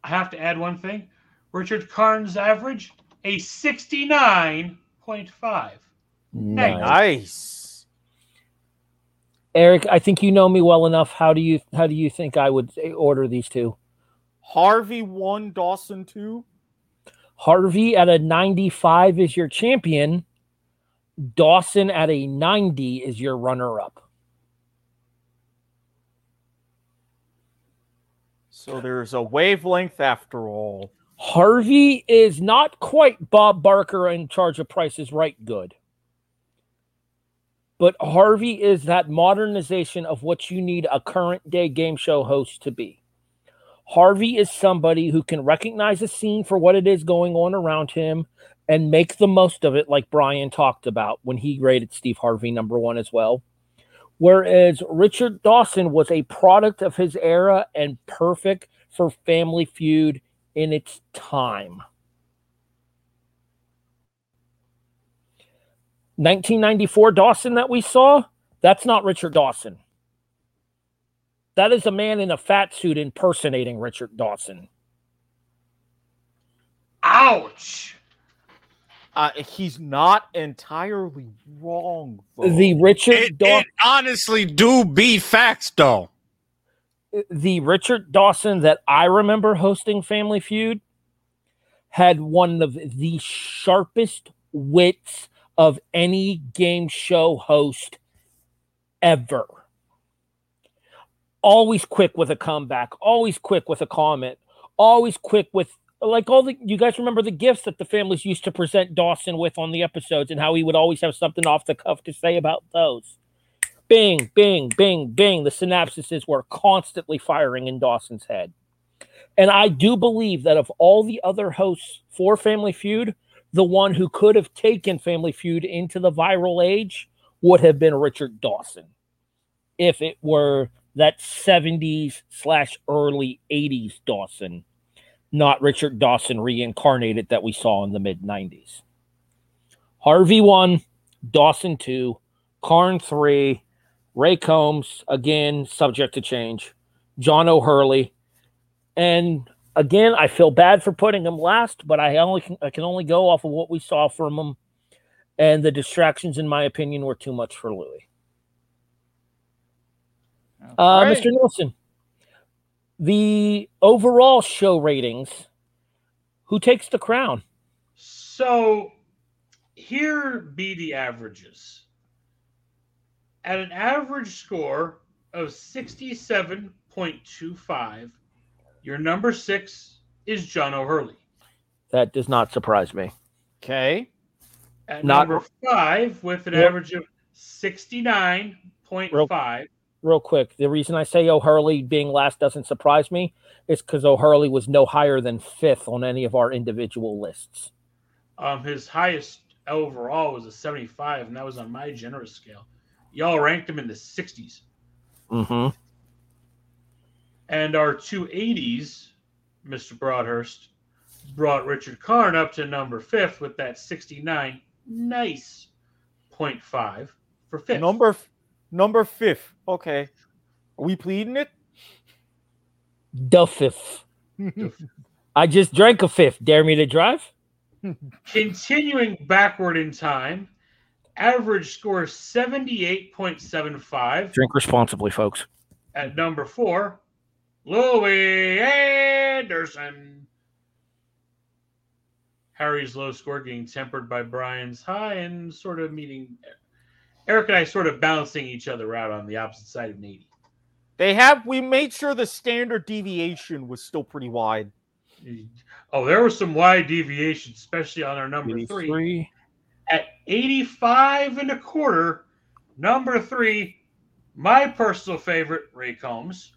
I have to add one thing. Richard Karn's average a sixty-nine point five. Nice. Nice. Eric, I think you know me well enough. How do you how do you think I would order these two? Harvey one, Dawson two. Harvey at a 95 is your champion. Dawson at a 90 is your runner up. So there's a wavelength after all. Harvey is not quite Bob Barker in charge of Price is Right good. But Harvey is that modernization of what you need a current day game show host to be. Harvey is somebody who can recognize a scene for what it is going on around him and make the most of it, like Brian talked about when he rated Steve Harvey number one as well. Whereas Richard Dawson was a product of his era and perfect for Family Feud in its time. 1994 Dawson that we saw, that's not Richard Dawson. That is a man in a fat suit impersonating Richard Dawson. Ouch. Uh, he's not entirely wrong. though. The Richard It, Daw- it honestly do be facts, though. The Richard Dawson that I remember hosting Family Feud had one of the sharpest wits of any game show host ever. Always quick with a comeback, always quick with a comment, always quick with like all the you guys remember the gifts that the families used to present Dawson with on the episodes and how he would always have something off the cuff to say about those. Bing, bing, bing, bing. The synapses were constantly firing in Dawson's head. And I do believe that of all the other hosts for Family Feud, the one who could have taken Family Feud into the viral age would have been Richard Dawson. If it were that 70s slash early 80s Dawson, not Richard Dawson reincarnated that we saw in the mid 90s. Harvey 1, Dawson 2, Karn 3, Ray Combs, again, subject to change, John O'Hurley. And again, I feel bad for putting him last, but I only can, I can only go off of what we saw from him. And the distractions, in my opinion, were too much for Louie. Uh, Mr. Nielsen, the overall show ratings, who takes the crown? So here be the averages. At an average score of 67.25, your number six is John O'Hurley. That does not surprise me. Okay. At Not- number five, with an Yep. average of 69.5, Real quick, the reason I say O'Hurley being last doesn't surprise me is because O'Hurley was no higher than fifth on any of our individual lists. um, his highest overall was a 75, and that was on my generous scale. Y'all ranked him in the 60s. Mm-hmm. And our two 80s, Mr. Broadhurst, brought Richard Karn up to number fifth with that 69. Nice 0.5 for fifth. Number f- number fifth. Okay. Are we pleading it? The fifth. I just drank a fifth. Dare me to drive? Continuing backward in time, average score 78.75. Drink responsibly, folks. At number four, Louie Anderson. Harry's low score getting tempered by Brian's high and sort of meeting Eric and I sort of balancing each other out on the opposite side of an 80. They have we made sure the standard deviation was still pretty wide. Oh, there was some wide deviation, especially on our number three. 83. At 85 and a quarter, number three, my personal favorite, Ray Combs.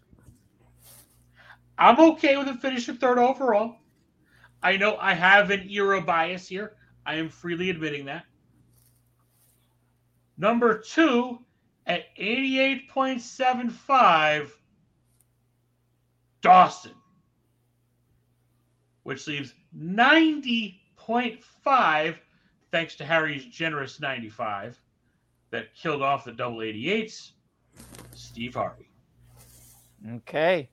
I'm okay with a finish at third overall. I know I have an era bias here. I am freely admitting that. Number two, at 88.75, Dawson, which leaves 90.5 thanks to Harry's generous 95 that killed off the double 88s, Steve Harvey. Okay.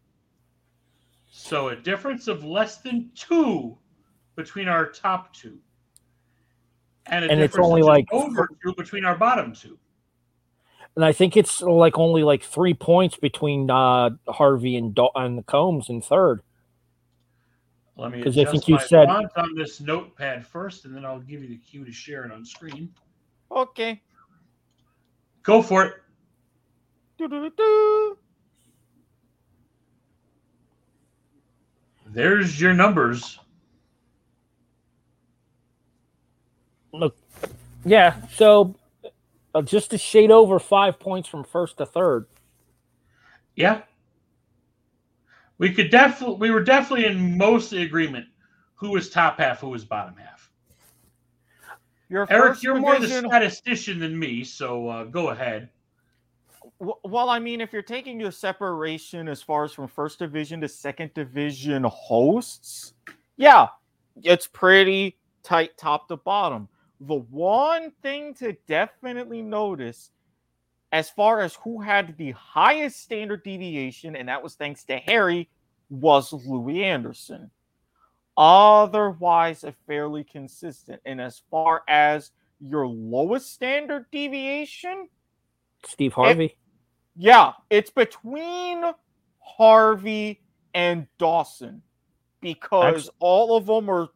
So a difference of less than two between our top two. And a And it's only like- over two between our bottom two. And I think it's like only like three points between uh, Harvey and, Do- and Combs in third. Let me 'Cause I adjust think you my said- font on this notepad first, and then I'll give you the cue to share it on screen. Okay. Go for it. Do-do-do-do. There's your numbers. Look, yeah. So uh, just a shade over five points from first to third. Yeah. We could definitely we were definitely in mostly agreement who was top half, who was bottom half. Your Eric, you're more the statistician than me, so uh, go ahead. Well, I mean, if you're taking your separation as far as from first division to second division hosts, yeah, it's pretty tight top to bottom. The one thing to definitely notice as far as who had the highest standard deviation, and that was thanks to Harry, was Louie Anderson. Otherwise, a fairly consistent. And as far as your lowest standard deviation, Steve Harvey. yeah, it's between Harvey and Dawson because Actu- all of them are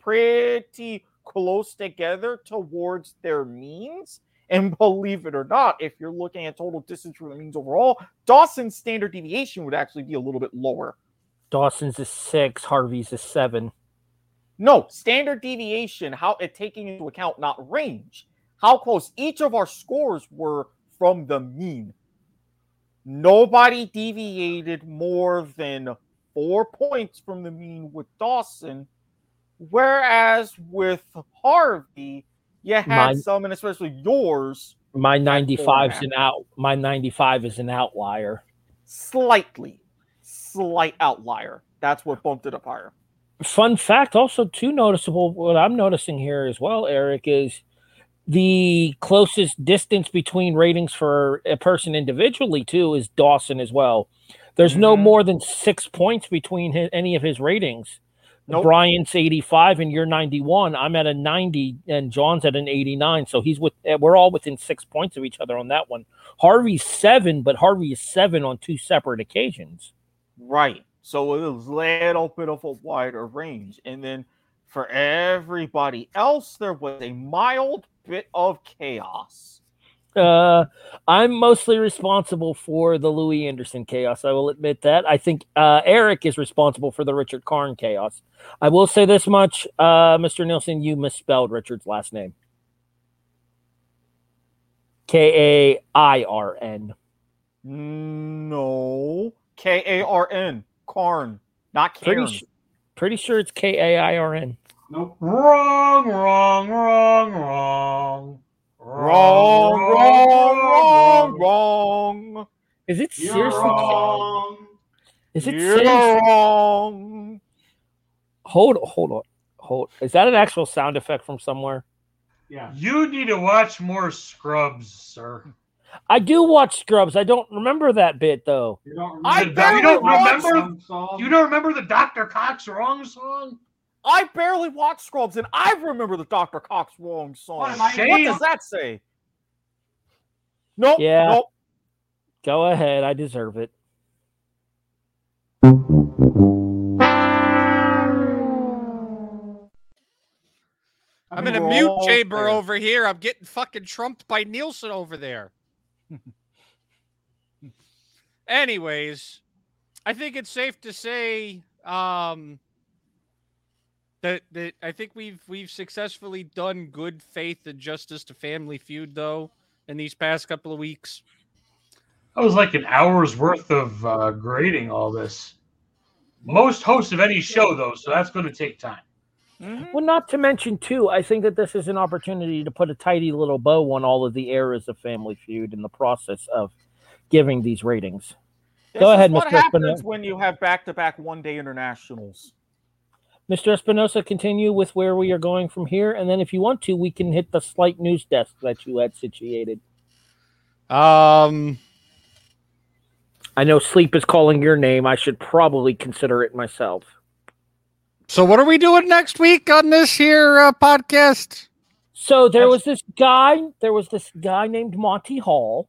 pretty close together towards their means. And believe it or not, if you're looking at total distance from the means overall, Dawson's standard deviation would actually be a little bit lower. Dawson's a six. Harvey's a seven. No, standard deviation, how it taking into account not range, how close each of our scores were from the mean. Nobody deviated more than four points from the mean with Dawson, whereas with Harvey, you had Mine- some, and especially yours, My 95 is an out. My 95 is an outlier. slightly, slight outlier. That's what bumped it up higher. Fun fact, also too noticeable. What I'm noticing here as well, Eric, is the closest distance between ratings for a person individually too is Dawson as well. There's no Mhm. more than six points between his, any of his ratings. Nope. Brian's 85 and you're 91. I'm at a 90 and John's at an 89. So he's with eh, we're all within six points of each other on that one. Harvey's seven, but Harvey is seven on two separate occasions. Right. So it was a little bit of a wider range. And then for everybody else, there was a mild bit of chaos. Uh, I'm mostly responsible for the Louie Anderson chaos. I will admit that. I think uh, Eric is responsible for the Richard Karn chaos. I will say this much, uh, Mr. Nielsen, you misspelled Richard's last name. K A I R N. No. K A R N. Karn. Not Pretty, Karen. su- pretty sure it's K A I R N. Nope. Wrong, wrong, wrong, wrong. Wrong, wrong, wrong, wrong. Is it You're seriously? wrong. Is it You're Sid? wrong. Hold hold on. Hold. Is that an actual sound effect from somewhere? Yeah. You need to watch more Scrubs, sir. I do watch Scrubs. I don't remember that bit though. You don't I remember you don't remember song? you don't remember the Dr. Cox wrong song? I barely watch Scrubs, and I remember the Dr. Cox wrong song. What What, does that say? Nope. Yeah. Nope. Go ahead. I deserve it. I'm in a mute chamber over here. I'm getting fucking trumped by Nielsen over there. Anyways, I think it's safe to say um, that that I think we've we've successfully done good faith and justice to Family Feud though in these past couple of weeks. That was like an hour's worth of uh, grading all this. Most hosts of any show, though, so that's going to take time. Well, not to mention too, I think that this is an opportunity to put a tidy little bow on all of the eras of Family Feud in the process of giving these ratings. This Go is ahead, What Mr. happens Espinoza. when you have back-to-back one-day internationals? Mr. Espinoza, continue with where we are going from here, and then if you want to, we can hit the slight news desk that you had situated. Um, I know sleep is calling your name. I should probably consider it myself. So what are we doing next week on this here uh, podcast? So there was this guy. There was this guy named Monty Hall,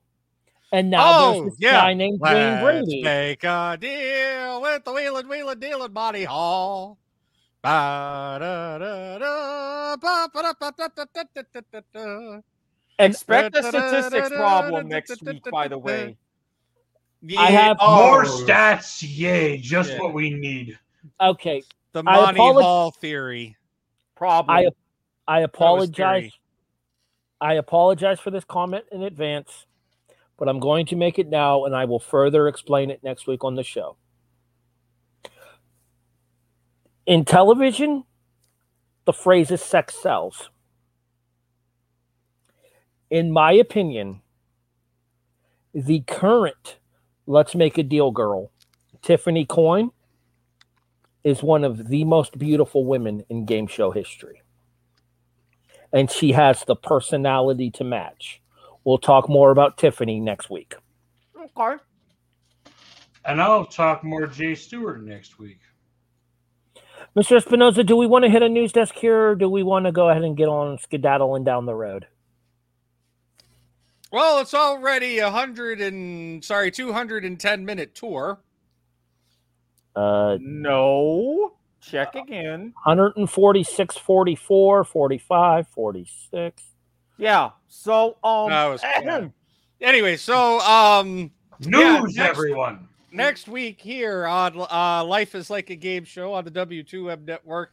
and now oh, there's this yeah. guy named Let's Brady. make a deal with the wheeling, wheeling, dealing Monty Hall. Expect a statistics problem next week, by the way. I have- more Oh, stats. Yay, just Yeah. what we need. Okay, The I Monty apolog- Hall theory. Problem. I I apologize. I apologize for this comment in advance, but I'm going to make it now, and I will further explain it next week on the show. In television, the phrase is sex sells. In my opinion, the current Let's Make a Deal girl, Tiffany Coyne, is one of the most beautiful women in game show history. And she has the personality to match. We'll talk more about Tiffany next week. Okay. And I'll talk more Jay Stewart next week. Mr. Espinoza, do we want to hit a news desk here or do we want to go ahead and get on skedaddling down the road? Well, it's already a hundred and sorry, two hundred and ten minute tour. Uh, No. Check again. 146, 44, 45, 46. Yeah. So um. That was- yeah. Anyway, so um, News, yeah, next- everyone. next week here on uh, Life is Like a Game Show on the W2M network.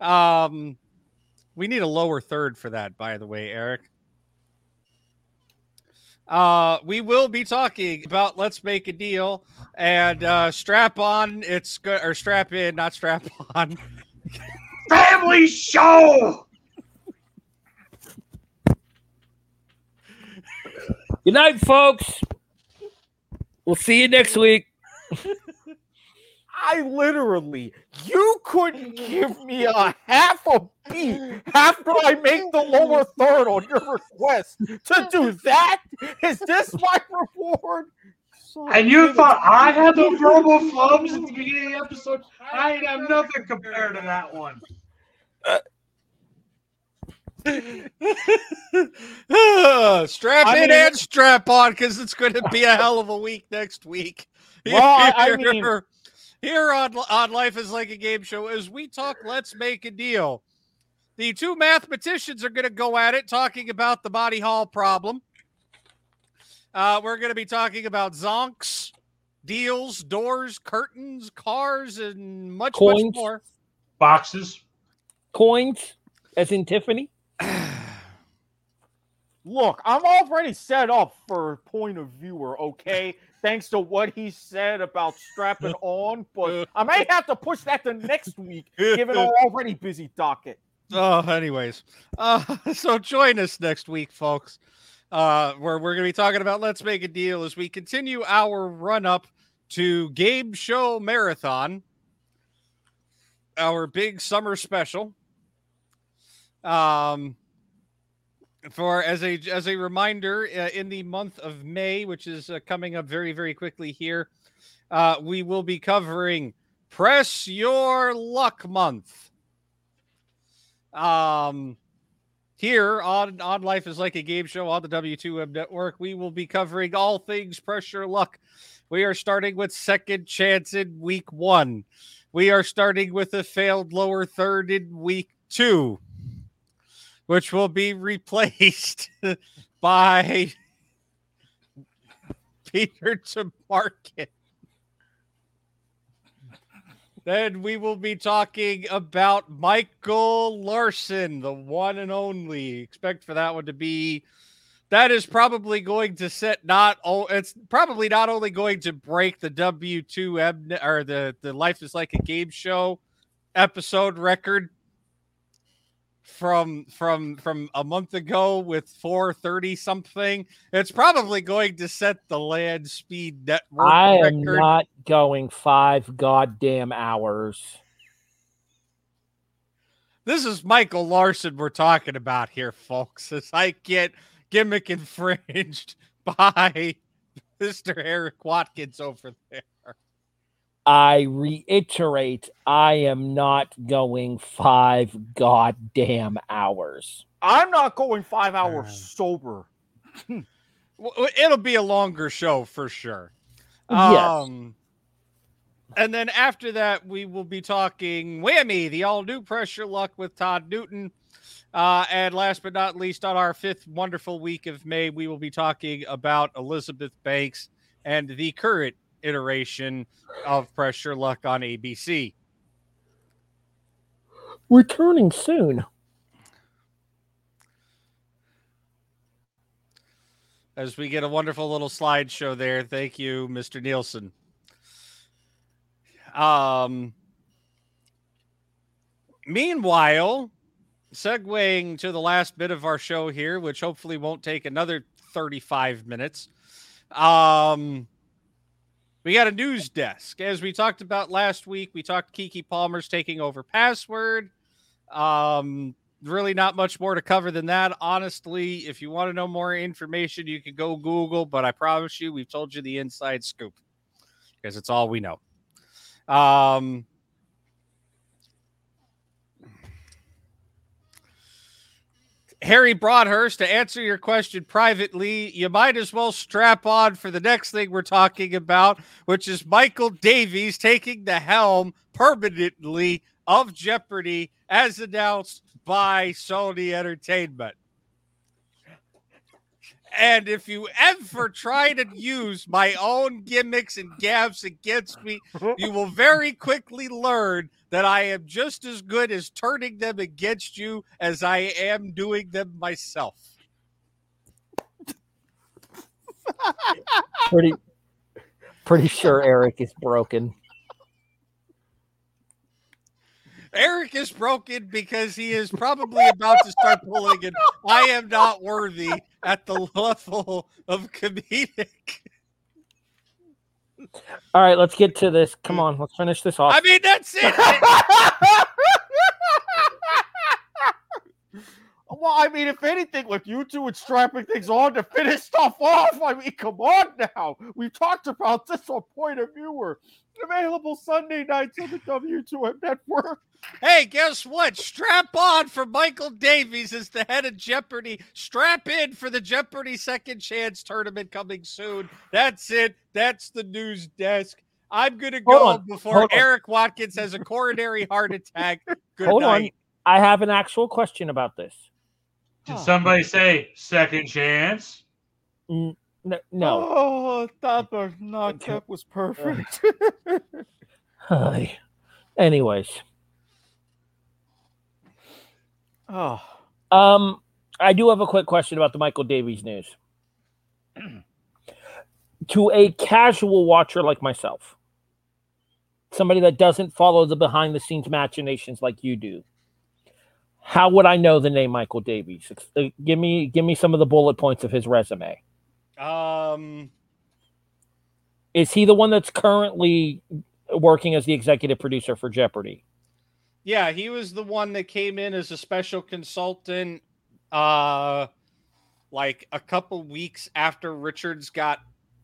Um, we need a lower third for that, by the way, Eric. Uh, we will be talking about Let's Make a Deal and uh, strap on. It's good or strap in, not strap on. Family show. Good night, folks. We'll see you next week. I literally, you couldn't give me a half a beat after I make the lower third on your request to do that. Is this my reward? Son And you thought. I had the verbal flubs at the beginning of the episode? I ain't have nothing compared to that one. Uh, strap I in mean- and strap on because it's going to be a hell of a week next week. Well, I- I Here- mean- here on on Life is Like a Game Show, as we talk, let's make a deal. The two mathematicians are going to go at it, talking about the Monty Hall problem. Uh, we're going to be talking about zonks, deals, doors, curtains, cars, and much, Coins. much more. Boxes. Coins, as in Tiffany. Look, I'm already set up for point of viewer, okay? Thanks to what he said about strapping on, but I may have to push that to next week, given our already busy docket. Oh, anyways, uh, so join us next week, folks. Uh, where we're going to be talking about Let's Make a Deal as we continue our run up to Game Show Marathon, our big summer special. Um, for as a as a reminder, uh, in the month of May, which is uh, coming up very very quickly here, uh, we will be covering Press Your Luck Month. Um, here on on Life is Like a Game Show on the W2M Network, we will be covering all things Press Your Luck. We are starting with Second Chance in Week One. We are starting with a failed lower third in Week Two which will be replaced by Peter to Market. Then we will be talking about Michael Larson, the one and only. Expect for that one to be that is probably going to set not oh it's probably not only going to break the W2M or the the Life is Like a Game show episode record from from from a month ago with 430 something it's probably going to set the land speed network I am record. not going five goddamn hours. this is michael larson we're talking about here folks as i get gimmick infringed by mr eric watkins over there I reiterate, I am not going five goddamn hours. I'm not going five hours sober. It'll be a longer show for sure. Yes. Um, and then after that, we will be talking Whammy, the all new Press Your Luck with Todd Newton. Uh, and last but not least, on our fifth wonderful week of May, we will be talking about Elizabeth Banks and the current iteration of Press Your Luck on ABC. Returning soon. as we get a wonderful little slideshow there. Thank you, Mr. Nielsen. Um, meanwhile, segueing to the last bit of our show here, which hopefully won't take another 35 minutes. Um, we got a news desk. As we talked about last week, we talked Keke Palmer's taking over password. Um, really not much more to cover than that. Honestly, if you want to know more information, you can go Google, but I promise you, we've told you the inside scoop because it's all we know. Um, Harry Broadhurst, to answer your question privately, you might as well strap on for the next thing we're talking about, which is Michael Davies taking the helm permanently of Jeopardy as announced by Sony Entertainment. And if you ever try to use my own gimmicks and gaffes against me, you will very quickly learn that I am just as good as turning them against you as I am doing them myself. Pretty pretty sure Eric is broken. Eric is broken because he is probably about to start pulling an I am not worthy at the level of comedic. All right, let's get to this. Come hmm. on, let's finish this off. I mean, that's it. Well, I mean, if anything, with you two and strapping things on to finish stuff off, I mean, come on now. We talked about this on Point of Viewer. Available Sunday nights on the W2M Network. Hey, guess what? Strap on for Michael Davies as the head of Jeopardy. Strap in for the Jeopardy Second Chance tournament coming soon. That's it. That's the news desk. I'm gonna go on, before hold on. Eric Watkins has a coronary heart attack. Good Hold night. on. I have an actual question about this. Did somebody say second chance? N- no. Oh, that Bernard cap was perfect. Hi. Anyways, oh, um, I do have a quick question about the Michael Davies news. to a casual watcher like myself, somebody that doesn't follow the behind the scenes machinations like you do, how would I know the name Michael Davies? Uh, give me give me some of the bullet points of his resume. Um, Is he the one that's currently working as the executive producer for Jeopardy? Yeah, he was the one that came in as a special consultant uh like a couple weeks after Richards got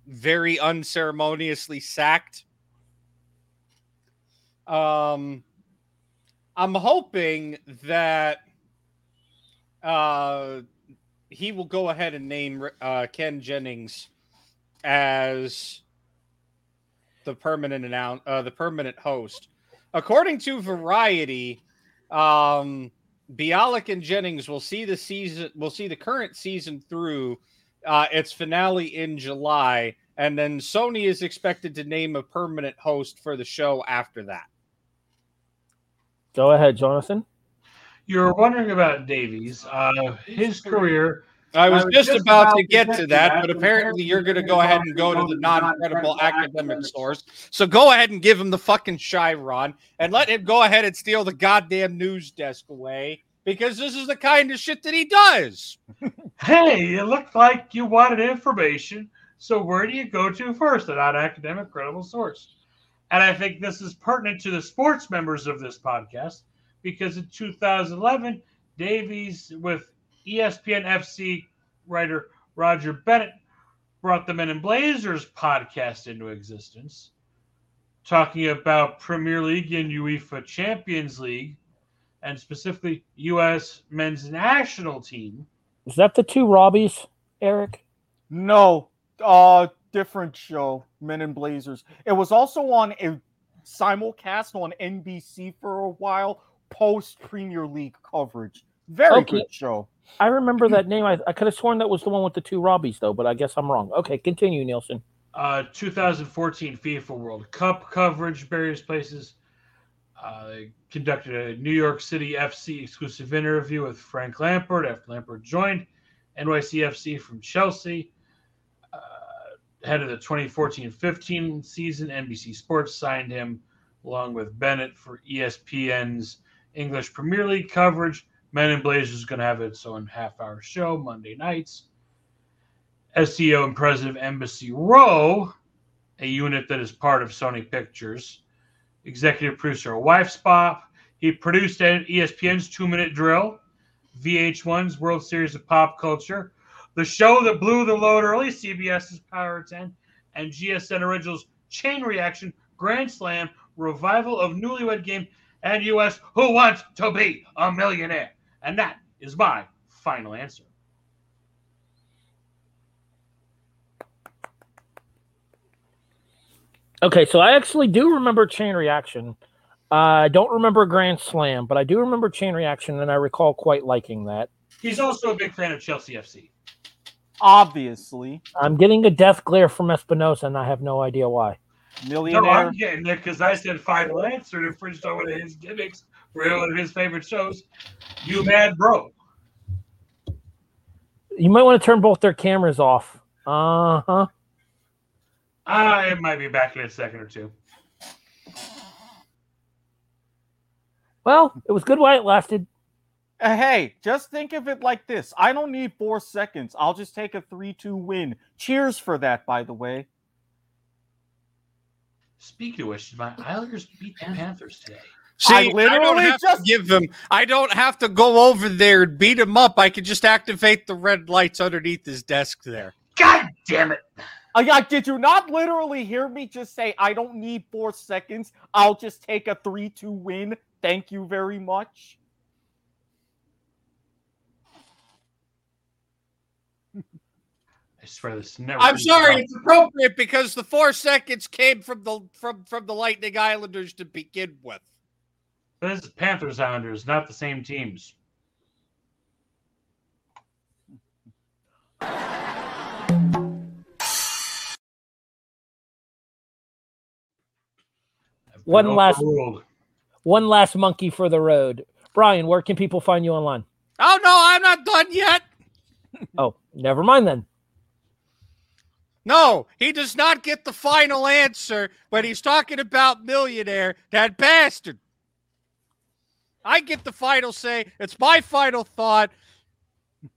very unceremoniously sacked. Um I'm hoping that uh he will go ahead and name uh Ken Jennings as the permanent announce uh, the permanent host. According to Variety, um, Bialik and Jennings will see the season will see the current season through uh, its finale in July, and then Sony is expected to name a permanent host for the show after that. Go ahead, Jonathan. You're wondering about Davies. Uh, his career. I was, just, about, to get to that, but apparently you're going to go ahead and go to the non-credible academic source. So go ahead and give him the fucking Chiron and let him go ahead and steal the goddamn news desk away because this is the kind of shit that he does. Hey, it looked like you wanted information. So where do you go to first? A non-academic credible source. And I think this is pertinent to the sports members of this podcast because in 2011, Davies with ESPN FC writer Roger Bennett brought the Men in Blazers podcast into existence, talking about Premier League and UEFA Champions League, and specifically U.S. men's national team. Is that the two Robbies, Eric? No, uh, different show, Men in Blazers. It was also on a simulcast on NBC for a while, post Premier League coverage. Very Okay. good show. I remember that name. I, I could have sworn that was the one with the two Robbies, though, but I guess I'm wrong. Okay, continue, Nielsen. uh, 2014 FIFA World Cup coverage, various places. Uh, they conducted a New York City FC exclusive interview with Frank Lampard after Lampard joined NYCFC from Chelsea. Uh, head of the 2014-15 season, NBC Sports signed him along with Bennett for ESPN's English Premier League coverage. Men in Blazers is going to have its own half-hour show Monday nights. SEO and president of Embassy Row, a unit that is part of Sony Pictures. Executive producer of Wife Swap. He produced ESPN's Two Minute Drill, VH1's World Series of Pop Culture, the show that blew the load early, CBS's Power 10, and GSN Originals Chain Reaction, Grand Slam, Revival of Newlywed Game, and US Who Wants to Be a Millionaire? And that is my final answer. Okay, so I actually do remember Chain Reaction. Uh, I don't remember Grand Slam, but I do remember Chain Reaction, and I recall quite liking that. He's also a big fan of Chelsea FC. Obviously, I'm getting a death glare from Espinoza, and I have no idea why. No. I'm getting it because I said final answer to infringed on one of his gimmicks for one of his favorite shows. You mad bro? You might want to turn both their cameras off. Uh huh. I might be back in a second or two. Well, it was good while it lasted. Uh, hey, just think of it like this. I don't need four seconds. I'll just take a 3 2 win. Cheers for that, by the way. Speaking of which, my Islanders beat the Panthers today. See, I I, don't literally have just- to give them. I don't have to go over there and beat him up. I can just activate the red lights underneath his desk there. God damn it! I, yeah, did you not literally hear me just say, I don't need four seconds? I'll just take a 3 2 win. Thank you very much. I swear this never. I'm sorry, it's appropriate because the four seconds came from the from from the Lightning Islanders to begin with. This is Panthers Islanders, not the same teams. One last- overruled. One last monkey for the road. Brian, where can people find you online? Oh no, I'm not done yet. Oh, never mind then. No, he does not get the final answer when he's talking about millionaire. That bastard. I get the final say. It's my final thought.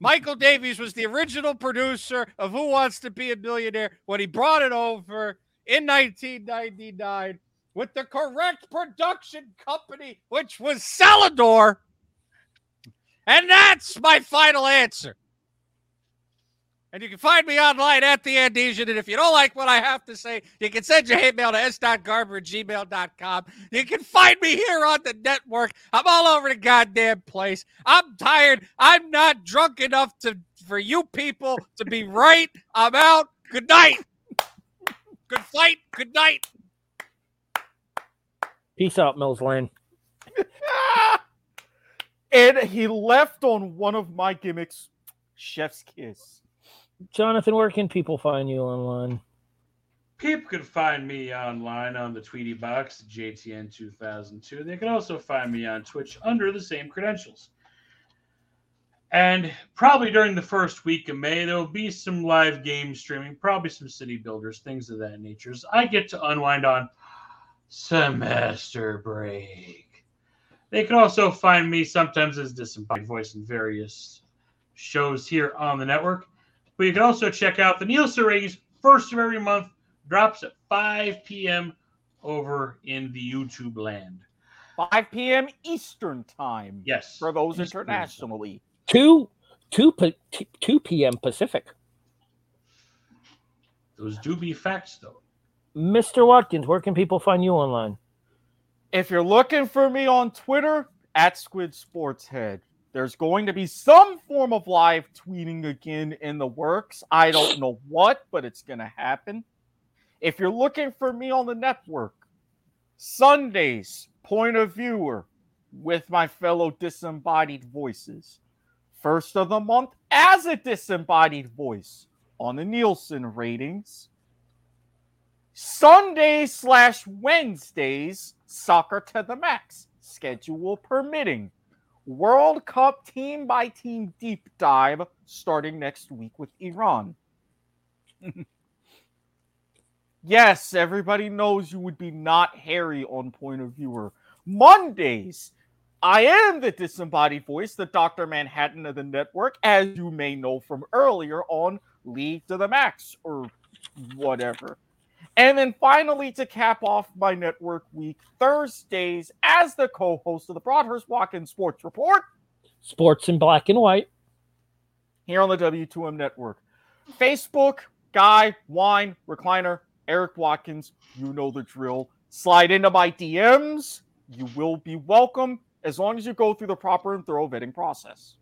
Michael Davies was the original producer of Who Wants to Be a Millionaire. When he brought it over, in 1999 with the correct production company, which was Celador. And that's my final answer. And you can find me online at the Andesian. And if you don't like what I have to say, you can send your hate mail to s.garber at gmail.com. You can find me here on the network. I'm all over the goddamn place. I'm tired. I'm not drunk enough to for you people to be right. I'm out. Good night. Good fight. Good night. Peace out, Mills Lane. and he left on one of my gimmicks, Chef's Kiss. Jonathan, where can people find you online? People can find me online on the Tweety Box, JTN2002. They can also find me on Twitch under the same credentials. And probably during the first week of May, there will be some live game streaming, probably some city builders, things of that nature. So I get to unwind on semester break. They can also find me sometimes as disembodied voice in various shows here on the network. But you can also check out the Nielsen ratings first of every month drops at 5 p.m. over in the YouTube land. 5 p.m. Eastern time. Yes. For those Eastern internationally. Two, two, two p.m. Pacific. Those do be facts, though. Mr. Watkins, where can people find you online? If you're looking for me on Twitter, at Squid Sports Head. There's going to be some form of live tweeting again in the works. I don't know what, but it's going to happen. If you're looking for me on the network, Sundays, point of viewer with my fellow disembodied voices. First of the month as a disembodied voice on the Nielsen ratings. Sundays slash Wednesdays, soccer to the max, schedule permitting. World Cup team by team deep dive starting next week with Iran. yes, everybody knows you would be not Harry on point of viewer. Mondays, I am the disembodied voice, the Dr. Manhattan of the network, as you may know from earlier on League to the Max or whatever. And then finally, to cap off my network week, Thursdays, as the co host of the Broadhurst Watkins Sports Report, Sports in black and white. here on the W2M network. Facebook, Guy, Wine, Recliner, Eric Watkins, you know the drill. Slide into my DMs. You will be welcome as long as you go through the proper and thorough vetting process.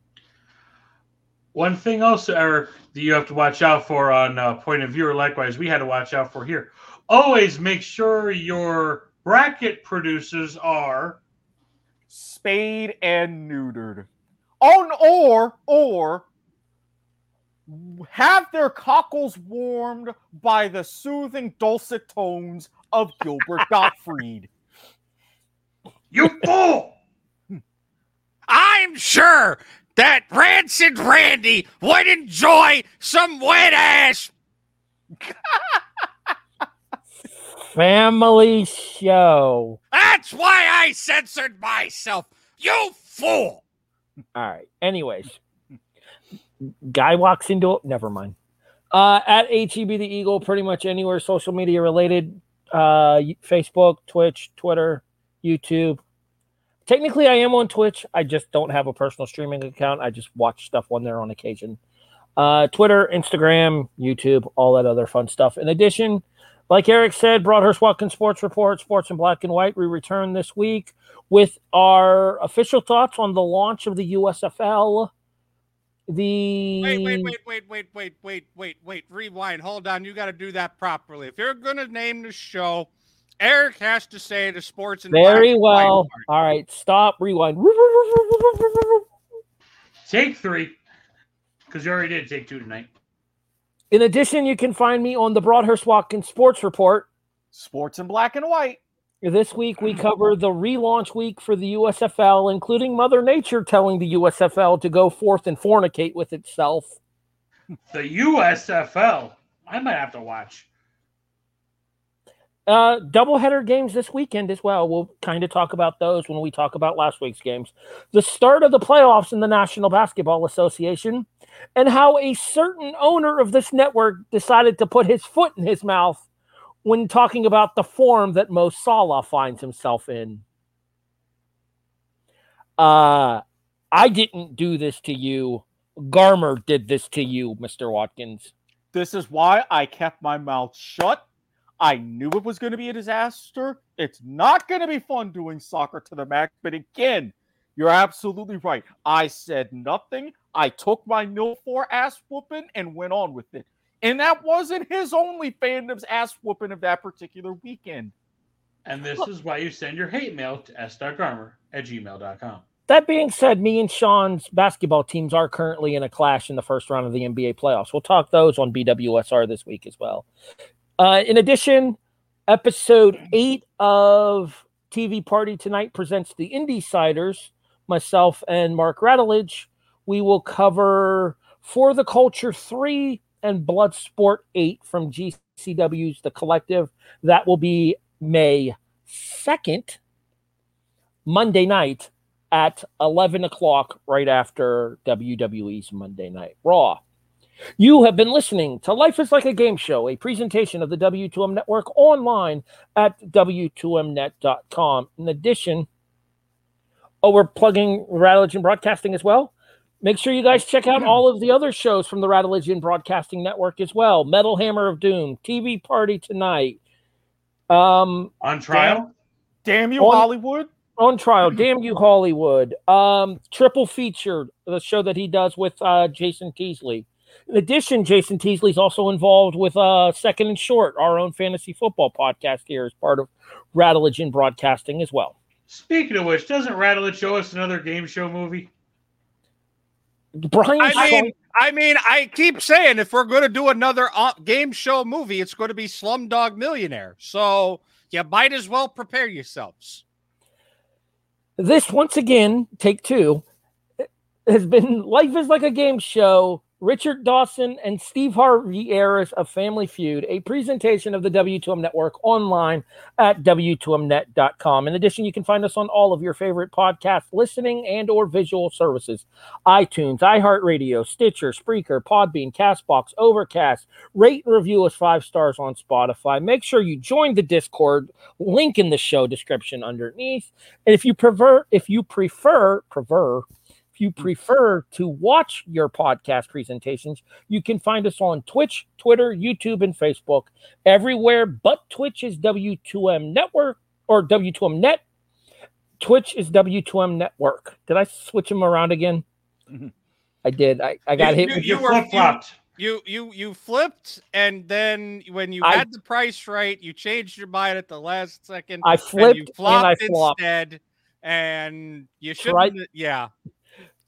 One thing also, Eric, that you have to watch out for on uh, Point of View, or likewise, we had to watch out for here. Always make sure your bracket producers are spayed and neutered. On or or have their cockles warmed by the soothing dulcet tones of Gilbert Gottfried. You fool! I'm sure that Rancid Randy would enjoy some wet ass. Family show. That's why I censored myself. You fool. All right. Anyways, guy walks into it. Never mind. Uh, at HEB the Eagle, pretty much anywhere social media related. Uh, Facebook, Twitch, Twitter, YouTube. Technically, I am on Twitch. I just don't have a personal streaming account. I just watch stuff on there on occasion. Uh, Twitter, Instagram, YouTube, all that other fun stuff. In addition, like Eric said, Broadhurst Watkins Sports Report, Sports in Black and White. We return this week with our official thoughts on the launch of the USFL. The Wait, wait, wait, wait, wait, wait, wait, wait, wait. Rewind. Hold on. You got to do that properly. If you're going to name the show, Eric has to say the sports and Very well. All right, stop. Rewind. Take three, because you already did take two tonight. In addition, you can find me on the Broadhurst Watkins Sports Report. Sports in black and white. This week we cover the relaunch week for the USFL, including Mother Nature telling the USFL to go forth and fornicate with itself. The USFL. I might have to watch. Uh, doubleheader games this weekend as well. We'll kind of talk about those when we talk about last week's games. The start of the playoffs in the National Basketball Association, and how a certain owner of this network decided to put his foot in his mouth when talking about the form that Mo Salah finds himself in. Uh, I didn't do this to you. Garmer did this to you, Mr. Watkins. This is why I kept my mouth shut. I knew it was going to be a disaster. It's not going to be fun doing soccer to the max. But again, you're absolutely right. I said nothing. I took my nil four ass whooping and went on with it. And that wasn't his only fandom's ass whooping of that particular weekend. And this is why you send your hate mail to s.garmer at gmail.com. That being said, me and Sean's basketball teams are currently in a clash in the first round of the NBA playoffs. We'll talk those on BWSR this week as well. Uh, in addition, episode eight of TV Party Tonight presents the Indie myself and Mark Radulich. We will cover For the Culture 3 and Bloodsport 8 from GCW's The Collective. That will be May 2nd, Monday night at 11 o'clock, right after WWE's Monday Night Raw. You have been listening to Life is Like a Game Show, a presentation of the W2M Network online at W2Mnet.com. In addition, oh, we're plugging Radulich Broadcasting as well. Make sure you guys check out all of the other shows from the Radulich Broadcasting Network as well. Metal Hammer of Doom, TV Party Tonight. Um, on trial? Damn, damn you, on, Hollywood on trial. Damn you, Hollywood. Um, triple featured, the show that he does with uh, Jason Teasley. In addition, Jason Teasley's also involved with uh, Second and Short, our own fantasy football podcast here as part of Radulich Broadcasting as well. Speaking of which, doesn't Radulich show us another game show movie? Brian, I mean, I mean, I keep saying if we're going to do another uh, game show movie, it's going to be Slumdog Millionaire. So you might as well prepare yourselves. This once again, take two, has been Life is like a game show Richard Dawson and Steve Harvey eras of Family Feud, a presentation of the W2M Network online at W2Mnet.com. In addition, you can find us on all of your favorite podcast listening and or visual services. iTunes, iHeartRadio, Stitcher, Spreaker, Podbean, CastBox, Overcast. Rate and review us five stars on Spotify. Make sure you join the Discord, link in the show description underneath. And if you prefer, if you prefer, prefer, if you prefer to watch your podcast presentations, you can find us on Twitch, Twitter, YouTube, and Facebook. Everywhere but Twitch is W2M Network or W2M Net. Twitch is W2M Network. Did I switch them around again? Mm-hmm. I did. I, I got you, hit. You, with you the- were flopped. You you you flipped, and then when you I- had the price right, you changed your mind at the last second. I and flipped you and flopped I flopped. instead, and you shouldn't. Yeah,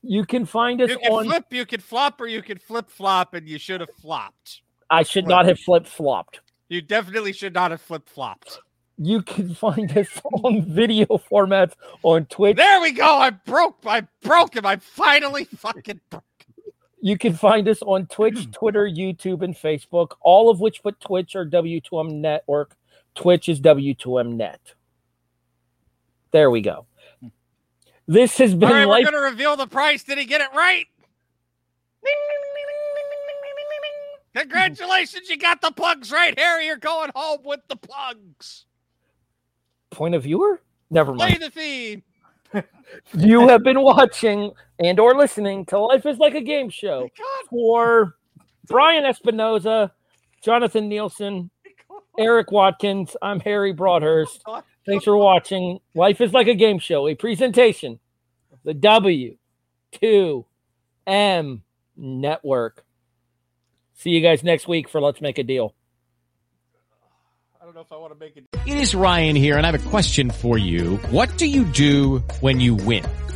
You can find us you can on. flip, you can flop, or you can flip flop, and you should have flopped. I should not have flip flopped. You definitely should not have flip flopped. You can find us on video formats on Twitch. There we go. I broke. I broke him. I finally fucking broke. You can find us on Twitch, Twitter, YouTube, and Facebook, all of which but Twitch are W2M Network. Twitch is W2M Net. There we go. This has been All right, life. we're gonna reveal the price. Did he get it right? Congratulations, you got the plugs right, Harry. You're going home with the plugs. Point of viewer? Never mind. Play the theme. You have been watching and or listening to Life is Like a Game Show for Brian Espinoza, Jonathan Nielsen, Eric Watkins. I'm Harry Broadhurst. Thanks for watching Life is Like a Game Show, a presentation of the W2M Network. See you guys next week for Let's Make a Deal. I don't know if I want to make it. It is Ryan here, and I have a question for you. What do you do when you win?